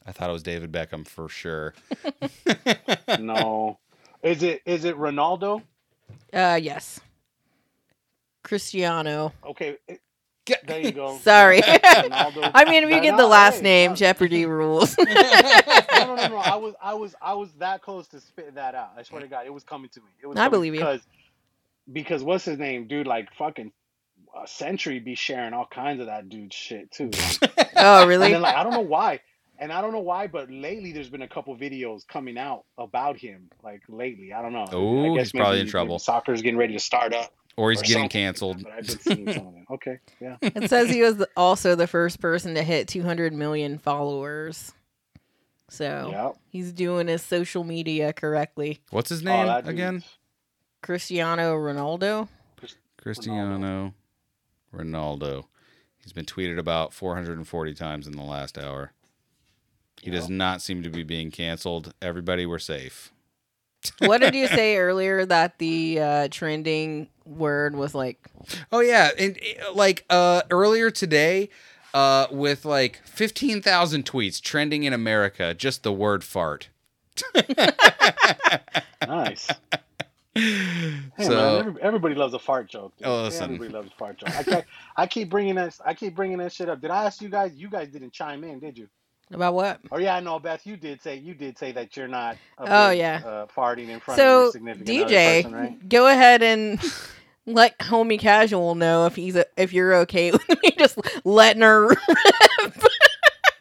S3: I thought it was David Beckham for sure. [laughs]
S6: no, is it is it Ronaldo?
S4: Uh, yes. Cristiano.
S6: Okay, it- there you go. [laughs]
S4: Sorry. [laughs] I mean, if you get the last name. Jeopardy rules. [laughs]
S6: no, no, no, no. I was, I was, I was that close to spitting that out. I swear to God, it was coming to me. It was
S4: I believe you.
S6: because, because what's his name, dude? Like fucking uh, Century be sharing all kinds of that dude shit too.
S4: oh,
S6: And
S4: really?
S6: then like I don't know why, and I don't know why, but lately there's been a couple videos coming out about him. Like lately, I don't know. Oh,
S3: he's probably in trouble.
S6: Soccer's getting ready to start up.
S3: Or he's
S6: or
S3: getting
S6: something like that,
S3: canceled.
S6: But I've been seeing some of them. [laughs] Okay, yeah.
S4: It says he was also the first person to hit 200 million followers. So
S6: Yep.
S4: he's doing his social media correctly.
S3: What's his
S6: Oh,
S3: name
S6: that dude-
S3: again?
S4: Cristiano Ronaldo.
S3: Cristiano Ronaldo. He's been tweeted about 440 times in the last hour. He does not seem to be being canceled. Everybody, we're safe.
S4: What did you [laughs] say earlier that the uh, trending word was like?
S3: Oh yeah, and uh, like uh earlier today, uh with like 15,000 tweets trending in America, just the word fart.
S6: Nice. [laughs] Hey,
S3: So-
S6: man, everybody loves a fart joke. Dude.
S3: Oh, listen.
S6: Everybody loves a fart joke. I, I keep bringing that. I keep bringing that shit up. Did I ask you guys? You guys didn't chime in, did you?
S4: About what?
S6: Oh yeah, I know, Beth. You did say you did say that you're not.
S4: Oh,
S6: big,
S4: yeah.
S6: uh, farting in front of your
S4: So
S6: significant other
S4: DJ,
S6: person, right?
S4: go ahead and [laughs] let homie kAZual know if he's a, if you're okay [laughs] with me just letting her. [laughs]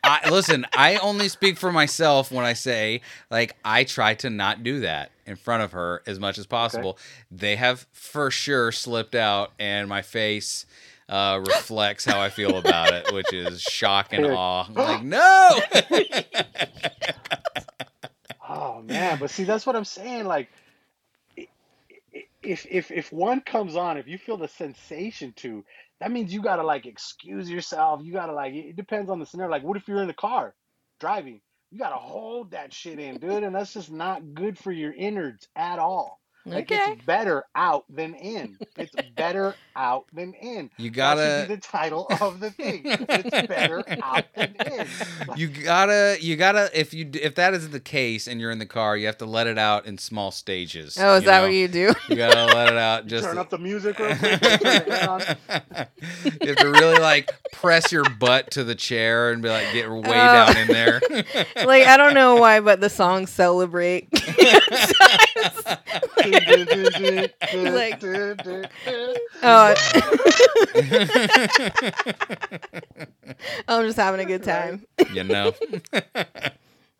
S3: I, listen, I only speak for myself when I say like I try to not do that in front of her as much as possible. They have for sure slipped out, and my face uh, reflects how I feel about it, which is shock and awe. I'm like, [gasps] no. [laughs]
S6: Oh man, but see, that's what I'm saying. Like, if if if one comes on, if you feel the sensation to, that means you gotta like excuse yourself. You gotta like. It depends on the scenario. Like, what if you're in the car driving? You gotta hold that shit in, dude, and that's just not good for your innards at all. Like,
S4: Okay.
S6: it's better out than in. It's better out than in.
S3: You gotta.
S6: should be the title of the thing. It's better out than in. Like, [laughs]
S3: You gotta, you gotta. If you, if that is the case, and you're in the car, you have to let it out in small stages.
S4: Oh, is that
S3: know?
S4: what you do?
S3: You gotta let it out. Just
S6: turn up the music real quick. turn the air on. [laughs]
S3: you have to really like press your butt to the chair and be like, get way
S4: Oh.
S3: down in there. [laughs]
S4: like I don't know why, but the song "Celebrate." Like- [laughs] oh, I'm just having a good time.
S3: you know.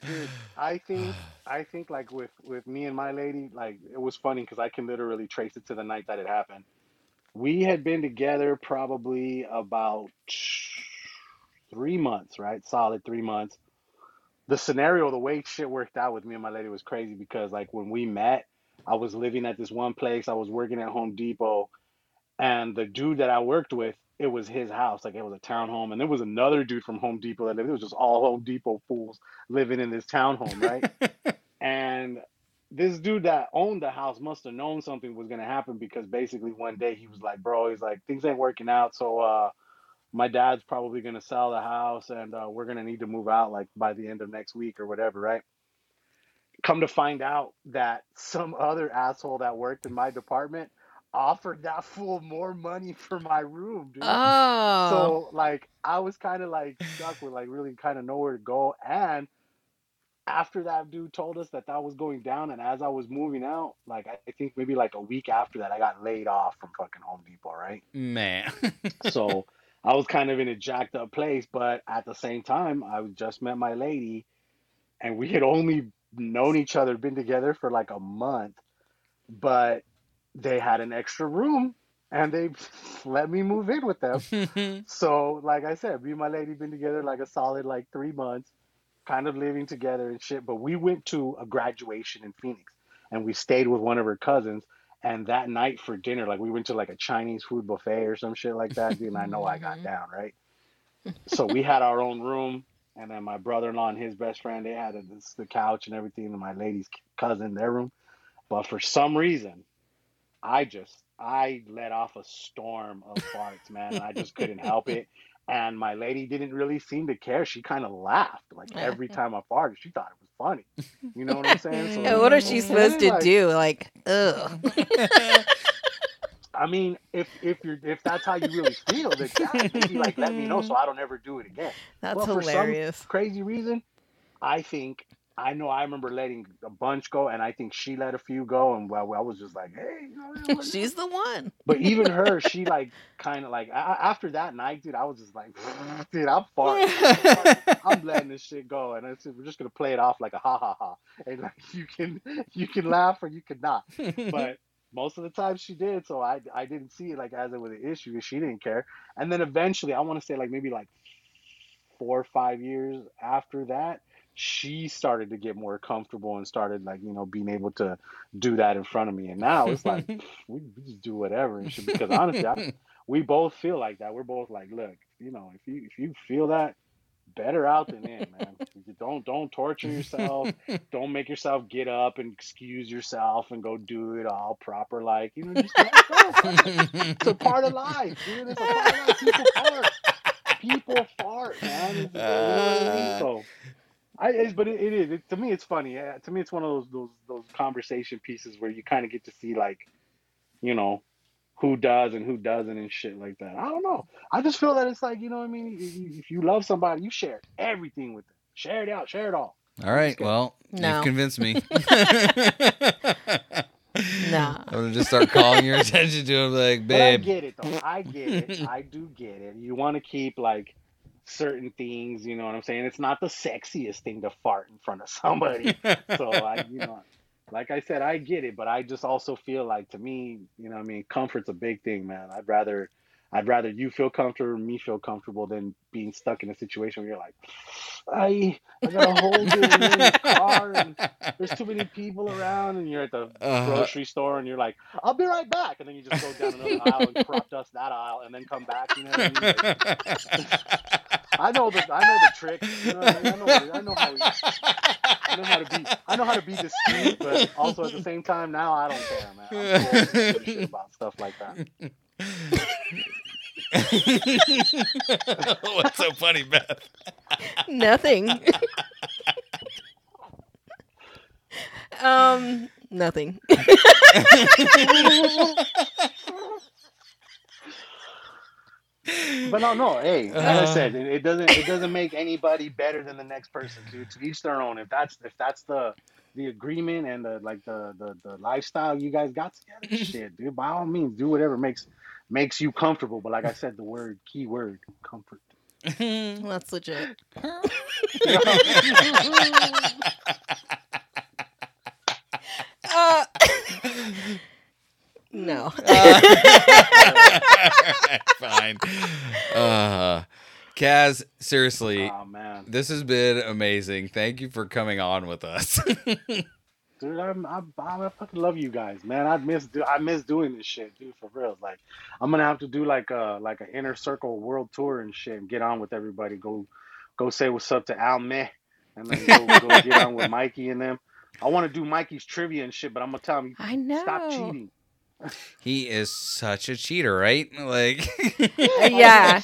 S6: Dude, I think I think like with with me and my lady, like it was funny because I can literally trace it to the night that it happened. We had been together probably about three months, right? Solid three months. The scenario, the way shit worked out with me and my lady was crazy because like when we met, I was living at this one place, I was working at Home Depot, and the dude that I worked with, it was his house, like it was a townhome, and there was another dude from Home Depot that lived. It was just all Home Depot fools living in this townhome, right? [laughs] and this dude that owned the house must have known something was gonna happen because basically one day he was like, "Bro, he's like things ain't working out, so uh, my dad's probably gonna sell the house, and uh, we're gonna need to move out like by the end of next week or whatever, right?" Come to find out that some other asshole that worked in my department offered that fool more money for my room, dude.
S4: Oh,
S6: So like I was kind of like stuck with like really kind of nowhere to go. And after that dude told us that that was going down, and as I was moving out, like I think maybe like a week after that, I got laid off from fucking Home Depot, right?
S3: Man. [laughs]
S6: So I was kind of in a jacked up place, but at the same time, I just met my lady, and we had only known each other, been together for like a month, but they had an extra room, and they [laughs] let me move in with them. [laughs] So, like I said, me and my lady been together like a solid like three months, kind of living together and shit. But we went to a graduation in Phoenix, and we stayed with one of her cousins. And that night for dinner, like we went to like a Chinese food buffet or some shit like that. Dude, and I know I got [laughs] down right. So we had our own room, and then my brother-in-law and his best friend they had a, this, the couch and everything, in my lady's cousin their room. But for some reason, I just I let off a storm of [laughs] farts, man, and I just couldn't help it. And my lady didn't really seem to care. She kind of laughed like every [laughs] time I farted. She thought it was funny. You know what I'm saying? So, [laughs]
S4: Yeah, what is she supposed to
S6: like,
S4: do? Like, ugh.
S6: I mean, if if you're if that's how you really feel, then yeah, maybe like let me know so I don't ever do it again. [laughs]
S4: That's
S6: well,
S4: hilarious.
S6: For some crazy reason, I think I know I remember letting a bunch go, and I think she let a few go, and well, I was just like, hey, you know, [laughs]
S4: She's the one.
S6: But even her, [laughs] she like kind of like a- after that night, dude, I was just like, dude, I'm farting. I'm letting this shit go, and it's, we're just gonna play it off like a ha ha ha, and like you can you can laugh or you can not. But most of the time she did, so I I didn't see it like as it was an issue, and she didn't care. And then eventually, I want to say like maybe like four or five years after that. She started to get more comfortable and started like you know being able to do that in front of me, and now it's like [laughs] we, we just do whatever and shit. Because honestly, I, [laughs] we both feel like that. We're both like, look, you know, if you if you feel that, better out than in, man. Don't don't torture yourself. [laughs] Don't make yourself get up and excuse yourself and go do it all proper. Like you know, just oh, it. It's a part of life, dude. It's a part of life. People fart. People fart, man. It's, you I mean? So. I, but it, it is it, to me. It's funny. Yeah, to me, it's one of those those those conversation pieces where you kind of get to see like, you know, who does and who doesn't and shit like that. I don't know. I just feel that it's like you know what I mean. If you, if you love somebody, you share everything with them. Share it out. Share it all.
S3: All right. Well,
S4: No.
S3: you've convinced me. [laughs]
S4: Nah. [laughs]
S3: I'm gonna just start calling your attention to him, like,
S6: But I
S3: babe.
S6: get it though. I get it. I do get it. You want to keep like certain things. You know what I'm saying? It's not the sexiest thing to fart in front of somebody. [laughs] so I, you know, like I said, I get it, but I just also feel like to me, you know, what I mean, comfort's a big thing, man. I'd rather, I'd rather you feel comfortable, me feel comfortable, than being stuck in a situation where you're like, I, I gotta hold it in the [laughs] car and there's too many people around, and you're at the
S3: Uh,
S6: grocery store and you're like, I'll be right back, and then you just go down another aisle and crop dust that aisle, and then come back. You know what I mean? Like, [laughs] I know the I know the trick. You know what I mean? I know I know how I know how to be I know how to be discreet, but also at the same time now I don't care, man. I'm too old to give a shit about stuff like that. [laughs]
S3: What's so funny, Beth?
S4: Nothing. um, nothing. [laughs]
S6: But no, no. Hey, like I
S3: Uh.
S6: said, it, it doesn't it doesn't make anybody better than the next person, dude. To each their own. If that's if that's the the agreement and the like the the, the lifestyle you guys got together, [laughs] shit, dude. By all means, do whatever makes makes you comfortable. But like I said, the word key word comfort. [laughs]
S4: That's legit. [laughs] Uh, no. [laughs] [laughs]
S3: Fine. Uh, Kaz, seriously,
S6: Oh man,
S3: this has been amazing. Thank you for coming on with us. [laughs]
S6: dude, I'm, I'm, I fucking love you guys, man. I miss do I miss doing this shit, dude. For real, like I'm gonna have to do like a like an inner circle world tour and shit, and get on with everybody. Go go say what's up to Al Meh, and then go, go get on with Mikey and them. I want to do Mikey's trivia and shit, but I'm gonna tell him
S4: I know.
S6: stop cheating.
S3: He is such a cheater, right? Like, [laughs]
S4: yeah,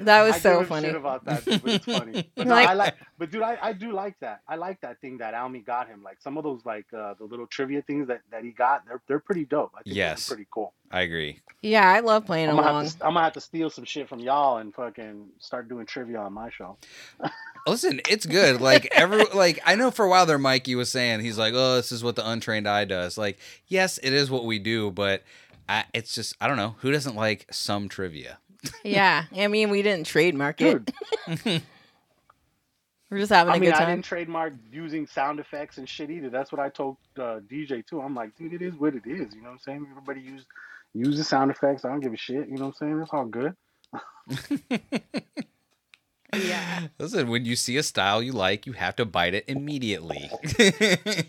S4: that was
S6: I
S4: so funny.
S6: Shit about that, but it's funny. [laughs] But no,
S4: Like-
S6: I like, but dude, I, I do like that. I like that thing that Almi got him. Like some of those like uh, the little trivia things that, that he got, they're they're pretty dope. I think those are
S3: Yes.
S6: pretty cool.
S3: I agree.
S4: Yeah, I love playing
S6: I'm gonna,
S4: along.
S6: have to, I'm gonna have to steal some shit from y'all and fucking start doing trivia on my show. [laughs]
S3: Listen, it's good. Like every like I know for a while there, Mikey was saying he's like, oh, this is what the untrained eye does. Like, yes, it is what we do, but I, it's just I don't know who doesn't like some trivia.
S4: Yeah, I mean, we didn't trademark it. [laughs]
S6: Dude,
S4: We're just having
S6: I
S4: a
S6: mean,
S4: good
S6: I didn't trademark using sound effects and shit either. That's what I told uh, DJ too. I'm like, dude, it is what it is. You know what I'm saying? Everybody use use the sound effects. I don't give a shit. You know what I'm saying? It's all good. [laughs] [laughs]
S4: Yeah.
S3: Listen, when you see a style you like, you have to bite it immediately. [laughs]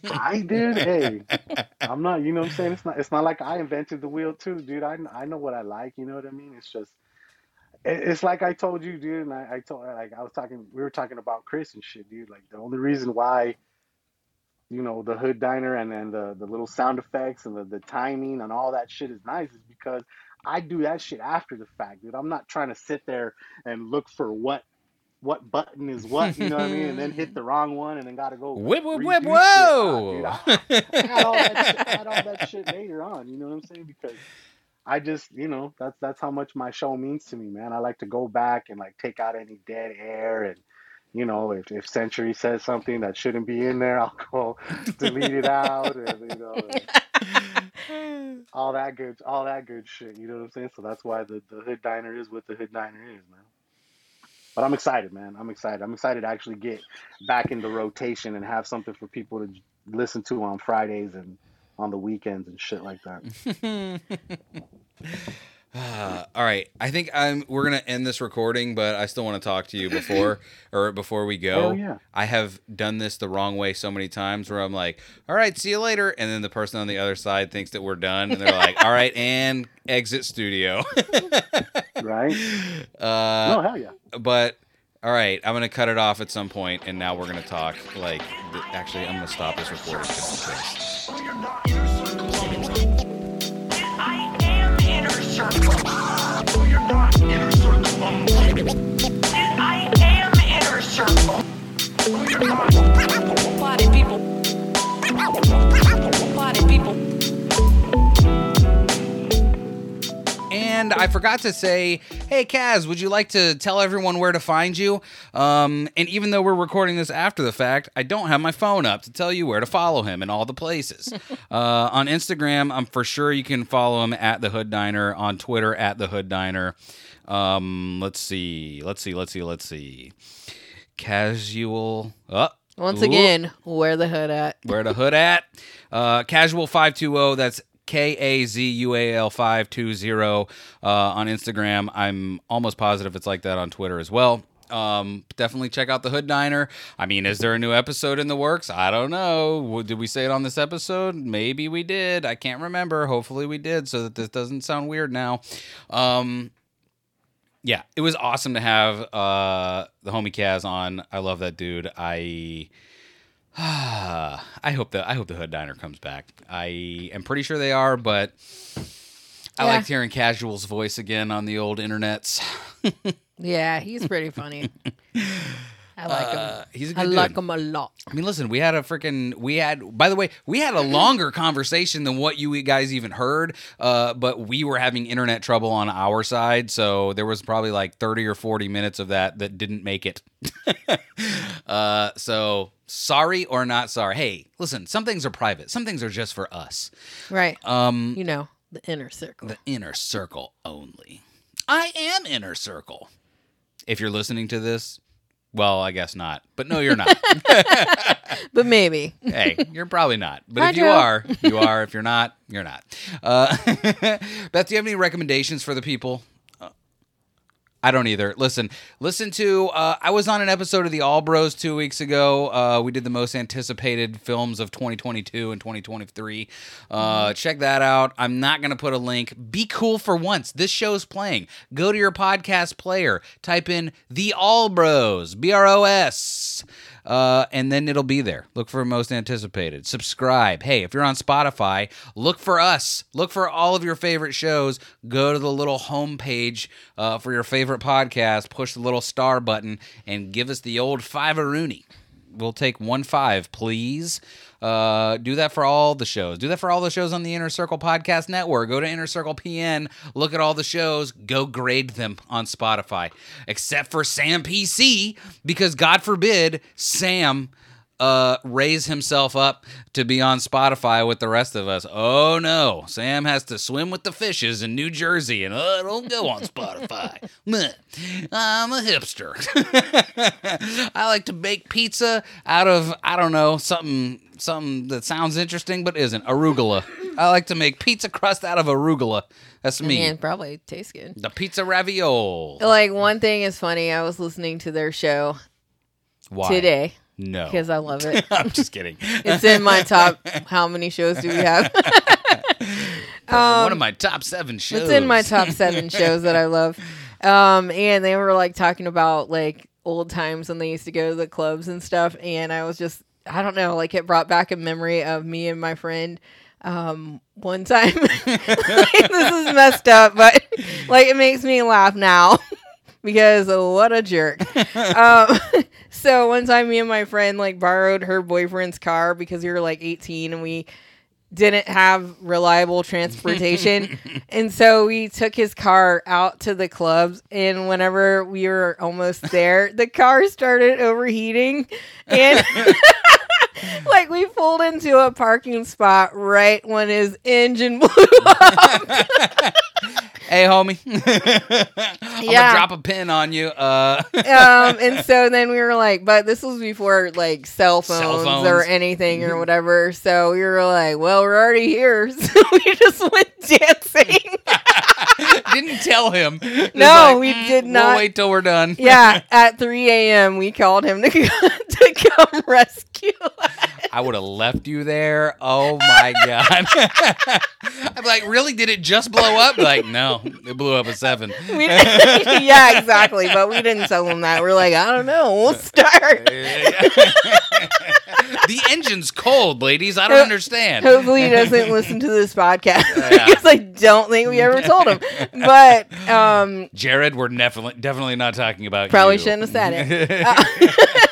S6: I did. Hey, I'm not. You know what I'm saying? It's not. It's not like I invented the wheel too, dude. I I know what I like. You know what I mean? It's just. It- It's like I told you, dude, and I, I told like I was talking. We were talking about Chris and shit, dude. Like the only reason why, you know, the Hood Diner and then the the little sound effects and the the timing and all that shit is nice is because I do that shit after the fact, dude. I'm not trying to sit there and look for what what button is what, you know what I mean, and then hit the wrong one and then gotta go
S3: whip, whip, whip,
S6: shit.
S3: whoa!
S6: Nah, dude, I, I had all that shit, I had all that shit later on. You know what I'm saying? Because I just, you know, that's that's how much my show means to me, man. I like to go back and like take out any dead air and. You know, if, if Century says something that shouldn't be in there, [laughs] I'll go delete it out, and you know, and [laughs] all that good, all that good shit. You know what I'm saying? So that's why the, the Hood Diner is what the Hood Diner is, man. But I'm excited, man. I'm excited. I'm excited to actually get back into rotation and have something for people to listen to on Fridays and on the weekends and shit like that. [laughs]
S3: Uh, all right, I think I'm. We're gonna end this recording, but I still want to talk to you before [laughs] or before we go.
S6: Hell yeah.
S3: I have done this the wrong way so many times where I'm like, "All right, see you later," and then the person on the other side thinks that we're done, and they're like, [laughs] "All right, and exit studio."
S6: Right?
S3: uh,
S6: no, hell yeah.
S3: but all right, I'm gonna cut it off at some point, and now we're gonna talk. Like, th- actually, I'm gonna stop this recording just in case.
S5: Oh, you're not inner circle. I am inner circle. Oh, you're not inner circle. I am inner circle.
S7: Party people. Party people.
S3: And I forgot to say, hey, Kaz, would you like to tell everyone where to find you? Um, and even though we're recording this after the fact, I don't have my phone up to tell you where to follow him in all the places. [laughs] uh, on Instagram, I'm for sure you can follow him at the Hood Diner. On Twitter, at the Hood Diner. Um, let's see, let's see, let's see, let's see. kAZual. Oh,
S4: Once
S3: Ooh.
S4: again, where the hood at?
S3: where the hood at? Uh, kAZual five two zero. That's K A Z U A L five two zero uh, on Instagram. I'm almost positive it's like that on Twitter as well. Um, definitely check out the Hood Diner. I mean, is there a new episode in the works? I don't know. Did we say it on this episode? Maybe we did. I can't remember. Hopefully we did, so that this doesn't sound weird now. Um, yeah, it was awesome to have uh, the homie Kaz on. I love that dude. I [sighs] I hope the I hope the Hood Diner comes back. I am pretty sure they are, but I
S4: Yeah.
S3: liked hearing kAZual's voice again on the old internets. [laughs]
S4: Yeah, he's pretty funny. [laughs] I like him.
S3: Uh, he's a good
S4: I
S3: dude.
S4: like him a lot.
S3: I mean, listen, we had a freaking we had. By the way, we had a longer conversation than what you guys even heard. Uh, but we were having internet trouble on our side, so there was probably like thirty or forty minutes of that that didn't make it. [laughs] uh, so sorry or not sorry. Hey, listen, some things are private. Some things are just for us.
S4: Right.
S3: Um,
S4: you know, the inner circle.
S3: the inner circle only. I am inner circle. If you're listening to this, well, I guess not. But no, you're not. [laughs] [laughs]
S4: but maybe.
S3: hey, you're probably not. But if you are, you are. If you're not, you're not. [laughs] Uh, Beth, do you have any recommendations for the people? I don't either. Listen, listen to. Uh, I was on an episode of the All Bros two weeks ago. Uh, we did the most anticipated films of 2022 and 2023. Uh, Check that out. I'm not going to put a link. Be cool for once. This show's playing. Go to your podcast player. Type in the All Bros. B R O S. Uh, and then it'll be there. Look for most anticipated. Subscribe. Hey, if you're on Spotify, look for us. Look for all of your favorite shows. Go to the little home page uh, for your favorite podcast. Push the little star button and give us the old five a rooney. We'll take one five, please. Uh, do that for all the shows. Do that for all the shows on the Inner Circle Podcast Network. Go to Inner Circle PN, look at all the shows, go grade them on Spotify, except for Sam PC, because God forbid Sam uh, raise himself up to be on Spotify with the rest of us. Oh no, Sam has to swim with the fishes in New Jersey, and uh, don't go on Spotify. [laughs] I'm a hipster. [laughs] I like to bake pizza out of I don't know something something that sounds interesting but isn't arugula. I like to make pizza crust out of arugula. That's me.
S4: Man, probably tastes good.
S3: The pizza ravioli.
S4: Like one thing is funny. I was listening to their show
S3: Why?
S4: today
S3: No.
S4: because I love it. [laughs]
S3: I'm just kidding.
S4: It's in my top. [laughs] How many shows do we have? [laughs]
S3: One of my top seven shows.
S4: It's in my top seven shows that I love. Um, and they were like talking about like old times when they used to go to the clubs and stuff. And I was just, I don't know, like it brought back a memory of me and my friend. Um, one time, [laughs] like, this is messed up, but like it makes me laugh now [laughs] because what a jerk. [laughs] um, so one time, me and my friend like borrowed her boyfriend's car because we were like 18 and we didn't have reliable transportation. and so we took his car out to the clubs. And whenever we were almost there, the car started overheating. And [laughs] like we pulled into a parking spot right when his engine [laughs] blew up.
S3: Hey, homie. [laughs] I'm
S4: Yeah.
S3: gonna drop a pin on you. Uh,
S4: um, and so then we were like, but this was before like cell phones,
S3: Cell
S4: or
S3: phones. Mm-hmm.
S4: anything or whatever. So we were like, well, we're already here. So we just went dancing. [laughs]
S3: didn't tell him. Just
S4: No,
S3: like,
S4: we
S3: "Mm,
S4: did
S3: We'll
S4: not."
S3: wait till we're done. [laughs]
S4: yeah, [laughs] at 3 a.m., we called him to, to come rescue us.
S3: I would have left you there. Oh my god. I'm like, really? Did it just blow up? Like, no, it blew up at seven.
S4: Yeah, exactly. But we didn't tell him that. We're like, I don't know. We'll start. [laughs]
S3: the engine's cold, ladies. I don't understand.
S4: Hopefully, he doesn't listen to this podcast [laughs]
S3: Yeah. [laughs]
S4: because I don't think we ever told him. But um,
S3: Jared, we're definitely definitely not talking about
S4: probably
S3: you.
S4: shouldn't have said it. Uh,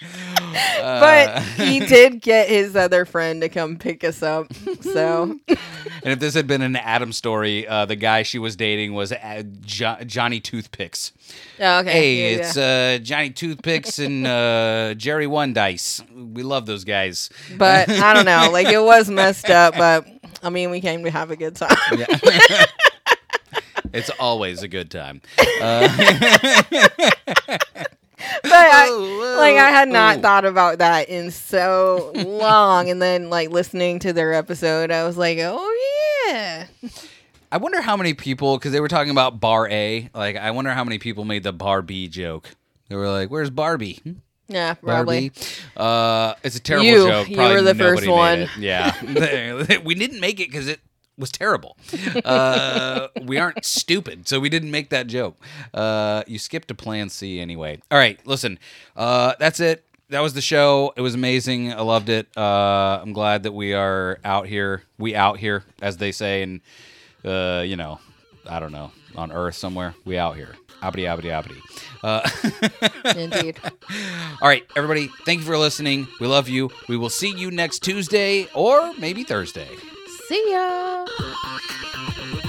S4: but
S3: Uh, [laughs]
S4: he did get his other friend to come pick us up. So [laughs]
S3: And if this had been an Adam story, uh, the guy she was dating was uh, jo- Johnny Toothpicks.
S4: Oh, okay,
S3: Hey,
S4: yeah,
S3: it's uh, Johnny Toothpicks and uh, Jerry One Dice. We love those guys.
S4: but [laughs] I don't know. Like it was messed up, but I mean, we came to have a good time.
S3: It's always a good time. [laughs]
S4: but I, like I had not thought about that in so [laughs] long, and then like listening to their episode, I was like, oh yeah,
S3: I wonder how many people, because they were talking about Bar A. Like, I wonder how many people made the Bar B joke. They were like, "Where's Barbie?" Hmm?
S4: yeah, probably.
S3: Barbie. Uh, it's a terrible
S4: You.
S3: joke.
S4: You
S3: Probably
S4: were the first one.
S3: Yeah, [laughs] we didn't make it because it was terrible. Uh, we aren't stupid, so we didn't make that joke. Uh, you skipped to Plan C anyway. All right, listen. Uh, that's it. That was the show. It was amazing. I loved it. Uh, I'm glad that we are out here. We out here, as they say, and uh, you know, I don't know, on Earth somewhere. We out here. Abity, abity, abity. Uh, [laughs]
S4: Indeed.
S3: all right, everybody, thank you for listening. We love you. We will see you next Tuesday or maybe Thursday.
S4: See ya. [gasps] [laughs]